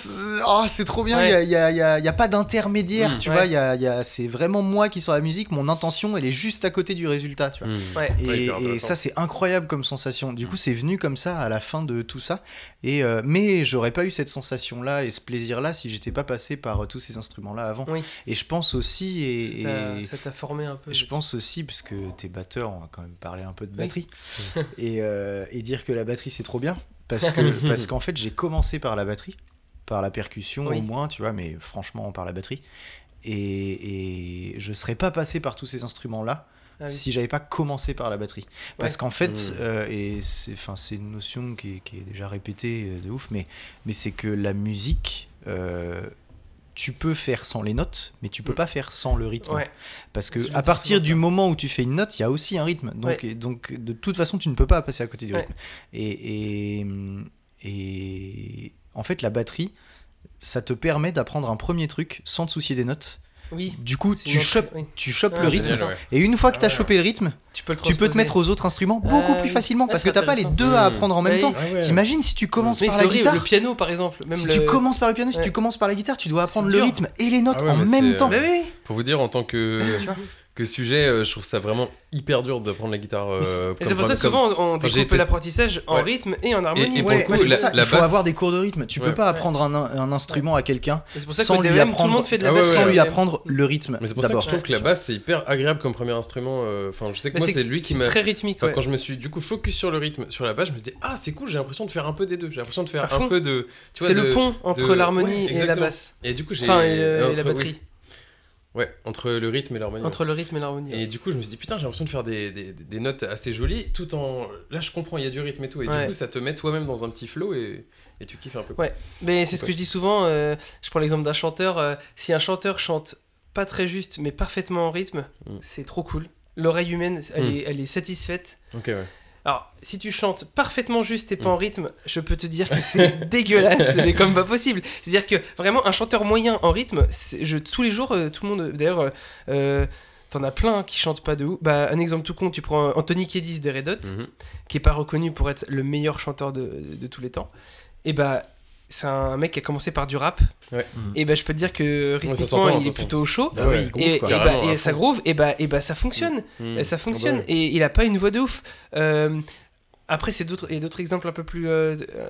oh, c'est trop bien il y a, il y, a, il y a- y a pas d'intermédiaire Mm. tu Ouais. vois il y a, il y a- c'est vraiment moi qui sors la musique mon intention elle est juste à côté du résultat tu vois. Ouais. et, Ouais, ça c'est incroyable comme sensation. Du Mm. coup c'est venu comme ça à la fin de tout ça. Et euh, mais j'aurais pas eu cette sensation là et ce plaisir là si j'étais pas passé par euh, tous ces instruments là avant. Oui. Et je pense aussi et, Ça et- t'a- Ça t'a formé un peu. je pense aussi parce que t'es batteur, on va quand même parler un peu de Oui. batterie et, euh, et dire que la batterie c'est trop bien parce que parce qu'en fait j'ai commencé par la batterie, par la percussion Oui. au moins tu vois, mais franchement par la batterie. Et, et je serais pas passé par tous ces instruments là Ah oui. si j'avais pas commencé par la batterie. Parce qu'en fait, Mm. euh, et c'est, enfin, c'est une notion qui est, qui est déjà répétée euh, de ouf, mais, mais c'est que la musique, euh, tu peux faire sans les notes, mais tu peux Mm. pas faire sans le rythme. Ouais. Parce que Je à partir du ça. moment où tu fais une note, il y a aussi un rythme. Donc, et donc de toute façon, tu ne peux pas passer à côté du Ouais. rythme. Et, et, et en fait, la batterie, ça te permet d'apprendre un premier truc sans te soucier des notes. Oui. Du coup, tu chopes, oui. tu chopes Ah, le rythme. Génial, ouais. Et une fois que tu as Ah chopé le rythme, Tu peux le tu peux te mettre aux autres instruments beaucoup Ah plus oui. facilement Ah, parce que t'as pas les deux à apprendre en même Oui. temps. Ah ouais. T'imagines si tu commences Mais par la horrible. guitare Le piano, par exemple. Même Si le... tu commences par le piano, si Ouais. tu commences par la guitare, tu dois apprendre le rythme et les notes Ah ouais, en même temps. Oui. Pour vous dire, en tant que. Que sujet, euh, je trouve ça vraiment hyper dur d'apprendre la guitare. euh, c'est- Et comme c'est pour ça que comme- souvent on Enfin, découpe testé- l'apprentissage en Ouais. rythme et en harmonie. Et- et pour Ouais, le coup, mais c'est la- pour ça, la il faut basse- avoir des cours de rythme. Tu peux pas apprendre un, un instrument à quelqu'un sans que lui DEM, tout le apprendre- monde fait de la Ah ouais, basse. ouais, sans ouais. lui apprendre le rythme Mais c'est pour ça que d'abord. je trouve que la basse c'est hyper agréable comme premier instrument. euh, Enfin, je sais que moi c'est lui qui m'a. très rythmique. Enfin. Quand je me suis du coup focus sur le rythme, sur la basse, je me suis dit ah c'est cool, j'ai l'impression de faire un peu des deux. J'ai l'impression de faire un peu de. C'est de- le pont entre de- l'harmonie et la basse. Et du coup j'ai. Enfin, et, la batterie. Ouais, entre le rythme et l'harmonie. ouais. Entre le rythme et l'harmonie. Et ouais. du coup, je me suis dit, putain, j'ai l'impression de faire des, des, des notes assez jolies, tout en. Là, je comprends, il y a du rythme et tout. Et Ouais. du coup, ça te met toi-même dans un petit flow et, et tu kiffes un peu. Ouais. Mais c'est ce que je dis souvent. euh, je prends l'exemple d'un chanteur. euh, si un chanteur chante pas très juste, mais parfaitement en rythme, Mm. c'est trop cool. L'oreille humaine, elle, Mm. est, elle est satisfaite. Ok, ouais. Alors, si tu chantes parfaitement juste et pas Mm. en rythme, je peux te dire que c'est dégueulasse, mais comme pas possible. C'est-à-dire que vraiment, un chanteur moyen en rythme, je, tous les jours, euh, tout le monde. D'ailleurs, euh, euh, t'en as plein qui chantent pas de ouf. Bah, un exemple tout con, tu prends Anthony Kiedis des Red Hot, Mhm. qui est pas reconnu pour être le meilleur chanteur de, de tous les temps. Et bah. C'est un mec qui a commencé par du rap. Ouais. Mhm. Et bah, je peux te dire que rythmiquement, s'entend, il est plutôt chaud. Bah oui, Ouais. il groove, Et, bah, et à ça groove, et bah, et bah ça fonctionne. Mhm. Et ça fonctionne. Ah bah Et il a pas une voix de ouf. Euh, après, c'est d'autres, il y a d'autres exemples un peu plus. euh, euh,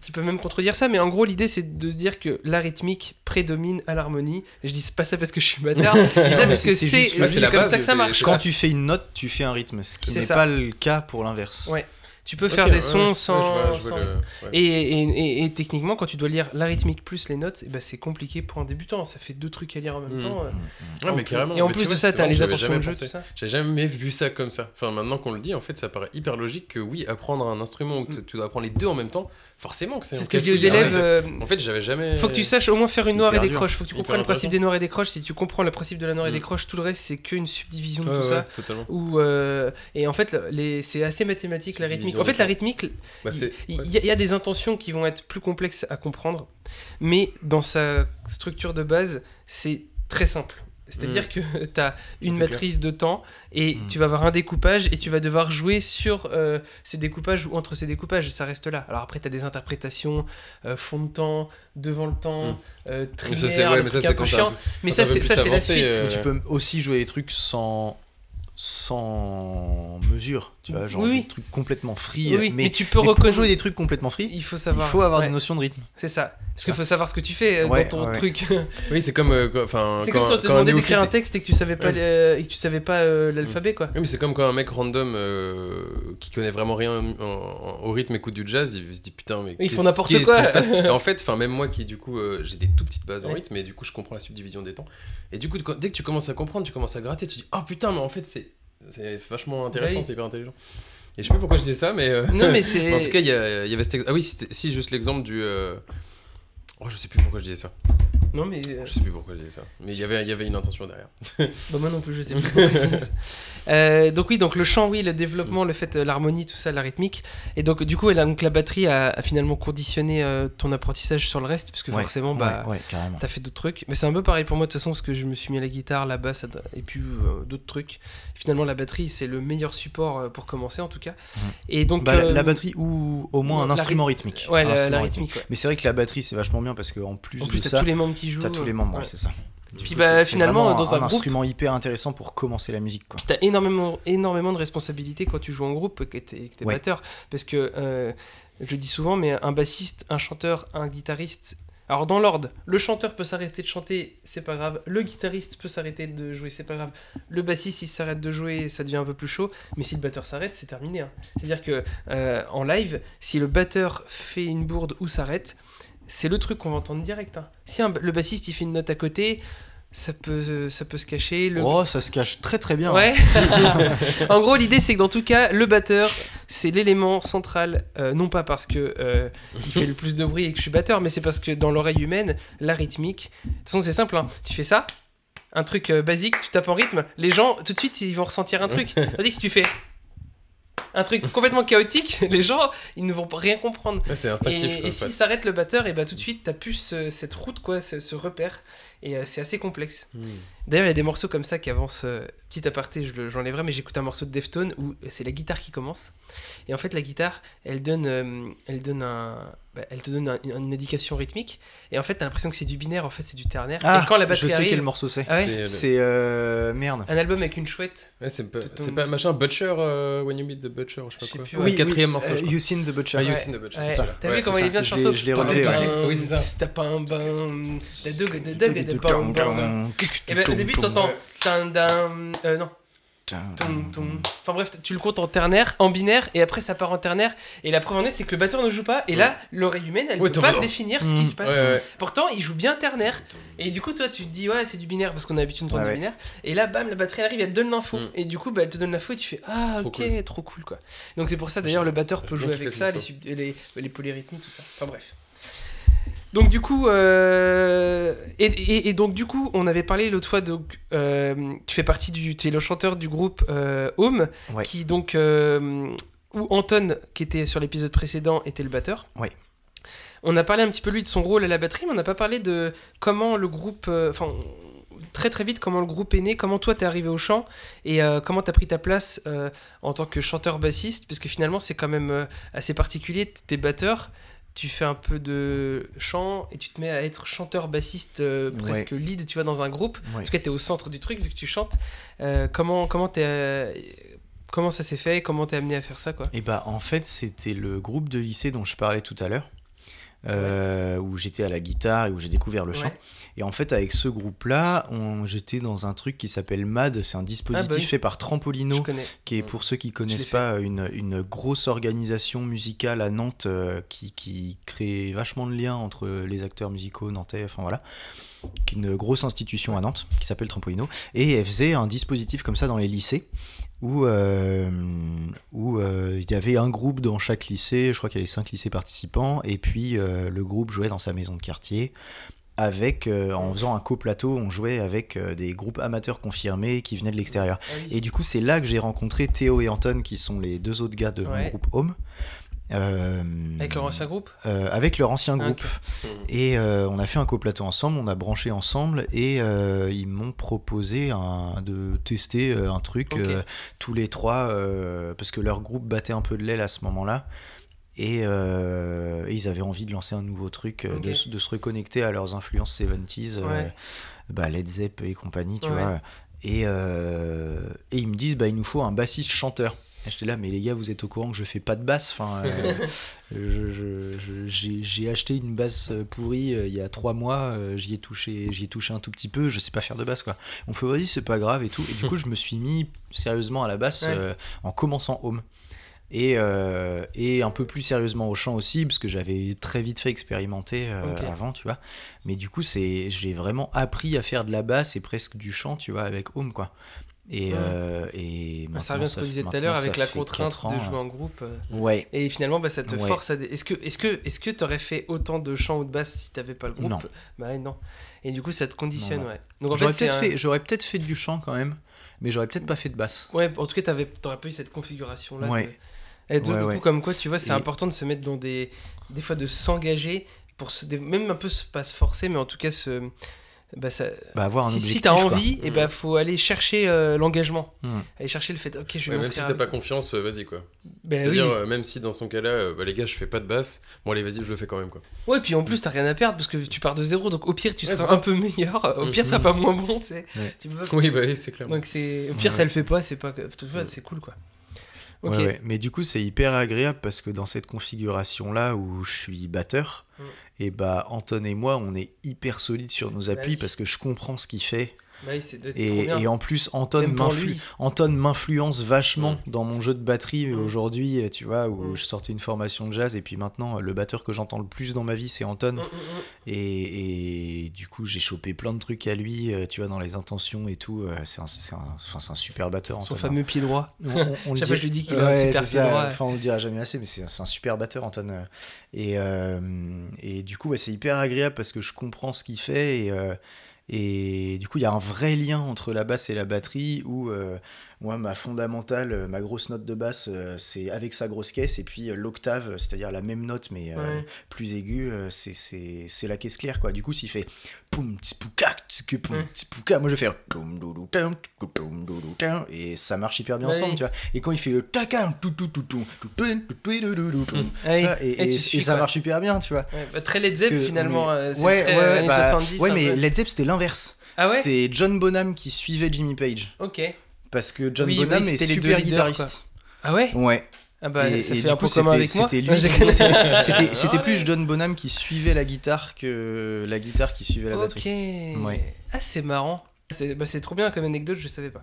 qui peuvent même contredire ça, mais en gros, l'idée, c'est de se dire que la rythmique prédomine à l'harmonie. Je dis pas ça parce que je suis bâtard, je dis ça parce que c'est ouais, comme base, ça que ça marche. Quand tu fais une note, tu fais un rythme, ce qui n'est pas le cas pour l'inverse. Ouais. Tu peux faire des sons ouais. sans. Ouais, je vois- je vois sans- le- ouais. Et, et- et- et techniquement, quand tu dois lire la rythmique plus les notes, eh ben, c'est compliqué pour un débutant. Ça fait deux trucs à lire en même Mhm. temps. euh. En mais plus- carrément. Et en Mais plus tu de ça, vrai que les attentions de jeu. J'ai jamais vu ça comme ça. Enfin, maintenant qu'on le dit, en fait, ça paraît hyper logique que oui, apprendre un instrument où t- tu dois apprendre les deux en même temps, forcément que c'est C'est ce que je dis aux élèves. euh, En fait, j'avais jamais. Faut que tu saches au moins faire une noire et des dur. croches. Faut que tu comprennes le principe des noirs et des croches. Si tu comprends le principe de la noire et des Mm. croches, tout le reste c'est qu'une subdivision de tout ouais, ça. totalement. Euh, et en fait les c'est assez mathématique la rythmique. En fait la rythmique, Bah, ouais. y, il y a des intentions qui vont être plus complexes à comprendre, mais dans sa structure de base c'est très simple. C'est-à-dire que tu as une matrice de temps et Mm. tu vas avoir un découpage et tu vas devoir jouer sur euh, ces découpages ou entre ces découpages, ça reste là. Alors après, tu as des interprétations, euh, fond de temps, devant le temps, Mm. euh, Mais ça, c'est ouais, mais ça, Mais ça, la suite. euh, Mais tu peux aussi jouer des trucs sans sans mesure, tu vois, genre Oui, oui. des trucs complètement free. Oui, oui, mais, mais tu peux mais pour reconnaître- jouer des trucs complètement free, Il faut il savoir. faut avoir ouais, des notions de rythme. C'est ça. Parce qu'il faut savoir ce que tu fais euh, Ouais, dans ton ouais, truc. Oui, c'est comme. euh, quand- Enfin, c'est quand, comme si on te quand demandait d'écrire un texte et que tu savais pas, Ouais. le- et que tu savais pas euh, l'alphabet, quoi. Oui, mais c'est comme quand un mec random euh, qui connaît vraiment rien en- en- au rythme écoute du jazz, il se dit putain, mais. Ils font n'importe qu'est-ce quoi. en fait, enfin, même moi qui, du coup, euh, j'ai des tout petites bases en rythme, et du coup, je comprends la subdivision des temps. Et du coup, dès que tu commences à comprendre, tu commences à gratter, tu dis oh putain, mais en fait, c'est c'est vachement intéressant, Bah oui. c'est hyper intelligent. Et je sais pas pourquoi je dis ça, mais. euh, Non, mais c'est. en tout cas, il y, avait cet ex- Ah oui, si, juste l'exemple du. euh, Oh, je sais plus pourquoi je disais ça. Non, mais. euh, Je sais plus pourquoi je disais ça. Mais il y avait, il y avait une intention derrière. Bah moi non plus, je sais plus. Euh, donc oui, donc le chant, oui, le développement, le fait, euh, l'harmonie, tout ça, la rythmique. Et donc du coup, elle donc, la batterie a, a finalement conditionné euh, ton apprentissage sur le reste, parce que Ouais, forcément, bah, ouais, t'as fait d'autres trucs. Mais c'est un peu pareil pour moi de toute façon, parce que je me suis mis à la guitare, la basse, et puis euh, d'autres trucs. Finalement, la batterie, c'est le meilleur support pour commencer, en tout cas. Mhm. Et donc Bah, la, euh, la batterie ou au moins un instrument ryth- rythmique. Ouais, la, rythmique. ouais. Mais c'est vrai que la batterie c'est vachement bien parce qu'en plus, En plus, de t'as ça, tous les membres qui jouent. t'as tous les euh, membres, ouais. ouais, c'est ça. Puis Du coup, bah, finalement, dans un groupe- instrument hyper intéressant pour commencer la musique, quoi. Puis t'as énormément, énormément de responsabilités quand tu joues en groupe, que t'es que t'es Ouais. batteur. Parce que, euh, je dis souvent, mais un bassiste, un chanteur, un guitariste. Alors, dans l'ordre, le chanteur peut s'arrêter de chanter, c'est pas grave. Le guitariste peut s'arrêter de jouer, c'est pas grave. Le bassiste, s'il s'arrête de jouer, ça devient un peu plus chaud. Mais si le batteur s'arrête, c'est terminé. hein. C'est-à-dire que euh, en live, si le batteur fait une bourde ou s'arrête, c'est le truc qu'on va entendre direct. hein. Si un- le bassiste il fait une note à côté, ça peut, ça peut se cacher. Le, Oh, ça se cache très très bien. Ouais. en gros, l'idée c'est que dans tout cas, le batteur, c'est l'élément central, euh, non pas parce que euh, il fait le plus de bruit et que je suis batteur, mais c'est parce que dans l'oreille humaine, la rythmique. De toute façon, c'est simple. hein. Tu fais ça, un truc euh, basique, tu tapes en rythme, les gens tout de suite ils vont ressentir un truc. Tandis que si tu fais un truc complètement chaotique, les gens ils ne vont pas rien comprendre. Ouais, c'est instinctif. Et, quoi, et en fait. s'il s'arrête le batteur, et bah tout de suite t'as plus ce- cette route quoi, ce, ce repère, et euh, c'est assez complexe. Hmm. D'ailleurs, il y a des morceaux comme ça qui avancent. euh, petit aparté, je j'enlèverai, mais j'écoute un morceau de Deftones où c'est la guitare qui commence. Et en fait, la guitare, elle donne, euh, elle donne un, bah, elle te donne un- une indication rythmique. Et en fait, t'as l'impression que c'est du binaire. En fait, c'est du ternaire. Ah, et quand la je batterie sais arrive, quel morceau c'est. Ah ouais C'est, euh, merde. un album avec une chouette. Ouais, c'est pas, machin Butcher, euh, When You Meet the Butcher, je sais Je sais pas plus, quoi. ouais. c'est le quatrième morceau, je crois. You Seen the Butcher. Ah, You Ouais. Seen the Butcher, Ouais. c'est ça. T'as Ouais, vu comment il est bien ce Je l'ai- chanson je l'ai relevé. Oui, c'est ça. T'as pas un bain. Bam, bam. Et ben, au début, t'entends. Euh, non. Enfin bref, tu le comptes en ternaire, en binaire, et après ça part en ternaire. Et la preuve en est, c'est que le batteur ne joue pas, et là, l'oreille humaine, elle Ouais, peut pas définir ce qui se passe. Ouais, ouais. Pourtant, il joue bien ternaire. Et du coup, toi, tu te dis, ouais, c'est du binaire parce qu'on a l'habitude d'entendre Ouais, du binaire. Et là, bam, la batterie elle arrive, elle te donne l'info. Mm. Et du coup, bah, elle te donne l'info et tu fais, ah, Trop ok, cool. trop cool, quoi. Donc c'est pour ça, d'ailleurs, le batteur peut jouer avec ça, les, les, tout ça. Enfin bref. Donc du coup, euh, et, et- et donc du coup, on avait parlé l'autre fois, donc euh, tu fais partie du, tu es le chanteur du groupe euh, Home, Ouais. qui donc euh, où Anton, qui était sur l'épisode précédent, était le batteur. Ouais. On a parlé un petit peu lui de son rôle à la batterie, mais on n'a pas parlé de comment le groupe, euh, enfin très très vite comment le groupe est né, comment toi t'es arrivé au chant et euh, comment t'as pris ta place euh, en tant que chanteur bassiste, parce que finalement c'est quand même euh, assez particulier, t'es batteur, tu fais un peu de chant et tu te mets à être chanteur bassiste euh, presque lead, tu vois, dans un groupe. En tout cas, t'es au centre du truc vu que tu chantes. Euh, comment comment t'es euh, comment ça s'est fait Comment t'es amené à faire ça quoi? Et bah en fait c'était le groupe de lycée dont je parlais tout à l'heure. où j'étais à la guitare et où j'ai découvert le chant. Et en fait, avec ce groupe-là, j'étais dans un truc qui s'appelle MAD. C'est un dispositif Ah bah oui. fait par Trampolino, qui est Mm. pour ceux qui connaissent pas une, une grosse organisation musicale à Nantes euh, qui, qui crée vachement de liens entre les acteurs musicaux nantais, enfin voilà, qui est une grosse institution à Nantes qui s'appelle Trampolino et elle faisait un dispositif comme ça dans les lycées où euh, où euh, il y avait un groupe dans chaque lycée, je crois qu'il y avait cinq lycées participants et puis euh, le groupe jouait dans sa maison de quartier avec euh, en faisant un coplateau, on jouait avec euh, des groupes amateurs confirmés qui venaient de l'extérieur. Ah oui. Et du coup, c'est là que j'ai rencontré Théo et Anton, qui sont les deux autres gars de mon groupe Home. Euh, Avec leur ancien groupe euh, avec leur ancien Ah, groupe. ok. Mm. Et euh, on a fait un coplateau ensemble, on a branché ensemble et euh, ils m'ont proposé un- de tester un truc euh, tous les trois euh, parce que leur groupe battait un peu de l'aile à ce moment-là. Et, euh, et ils avaient envie de lancer un nouveau truc, euh, de, se- de se reconnecter à leurs influences 70s, euh, bah, Led Zepp et compagnie, tu Ouais. vois. Et, euh, et ils me disent, bah, il nous faut un bassiste chanteur. J'étais là, mais les gars, vous êtes au courant que je fais pas de basse. Enfin, j'ai acheté une basse pourrie il y a trois mois. j'y ai touché, j'y ai touché un tout petit peu. Je sais pas faire de basse, quoi. On fait, vas-y, c'est pas grave et tout. Et du coup, je me suis mis sérieusement à la basse Ouais. en commençant Home. Et, euh, et un peu plus sérieusement au chant aussi, parce que j'avais très vite fait expérimenter euh, avant, tu vois. Mais du coup, c'est, j'ai vraiment appris à faire de la basse et presque du chant, tu vois, avec Home, quoi. Et, Ouais. euh, et Bah, ça revient à ce qu'on disait tout à l'heure avec la contrainte ans, de jouer en groupe. euh, Ouais. Et finalement, bah, ça te Ouais. force à. Est-ce que est-ce que est-ce que t'aurais fait autant de chant ou de basse si t'avais pas le groupe? Non. Bah non. Et du coup, ça te conditionne, Non, ouais. Donc en J'aurais peut-être un- fait, j'aurais peut-être fait du chant quand même, mais j'aurais peut-être pas fait de basse. Ouais, en tout cas, t'aurais pas eu cette configuration là. Ouais. Et donc, Ouais, du coup, ouais. comme quoi, tu vois, c'est Et- important de se mettre dans des, des fois de s'engager pour se, des- même un peu pas se forcer, mais en tout cas se, bah, ça, Bah, avoir un si, objectif. si t'as quoi. envie, et Mm. bah faut aller chercher euh, l'engagement, Mm. aller chercher le fait, ok, je vais Ouais, même si t'as pas confiance, euh, vas-y quoi. Ben C'est-à-dire, oui. euh, même si dans son cas-là, euh, bah, les gars, je fais pas de basse, bon, allez, vas-y, je le fais quand même quoi. Ouais, puis en plus, t'as rien à perdre parce que tu pars de zéro, donc au pire, tu Ouais, seras un peu meilleur, au pire, ça sera pas moins bon, tu sais. Ouais. Tu peux pas- Oui, bah oui, c'est clair. Donc c'est, au pire, Ouais. ça le fait pas, c'est pas, tu vois, Mm. c'est cool quoi. Ok. Ouais, ouais. Mais du coup, c'est hyper agréable parce que dans cette configuration-là où je suis batteur, Mm. et bah Anton et moi, on est hyper solides sur nos Bah appuis parce que je comprends ce qu'il fait. Bah Et, en plus, Anton m'influence vachement dans mon jeu de batterie aujourd'hui, tu vois, où je sortais une formation de jazz et puis maintenant, le batteur que j'entends le plus dans ma vie, c'est Anton. Et, et du coup, j'ai chopé plein de trucs à lui, euh, tu vois, dans les intentions et tout. euh, C'est un, super batteur, Son Anton. hein. fameux pied droit. On, on- on le fois, je lui dis qu'il a un super c'est pied ça. droit. Enfin, on le dira jamais assez, mais c'est un super batteur, Anton. euh. Et, euh, et du coup, c'est hyper agréable parce que je comprends ce qu'il fait. Et, euh, et du coup, il y a un vrai lien entre la basse et la batterie où euh, moi, ma fondamentale, euh, ma grosse note de basse, euh, c'est avec sa grosse caisse, et puis euh, l'octave, c'est-à-dire la même note mais ouais. euh, plus aiguë, c'est, c'est, c'est la caisse claire, quoi. Du coup, s'il fait poum pouka poum moi je fais et ça marche hyper bien ensemble, tu vois. Et quand il fait taka tout tout tout tout et ça marche hyper bien, tu vois. Très Led Zepp finalement. Ouais, ouais, ouais, bah, mais Led Zepp c'était l'inverse. C'était John Bonham qui suivait Jimmy Page. Ok. Parce que John Oui, Bonham oui, est super guitariste. Ah ouais Ouais. Ah bah et, ça et fait du un coup, c'était lui. J'ai- C'était Ah plus. John Bonham qui suivait la guitare que la guitare qui suivait la Ok. batterie. Ouais. Ah c'est marrant. C'est bah, c'est trop bien comme anecdote, je savais pas.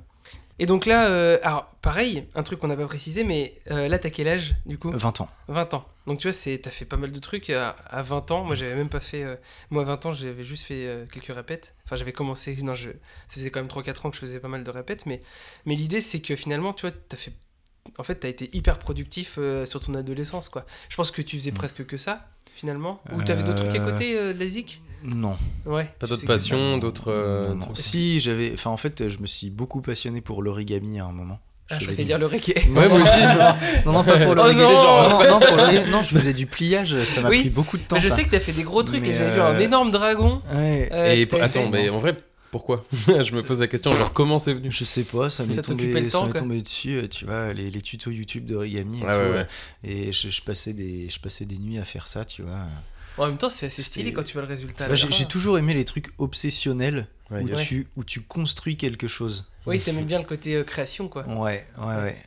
Et donc là, euh, alors pareil, un truc qu'on n'a pas précisé, mais euh, là t'as quel âge du coup? 20 ans. 20 ans. Donc tu vois, t'as fait pas mal de trucs à, à 20 ans. Moi j'avais même pas fait. euh, moi à 20 ans, j'avais juste fait euh, quelques répètes. Enfin j'avais commencé. Non, je, ça faisait quand même 3-4 ans que je faisais pas mal de répètes. Mais, mais l'idée c'est que finalement, tu vois, t'as fait. En fait, t'as été hyper productif euh, sur ton adolescence, quoi. Je pense que tu faisais Mm. presque que ça, finalement. Ou t'avais d'autres trucs à Euh, côté euh, de la zik? Non. Ouais. Pas d'autres passions, d'autres. euh. Si, j'avais. Enfin, en fait, je me suis beaucoup passionné pour l'origami à un moment. Ah, je faisais vais du- dire le reggae. Ouais, moi aussi. Non, non, pas pour Oh l'origami. non non, non, pour. Non, je faisais du pliage, ça m'a Oui. pris beaucoup de temps. Mais je ça. sais que t'as fait des gros trucs Mais, et j'avais vu euh, un énorme dragon. Ouais. euh, Et attends, mais en vrai, pourquoi? Je me pose la question, genre, comment c'est venu? Je sais pas, ça m'est Ça t'occupait le tombé, temps, ça tombé dessus, euh, tu vois, les, les tutos YouTube d'origami et Ouais, tout. ouais, euh, ouais. Et je, je passais des, je passais des nuits à faire ça, tu vois. En même temps, c'est assez stylé quand tu vois le résultat. j'ai toujours aimé les trucs obsessionnels Ouais, où, tu, où tu construis quelque chose. Oui, t'aimais bien le côté euh, création, quoi. Ouais, ouais, ouais.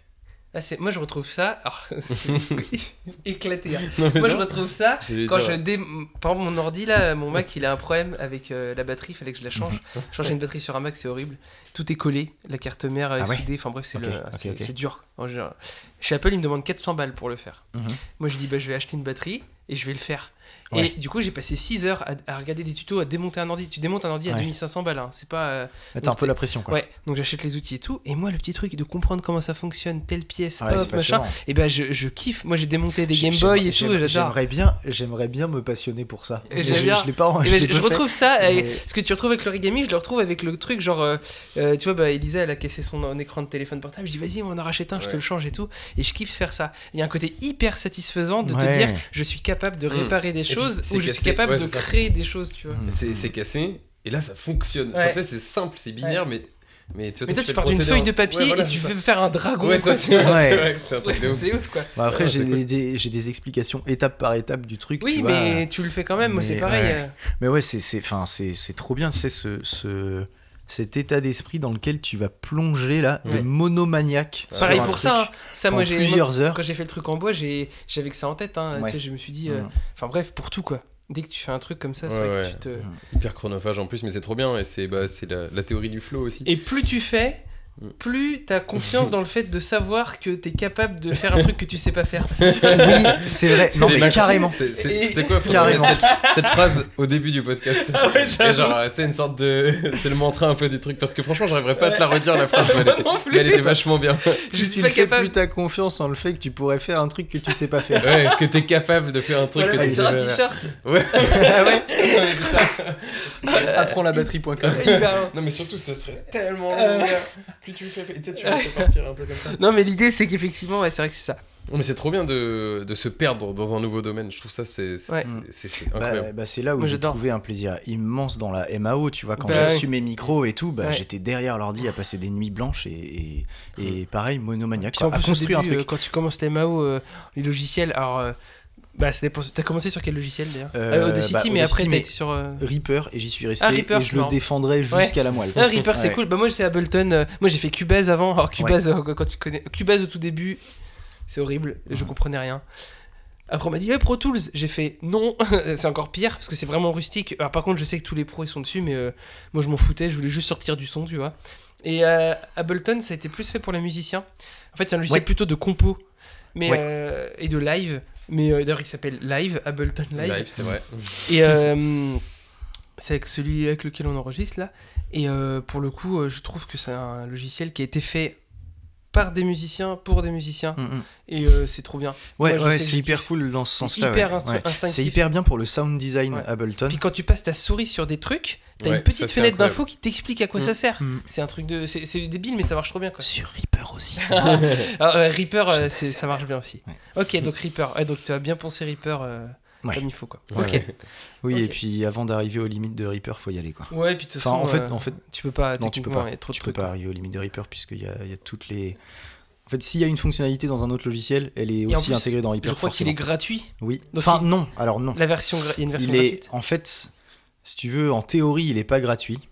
Ah, moi je retrouve ça. Alors, éclaté. hein. Non, Moi je retrouve ça quand dire, je dé... Par exemple, mon ordi là, mon Mac il a un problème avec euh, la batterie, il fallait que je la change. Changer une batterie sur un Mac c'est horrible. Tout est collé, la carte mère est Ah ouais soudée, enfin bref, c'est le- dur. En général. Chez Apple, ils me demandent 400 balles pour le faire. Mhm. Moi je dis bah je vais acheter une batterie et je vais le faire. Ouais. Et du coup, j'ai passé 6 heures à, à regarder des tutos, à démonter un ordi. Tu démontes un ordi à Ouais. 2500 balles, hein. c'est pas. euh, t'as un peu la pression, quoi. Ouais, donc j'achète les outils et tout. Et moi, le petit truc de comprendre comment ça fonctionne, telle pièce, Ouais, hop, machin. Et ben, je, je kiffe. Moi, j'ai démonté des Game Boy et tout, j'aimerais- j'adore. J'aimerais bien, j'aimerais bien me passionner pour ça. Et Je-. Je l'ai pas. Et je ben, je, fait. retrouve ça, et ce que tu retrouves avec l'origami, je le retrouve avec le truc genre, euh, euh, tu vois, bah, Elisa, elle a cassé son écran de téléphone portable, je dis vas-y, on en rachète un, je te le change et tout, et je kiffe faire ça. Il y a un côté hyper satisfaisant de te dire, je suis capable de Mm. réparer des puis, choses, c'est ou je suis cassé. capable Ouais, de créer des choses, tu vois. Mhm. C'est c'est cassé, et là ça fonctionne. Enfin, Ouais. tu sais, c'est simple, c'est binaire, mais, mais tu vois, Mais toi, tu pars d'une feuille en- de papier Ouais, voilà, et tu veux faire un dragon. Ouais, quoi, ça c'est vois. ouais, c'est Ouais. vrai que c'est un truc de ouf. C'est ouf, quoi. Bah, après, Ouais, j'ai cool. des, j'ai des explications étape par étape du truc. Oui, tu vois. mais tu le fais quand même, moi c'est pareil. ouais. euh. Mais ouais, c'est c'est enfin c'est c'est trop bien, tu sais ce, ce cet état d'esprit dans lequel tu vas plonger là, Ouais. de monomaniaque. sur Pareil un pour truc ça. hein. Ça, moi j'ai. plusieurs heures. Quand j'ai fait le truc en bois, j'ai- j'avais que ça en tête. Hein. Ouais. Tu sais, je me suis dit. euh. Enfin bref, pour tout quoi. Dès que tu fais un truc comme ça, c'est Ouais, vrai que tu te. Hyper chronophage en plus, mais c'est trop bien, et c'est bah, c'est la, la théorie du flow aussi. Et plus tu fais. Plus t'as confiance dans le fait de savoir que t'es capable de faire un truc que tu sais pas faire. Oui, c'est vrai. Non mais carrément. C'est Et- quoi, Carrément. cette, cette phrase au début du podcast. Ah ouais, Et j'avoue. genre, tu sais, une sorte de. C'est le mantra un peu du truc, parce que franchement, j'arriverais pas à te la redire la phrase, mais elle était, mais elle était vachement bien. Je Plus suis tu pas capable. plus t'as confiance en le fait que tu pourrais faire un truc que tu sais pas faire. Ouais, que t'es capable de faire un truc Voilà, que tu sais sur un pas faire. t-shirt. Ouais. ah ouais. Apprends la batterie.com. Hyper- Non, mais surtout, ça serait tellement Euh. long, Plus tu le fais, tu sais, tu vas te partir un peu comme ça. Non, mais l'idée c'est qu'effectivement, ouais, c'est vrai que c'est ça. Non, mais c'est trop bien de, de se perdre dans un nouveau domaine. Je trouve ça, c'est c'est- Ouais. Bah, incroyable. bah, c'est là où j'ai trouvé un plaisir immense dans la MAO, tu vois, quand Bah, j'ai ouais. reçu mes micros et tout, bah, Ouais. j'étais derrière l'ordi à passer des nuits blanches et, et, et pareil, monomaniaque, Puis en quoi, à plus, construire début, un euh, truc. quand tu commences les MAO, euh, les logiciels, alors. euh, bah. T'as commencé sur quel logiciel d'ailleurs Euh, Euh, Audacity, bah, mais après t'as été sur. euh, Reaper et j'y suis resté Ah, Reaper, et je le défendrai jusqu'à la moelle. Ah, Reaper, c'est Ouais. cool. Bah, moi, c'est Ableton. euh, moi, j'ai fait Cubase avant. Alors, Cubase, euh, quand tu connais. Cubase au tout début, c'est horrible. Je comprenais rien. Après, on m'a dit, hey, Pro Tools. J'ai fait non. c'est encore pire parce que c'est vraiment rustique. Alors, par contre, je sais que tous les pros ils sont dessus, mais moi, je m'en foutais. Je voulais juste sortir du son, tu vois. Et Ableton, ça a été plus fait pour les musiciens. En fait, c'est un logiciel plutôt de compo mais, Ouais. euh, et de live. Mais euh, d'ailleurs, il s'appelle Live, Ableton Live. Live, c'est vrai. Et euh, c'est avec celui avec lequel on enregistre là. Et euh, pour le coup, euh, je trouve que c'est un logiciel qui a été fait par des musiciens pour des musiciens. Mm, mm. Et euh, c'est trop bien. Ouais, Moi, ouais, c'est hyper cool dans ce hyper ouais. Ouais. instinctif. C'est hyper bien pour le sound design Ouais. Ableton. Puis quand tu passes ta souris sur des trucs, t'as Ouais, une petite ça, fenêtre d'infos qui t'explique à quoi Mm. ça sert. Mm. C'est un truc de. C'est c'est débile, mais ça marche trop bien quoi. Sur Reaper aussi. Alors, euh, Reaper, euh, ça. ça marche bien aussi. Ouais. Ok, donc Reaper. Ouais, donc tu as bien pensé Reaper euh, Ouais. comme il faut quoi. Ouais, ok. ouais. Oui, et puis avant d'arriver aux limites de Reaper, faut y aller quoi. Ouais, puis de toute Enfin, façon. en fait, euh, en fait, tu peux pas. non, tu peux pas. Trop Tu peux pas arriver aux limites de Reaper puisqu'il y a, il y a toutes les. En fait, s'il y a une fonctionnalité dans un autre logiciel, elle est Et aussi plus, intégrée dans Reaper. Je crois qu'il est gratuit. Oui. Donc, Enfin, il- non. Alors non. La version, gra- il y a une version Il est, gratuite. en fait, si tu veux, en théorie, il est pas gratuit.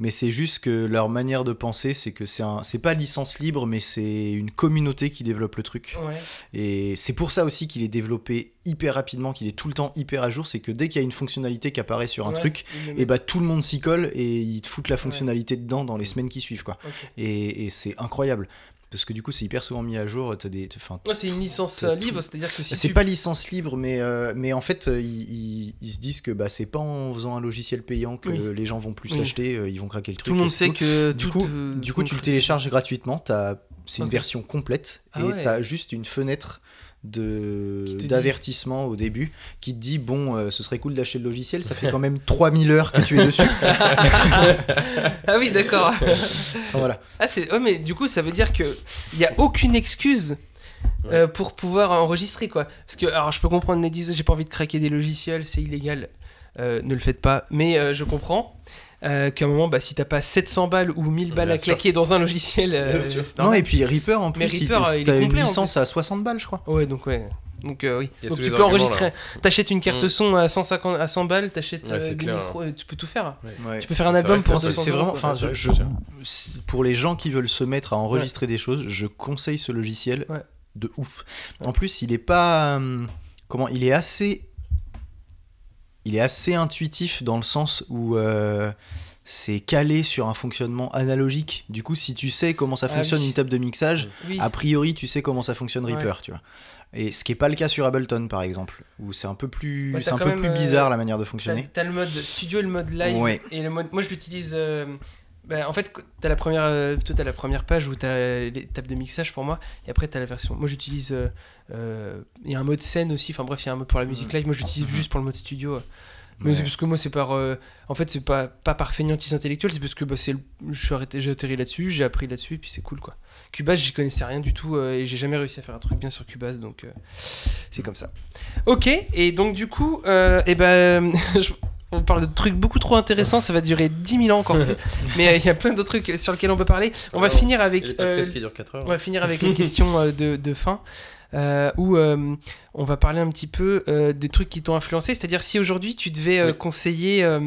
Mais c'est juste que leur manière de penser, c'est que c'est un, c'est pas licence libre, mais c'est une communauté qui développe le truc. Ouais. Et c'est pour ça aussi qu'il est développé hyper rapidement, qu'il est tout le temps hyper à jour. C'est que dès qu'il y a une fonctionnalité qui apparaît sur un Ouais, truc, le et bah tout le monde s'y colle et ils te foutent la fonctionnalité dedans dans les semaines qui suivent, quoi. Ok. Et, et c'est incroyable. Parce que du coup, c'est hyper souvent mis à jour. T'as des, Ouais, c'est une licence libre, c'est-à-dire que si c'est tu... pas licence libre, mais, euh, mais en fait, euh, ils, ils- ils se disent que bah, c'est pas en faisant un logiciel payant que Oui. les gens vont plus Oui. l'acheter, euh, ils vont craquer le truc. tout le monde c'est sait tout. que Du coup, euh, du coup, tu le télécharges gratuitement. C'est une version complète Ah et ouais. t'as juste une fenêtre d'avertissement au début qui te dit bon euh, ce serait cool d'acheter le logiciel ça fait quand même 3000 heures que tu es dessus Ah oui, d'accord. Enfin, voilà ah, c'est... Ouais, mais du coup, ça veut dire que il y a aucune excuse euh, pour pouvoir enregistrer, quoi. Parce que, alors, je peux comprendre, les disent, j'ai pas envie de craquer des logiciels, c'est illégal. Euh, ne le faites pas. Mais euh, je comprends euh, qu'à un moment, bah, si t'as pas 700 balles ou 1000 balles Bien à sûr. claquer dans un logiciel, euh, Bien sûr. c'est non et puis Reaper en plus Mais Reaper, euh, si il est t'as une complet, en licence à 60 balles je crois Ouais, donc ouais. Donc euh, oui. Il y a Donc tous tu les peux arguments, enregistrer. T'achètes une carte Mm. son à 150, à 100 balles, t'achètes Ouais, euh, c'est des clair, micros, euh, tu peux tout faire. Ouais. Tu peux faire un C'est album vrai que pour ça, C'est 200 c'est vraiment, euros, quoi. enfin, je, je- si- pour les gens qui veulent se mettre à enregistrer des choses, je conseille ce logiciel Ouais. de ouf. Ouais. En plus, il est pas, hum, comment, il est assez, il est assez intuitif dans le sens où euh, c'est calé sur un fonctionnement analogique. Du coup, si tu sais comment ça Ah fonctionne oui. une table de mixage, Oui. a priori, tu sais comment ça fonctionne Ouais. Reaper, tu vois. Et ce qui est pas le cas sur Ableton, par exemple, où c'est un peu plus, Ouais, c'est un peu euh, bizarre la manière de fonctionner. t'as le mode studio et le mode live. Ouais. Et le mode, moi je l'utilise. euh, bah, en fait, t'as la première, euh, la première page où t'as les tables de mixage pour moi, et après t'as la version. Moi j'utilise. euh, euh, Il y a un mode scène aussi. Enfin bref, il y a un mode pour la musique live. Moi j'utilise juste pour le mode studio. Mais Ouais. c'est parce que moi c'est par. euh, en fait, c'est pas pas par feignantise intellectuelle, c'est parce que bah, c'est je suis arrêté, j'ai atterri là-dessus, j'ai appris là-dessus, et puis c'est cool quoi. Cubase, j'y connaissais rien du tout, euh, et j'ai jamais réussi à faire un truc bien sur Cubase, donc euh, c'est comme ça. Ok, et donc du coup, et ben, on parle de trucs beaucoup trop intéressants, ça va durer 10 000 ans encore plus, mais euh, il y a plein d'autres trucs sur lesquels on peut parler. On va Alors, finir avec. euh, qui durent 4 heures. on va finir avec les questions euh, de, de fin, euh, où euh, on va parler un petit peu euh, des trucs qui t'ont influencé. C'est-à-dire, si aujourd'hui tu devais euh, Oui. conseiller. euh,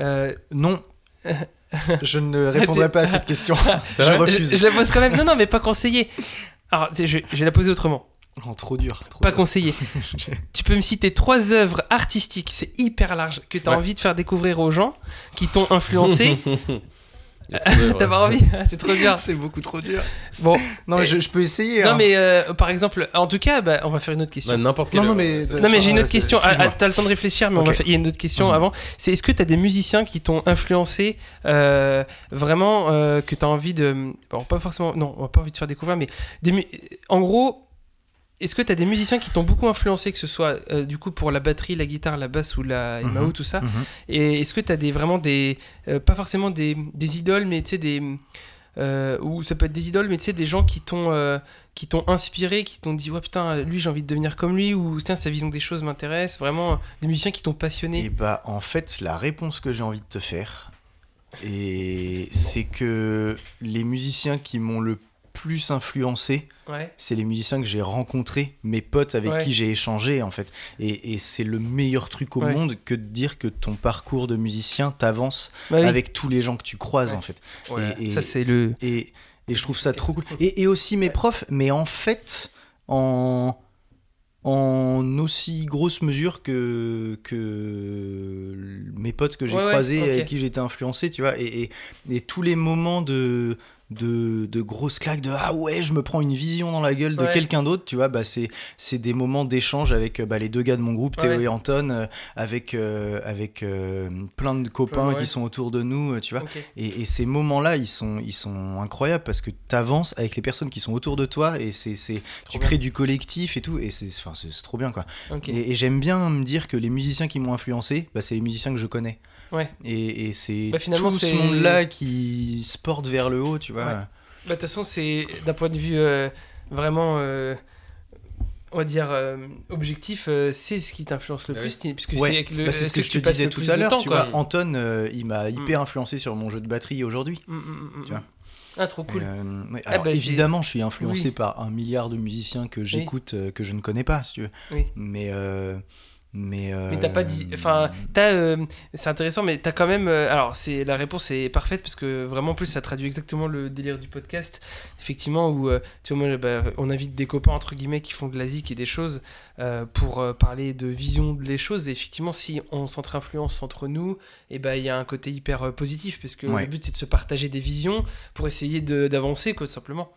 euh, Non. je ne répondrai pas à cette question. je refuse. je, je la pose quand même. Non, non, mais pas conseiller. Alors, c'est- je, je vais la poser autrement. Oh, trop dur. Trop Pas dur. conseiller. tu peux me citer trois œuvres artistiques, c'est hyper large, que tu as Ouais. envie de faire découvrir aux gens, qui t'ont influencé. D'œuvres. T'as pas envie Ah, C'est trop dur. C'est beaucoup trop dur. Bon, Non, mais je, je peux essayer. non, hein. mais euh, par exemple, en tout cas, bah, on va faire une autre question. Bah, N'importe quelle Non, mais- ça, Non mais j'ai une autre question. Ah, ah, T'as le temps de réfléchir, mais on Ok. va faire- il y a une autre question Mhm. avant. C'est est-ce que t'as des musiciens qui t'ont influencé euh, vraiment euh, que t'as envie de, bon, pas forcément, non, on va pas envie de faire découvrir, mais des, mu- en gros, est-ce que t'as des musiciens qui t'ont beaucoup influencé, que ce soit euh, du coup pour la batterie, la guitare, la basse ou la Mhm. MAO, tout ça, Mhm. et est-ce que tu as des, vraiment des. euh, pas forcément des, des idoles, mais tu sais, des. euh, ou ça peut être des idoles, mais tu sais, des gens qui t'ont euh, qui t'ont inspiré, qui t'ont dit, ouais putain, lui j'ai envie de devenir comme lui, ou tiens, sa vision des choses m'intéresse. Vraiment, des musiciens qui t'ont passionné. Et bah, en fait, la réponse que j'ai envie de te faire, et c'est que les musiciens qui m'ont le plus influencé, Ouais. c'est les musiciens que j'ai rencontrés, mes potes avec Ouais. qui j'ai échangé en fait. Et, et c'est le meilleur truc au Ouais. monde que de dire que ton parcours de musicien t'avance Bah oui. avec tous les gens que tu croises Ouais. en fait. Et- et- Ça, c'est le. Et, et je trouve ça trop cool. Et, aussi mes profs, mais en fait, en, en aussi grosse mesure que, que mes potes que j'ai Ouais, ouais, croisés, ok. avec qui j'ai été influencé, tu vois. Et, et, et tous les moments de, de, de grosses claques, de ah ouais, je me prends une vision dans la gueule de Ouais. quelqu'un d'autre, tu vois, bah, c'est, c'est des moments d'échange avec bah, les deux gars de mon groupe, Théo Ouais. et Anton, euh, avec, euh, avec euh, plein de copains Ouais. qui sont autour de nous, tu vois. Et, et ces moments-là, ils sont, ils sont incroyables parce que tu avances avec les personnes qui sont autour de toi et c'est, c'est, tu bien. crées du collectif et tout. Et c'est, enfin, c'est, c'est trop bien, quoi. Et j'aime bien me dire que les musiciens qui m'ont influencé, bah, c'est les musiciens que je connais. Ouais. Et, et c'est Bah, finalement, tout ce monde-là qui se porte vers le haut, tu vois. Ouais. Bah, de toute façon, c'est d'un point de vue euh, vraiment, euh, on va dire, euh, objectif, euh, c'est ce qui t'influence le Ah plus, puisque Ouais. c'est avec le, Bah, c'est ce que je te disais tout à l'heure, temps, tu quoi. vois. Anton, euh, il m'a hyper influencé sur mon jeu de batterie aujourd'hui. Mm, mm, mm, Tu mm. vois. Ah, trop cool. Euh, ouais, Ah alors bah, c'est- évidemment, je suis influencé Oui. par un milliard de musiciens que j'écoute, euh, que je ne connais pas, si tu veux. Oui. Mais, euh, mais, euh, Mais t'as pas dit. Enfin, t'as. euh, c'est intéressant, mais t'as quand même. euh, alors, c'est la réponse est parfaite parce que vraiment, en plus, ça traduit exactement le délire du podcast. Effectivement, où tu vois, moi, bah, on invite des copains entre guillemets qui font de la zik et des choses pour parler de vision des choses. Et effectivement, si on s'entre-influence entre nous, et ben il y a un côté hyper positif parce que Ouais. le but c'est de se partager des visions pour essayer d'avancer, quoi, simplement.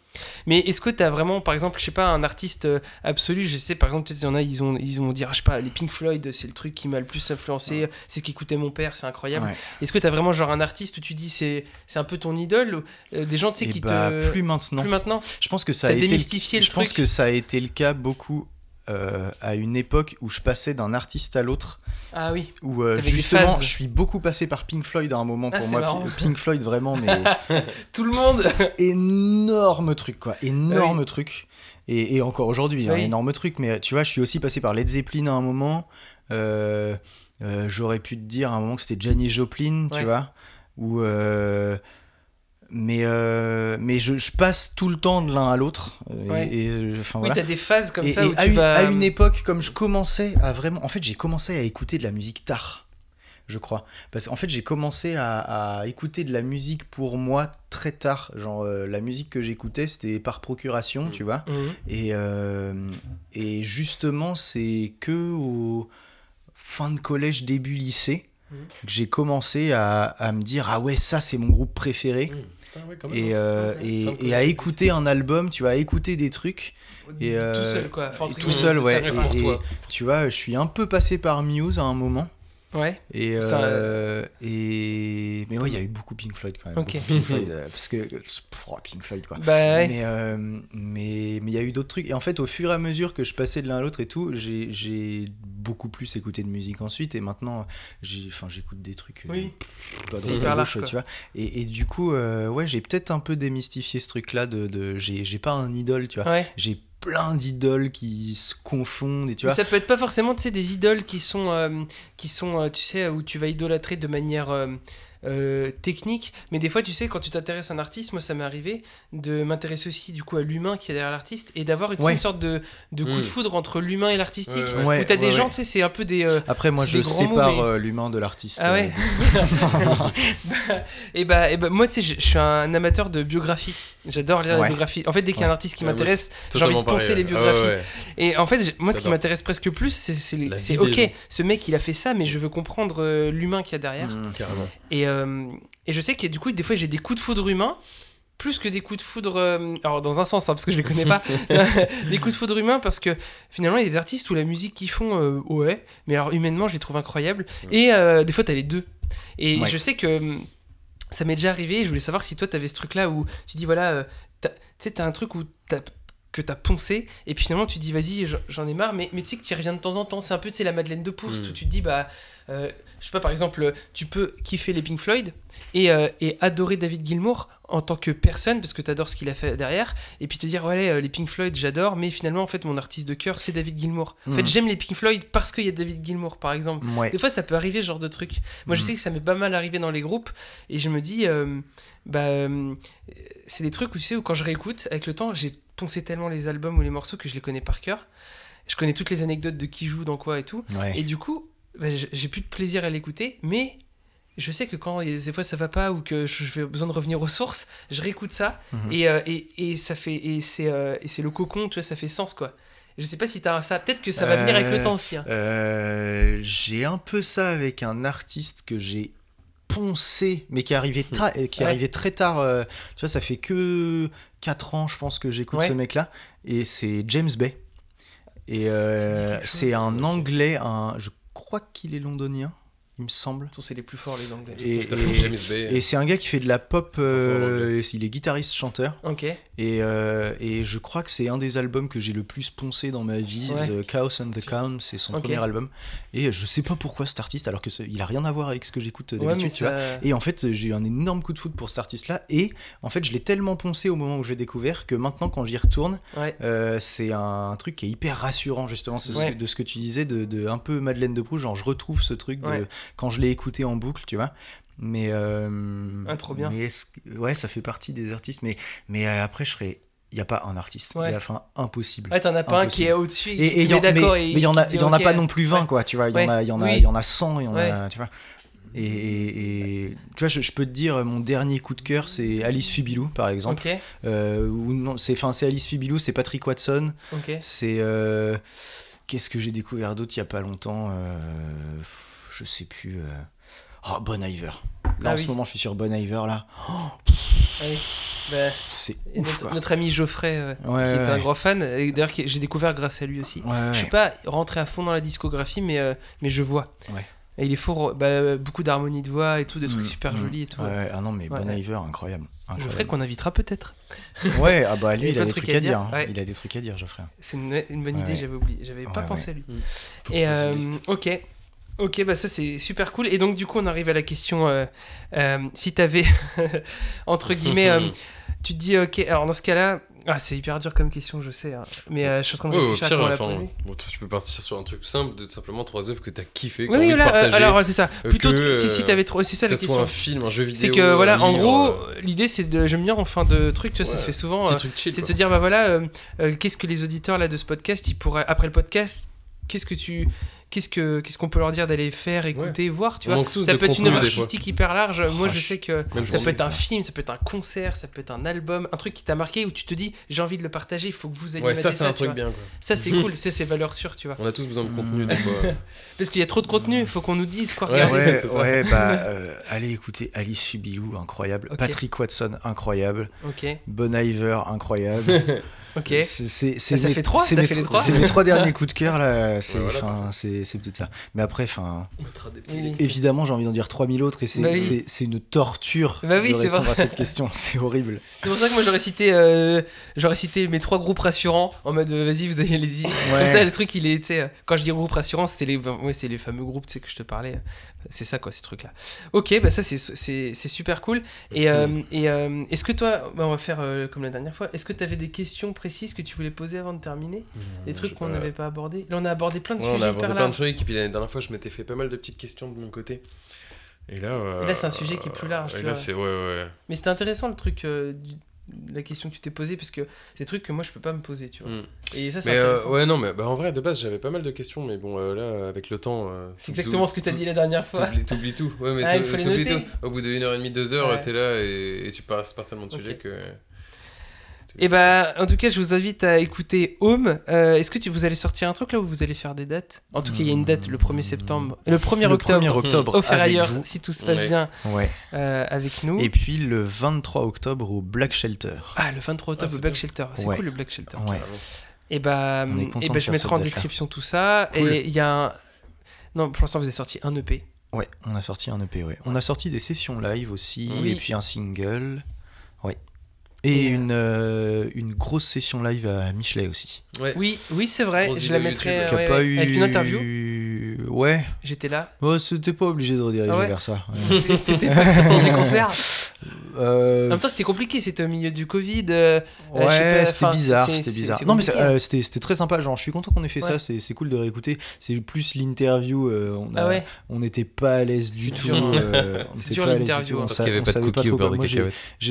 Mais est-ce que tu as vraiment, par exemple, je sais pas, un artiste absolu Je sais, par exemple, peut-être il y en a, ils ont, ils ont dit, ah, je sais pas, les Pink Floyd, c'est le truc qui m'a le plus influencé, c'est ce qu'écoutait mon père, c'est incroyable. Ouais. Est-ce que tu as vraiment genre un artiste où tu dis, c'est c'est un peu ton idole ou, euh, Des gens, tu sais, Et qui bah, te. plus maintenant. plus maintenant Je pense que ça a été. démystifié le je pense truc. que ça a été le cas beaucoup euh, à une époque où je passais d'un artiste à l'autre. Ah oui. Où euh, justement, je suis beaucoup passé par Pink Floyd à un moment Ah, pour moi. marrant. Pink Floyd vraiment, mais Tout le monde énorme truc quoi, énorme Oui. truc. Et, et encore aujourd'hui, un Oui. énorme truc. Mais tu vois, je suis aussi passé par Led Zeppelin à un moment. Euh, euh, J'aurais pu te dire à un moment que c'était Janis Joplin, Ouais. tu vois. Ou euh, mais euh, mais je, je passe tout le temps de l'un à l'autre. et- Ouais. et, enfin, Oui, voilà. t'as des phases comme et, ça une, à une époque, comme je commençais à vraiment. En fait, j'ai commencé à écouter de la musique tard, je crois. Parce qu'en fait, j'ai commencé à, à écouter de la musique pour moi très tard. Genre, euh, la musique que j'écoutais, c'était par procuration, Mm. tu vois. Mhm. Et, euh, et justement, c'est que au fin de collège, début lycée, Mhm. que j'ai commencé à, à me dire Ah ouais, ça, c'est mon groupe préféré. Ah ouais, quand même, Et, hein. euh, et, à écouter un album, tu vas écouter des trucs. Et, tout euh, seul, quoi. Enfin, tout seul, ouais. Et-. Tu vois, je suis un peu passé par Muse à un moment. Ouais. Et, Ça, euh, et mais ouais, il y a eu beaucoup Pink Floyd quand même. Pink Floyd, euh, parce que pff, Pink Floyd quoi. Bah ouais. Mais euh, mais mais il y a eu d'autres trucs. Et en fait, au fur et à mesure que je passais de l'un à l'autre et tout, j'ai j'ai beaucoup plus écouté de musique ensuite. Et maintenant, j'ai enfin j'écoute des trucs. euh, Oui. pas droite à gauche, tu vois. Et, et du coup, euh, ouais, j'ai peut-être un peu démystifié ce truc-là de, de j'ai j'ai pas un idole, tu vois. Ouais. J'ai plein d'idoles qui se confondent et tu Mais vois. ça peut être pas forcément tu sais, des idoles qui sont, euh, qui sont euh, tu sais, où tu vas idolâtrer de manière euh, euh, technique, mais des fois, tu sais, quand tu t'intéresses à un artiste, moi ça m'est arrivé de m'intéresser aussi du coup à l'humain qui est derrière l'artiste et d'avoir Ouais. une sorte de, de coup de foudre entre l'humain et l'artistique. Ouais, ouais. Où t'as des ouais, gens, tu sais, c'est un peu des. euh, Après, moi, je sépare mais- euh, l'humain de l'artiste. Ah ouais et bah, et bah, moi, tu sais, je je suis un amateur de biographie. J'adore lire les biographies. En fait, dès qu'il y a un artiste qui m'intéresse, j'ai envie de poncer pareil, les biographies. ouais. Et en fait, moi, ce qui m'intéresse presque plus, c'est ok, ce mec il a fait ça, mais je veux comprendre euh, l'humain qu'il y a derrière. Mm. Carrément. Et, euh, et je sais que du coup, des fois, j'ai des coups de foudre humains, plus que des coups de foudre. euh, alors, dans un sens, hein, parce que je les connais pas, des coups de foudre humains, parce que finalement, il y a des artistes où la musique qu'ils font, euh, ouais, mais alors humainement, je les trouve incroyables. Et euh, des fois, t'as les deux. Et Ouais. je sais que ça m'est déjà arrivé, et je voulais savoir si toi, t'avais ce truc-là où tu dis, voilà, tu sais, t'as un truc où t'as que t'as poncé et puis finalement tu dis vas-y j'en- ai marre mais, mais tu sais que tu y reviens de temps en temps c'est un peu tu sais la Madeleine de Proust Mm. où tu te dis bah euh, je sais pas par exemple tu peux kiffer les Pink Floyd et, euh, et adorer David Gilmour en tant que personne parce que t'adores ce qu'il a fait derrière et puis te dire ouais euh, les Pink Floyd j'adore mais finalement en fait mon artiste de cœur c'est David Gilmour en fait Mm. j'aime les Pink Floyd parce qu'il y a David Gilmour par exemple Ouais. des fois, ça peut arriver, ce genre de truc. Moi, je Mm. sais que ça m'est pas mal arrivé dans les groupes, et je me dis, euh, bah, euh, c'est des trucs où, tu sais, où quand je réécoute, avec le temps, j'ai poncé tellement les albums ou les morceaux que je les connais par cœur. Je connais toutes les anecdotes de qui joue dans quoi et tout. Ouais. Et du coup, bah, j'ai plus de plaisir à l'écouter, mais je sais que quand des fois ça va pas ou que je- j'ai besoin de revenir aux sources, je réécoute ça Mhm. et, euh, et, et ça fait et c'est euh, et c'est le cocon, tu vois, ça fait sens quoi. Je sais pas si t'as ça, peut-être que ça va venir avec le Euh, temps aussi. hein. Euh, j'ai un peu ça avec un artiste que j'ai poncé, mais qui est arrivé, ta- euh, qui est Ouais. arrivé très tard. euh, tu vois, ça fait que 4 ans, je pense, que j'écoute Ouais. ce mec-là. Et c'est James Bay. Et euh, c'est un anglais, un, je crois qu'il est londonien, il me semble. De toute façon, c'est les plus forts les anglais. Et- Bay. Et c'est un gars qui fait de la pop, euh, il est guitariste-chanteur. Ok. Et, euh, et je crois que c'est un des albums que j'ai le plus poncé dans ma vie. Ouais. The Chaos and the Calm, c'est son premier album. Et je sais pas pourquoi cet artiste, alors que il a rien à voir avec ce que j'écoute Ouais, d'habitude, mais tu vois. Et en fait, j'ai eu un énorme coup de foot pour cet artiste-là. Et en fait, je l'ai tellement poncé au moment où je l'ai découvert que maintenant, quand j'y retourne, Ouais. euh, c'est un truc qui est hyper rassurant, justement. Ce Ouais. de ce que tu disais, de, de un peu Madeleine de Proust. Genre, je retrouve ce truc de, Ouais. Quand je l'ai écouté en boucle, tu vois. Mais. euh, Ah, trop bien. Mais ouais, ça fait partie des artistes. Mais, mais euh, après, je serais. Il n'y a pas un artiste. Ouais. Enfin, impossible. Ouais, t'en as pas un qui est au-dessus et, y il y en a, y en a pas non plus 20, Ouais. quoi. Tu vois, il y en a, il y en a, Oui. y en a 100, il y en a, tu vois. Et, et- et- tu vois, je, je peux te dire, mon dernier coup de cœur, c'est Alice Fibilou, par exemple. Ok, Euh, ou non, c'est, enfin, c'est Alice Fibilou, c'est Patrick Watson. ok. C'est euh, qu'est-ce que j'ai découvert d'autre il y a pas longtemps euh, Je sais plus. euh, Oh, Bon Iver. Là, Ah en ce moment, je suis sur Bon Iver là. Allez. Bah, C'est notre, ami Geoffrey, euh, Ouais, qui est un grand fan, et d'ailleurs j'ai découvert grâce à lui aussi. Je suis pas rentré à fond dans la discographie, mais, euh, mais je vois. Et il est fort, bah, beaucoup d'harmonie de voix et tout, des trucs Mm, super mm. jolis et tout. Ah non, mais Bon. Iver, incroyable. Geoffrey qu'on invitera peut-être. Ouais, ah bah lui, il a de des trucs à dire. dire, hein. Il a des trucs à dire, Geoffrey. C'est une, une bonne idée, j'avais oublié, j'avais pas pensé à lui. Mm. Et euh, ok, ok, bah ça c'est super cool. Et donc du coup on arrive à la question, euh, euh, si t'avais entre guillemets, euh, tu te dis, ok, alors dans ce cas-là, ah, c'est hyper dur comme question, je sais, hein. mais je suis en train de réfléchir à pire, comment la poser. bon, tu peux partir sur un truc simple de simplement trois œuvres que t'as kiffé, que Oui, t'as envie oui, de là, euh, partager. alors c'est ça. Plutôt, que, si, si t'avais trop, c'est ça que la soit question. un film, un jeu vidéo. C'est que voilà, en livre, gros, l'idée c'est de, j'aime bien en fin de truc, tu vois, ça se fait souvent. c'est de se dire bah voilà qu'est-ce que les auditeurs là de ce podcast ils pourraient après le podcast qu'est-ce que tu qu'est-ce que qu'est-ce qu'on peut leur dire d'aller faire écouter voir tu On vois ça peut être une contenu, œuvre des fois. artistique hyper large moi je sais que ça peut être un film ça peut être un concert ça peut être un album un truc qui t'a marqué où tu te dis j'ai envie de le partager il faut que vous alliez Ouais, ça, c'est un truc vois. bien, quoi. ça c'est cool ça c'est valeur sûre tu vois On a tous besoin de contenu, Mm. des fois. parce qu'il y a trop de contenu il faut qu'on nous dise quoi Ouais. regarder Ouais, c'est ça. ouais, bah, euh, allez écouter Alice Fibilou, incroyable. Patrick Watson, incroyable. ok Bon Iver, incroyable. Ok C'est- c'est- c'est ça mes- fait trois c'est mes trois C'est mes trois derniers coups de cœur là. C'est Ouais, voilà, peut-être ça. Mais après, enfin, évidemment, j'ai envie d'en dire 3000 autres et c'est Bah oui. c'est- c'est une torture Bah oui, de répondre vrai. à cette question. C'est horrible. C'est pour ça que moi j'aurais cité, euh, j'aurais cité mes trois groupes rassurants en mode euh, vas-y vous allez les y. Comme ça le truc il est, euh, quand je dis groupe rassurant c'était les, ouais, c'est les fameux groupes tu sais que je te parlais. C'est ça quoi ces trucs là. Ok bah ça c'est super cool. Et, euh, et euh, est-ce que toi, bah, on va faire euh, comme la dernière fois. Est-ce que tu avais des questions précises que tu voulais poser avant de terminer? Des trucs qu'on n'avait pas abordés? Là on a abordé plein de Ouais, on a sujets abordé plein de trucs, et puis la dernière fois, je m'étais fait pas mal de petites questions de mon côté. Et là, c'est un sujet qui est plus large, Et tu là, vois. c'est ouais, ouais. Mais c'était intéressant le truc. du- la question que tu t'es posée parce que c'est des trucs que moi je peux pas me poser tu vois Mm. et ça c'est euh, ouais, non, mais bah, en vrai, de base, j'avais pas mal de questions, mais bon, euh, là, avec le temps. euh, c'est exactement ce que tu as dit la dernière fois T'oublies tout. Ouais, mais Ah, t'oublies tout. Au bout d'une heure et demie, deux heures, Ouais. t'es là et, et tu passes par tellement de Ok. sujets que. Et bah, en tout cas, je vous invite à écouter Home. Euh, Est-ce que tu, vous allez sortir un truc là où vous allez faire des dates? En tout cas, il y a une date le 1er septembre, le 1er le octobre, 1er octobre au Ferrailleur, si tout se passe Ouais. bien Ouais. euh, avec nous. Et puis le 23 octobre au Black Shelter. Ah, le 23 octobre, Ah, c'est le Black bien. Shelter. C'est Ouais. cool le Black Shelter. Ouais. Et bah, et bah je mettrai en description tout ça. Cool. Et il y a un. Non, pour l'instant, vous avez sorti un EP. Ouais, on a sorti un EP, ouais. On a sorti des sessions live aussi, Oui. et puis un single. Et Et, euh, une, euh, une grosse session live à Michelet aussi. Ouais. Oui, oui, c'est vrai. Grosse je la mettrai euh, ouais, pas ouais, eu. avec une interview. Ouais. J'étais là. Oh, c'était pas obligé de rediriger Ah ouais vers ça. Ouais. T'étais pas content du concert. En Euh, même temps, c'était compliqué. C'était au milieu du Covid. euh, Ouais, sais pas, c'était bizarre, c'était bizarre. Non mais euh, c'était très sympa, genre je suis content qu'on ait fait Ouais. ça, c'est cool de réécouter. C'est plus l'interview, euh, on a- Ah ouais. n'était pas à l'aise du tout. euh, C'est dur, pas à l'aise du l'interview, tout, hein. Parce qu'il y avait pas de cookies au beurre de Moi, j'ai-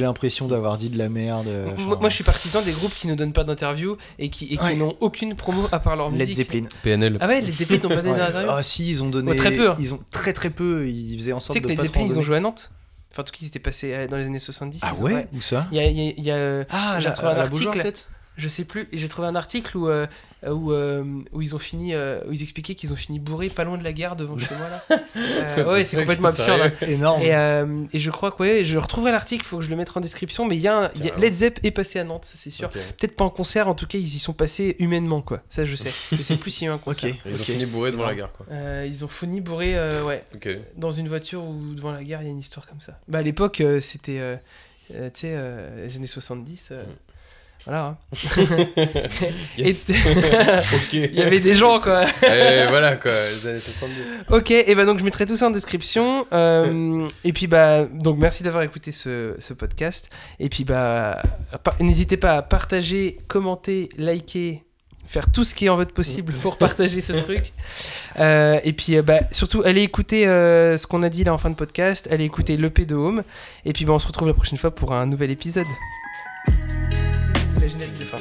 l'impression d'avoir dit de la merde. euh, Moi, je suis partisan des groupes qui ne donnent pas d'interview et qui, Ouais. n'ont aucune promo à part leur Led musique. Zeppelin. PNL. Ah ouais, les Zeppelin n'ont pas donné Ouais. d'interview. Ah si, ils ont donné. Ouais, très peu, hein. Ils ont très très peu. Ils faisaient en tu sorte sais que de les Zeppelin, en ils ont joué à Nantes. Enfin, en tout cas, ils étaient passés euh, dans les années 70. Ah ouais Où ça Il y a, il y a- il y a, euh, Ah, j'ai la, retrouvé un la article. Je sais plus, et j'ai trouvé un article où, euh, où, euh, où ils ont fini, euh, où ils expliquaient qu'ils ont fini bourrés pas loin de la gare devant chez moi là. Euh, ouais, c'est complètement absurde. hein. Énorme. Et, euh, et je crois que ouais, je retrouverai l'article, il faut que je le mette en description, mais il y a, un, y a-. Led Zepp est passé à Nantes, ça c'est sûr. Peut-être pas en concert, en tout cas ils y sont passés humainement quoi. Ça je sais. Je sais plus s'il y a eu un concert. Ils ont fini bourrés devant la gare, quoi. Euh, ils ont fini bourré, euh, ouais, dans une voiture ou devant la gare, il y a une histoire comme ça. Bah à l'époque euh, c'était, euh, euh, tu sais, euh, les années 70. euh, Mm. Voilà. hein. Yes. Il y avait des gens quoi. Et voilà, quoi, les années 70. Ok, et bah donc je mettrai tout ça en description. Euh, et puis bah donc merci d'avoir écouté ce, ce podcast. Et puis bah n'hésitez pas à partager, commenter, liker, faire tout ce qui est en votre possible pour partager ce truc. Euh, et puis euh, bah surtout allez écouter euh, ce qu'on a dit là en fin de podcast. Allez écouter l'EP de Home. Et puis bah on se retrouve la prochaine fois pour un nouvel épisode. La générique de fin.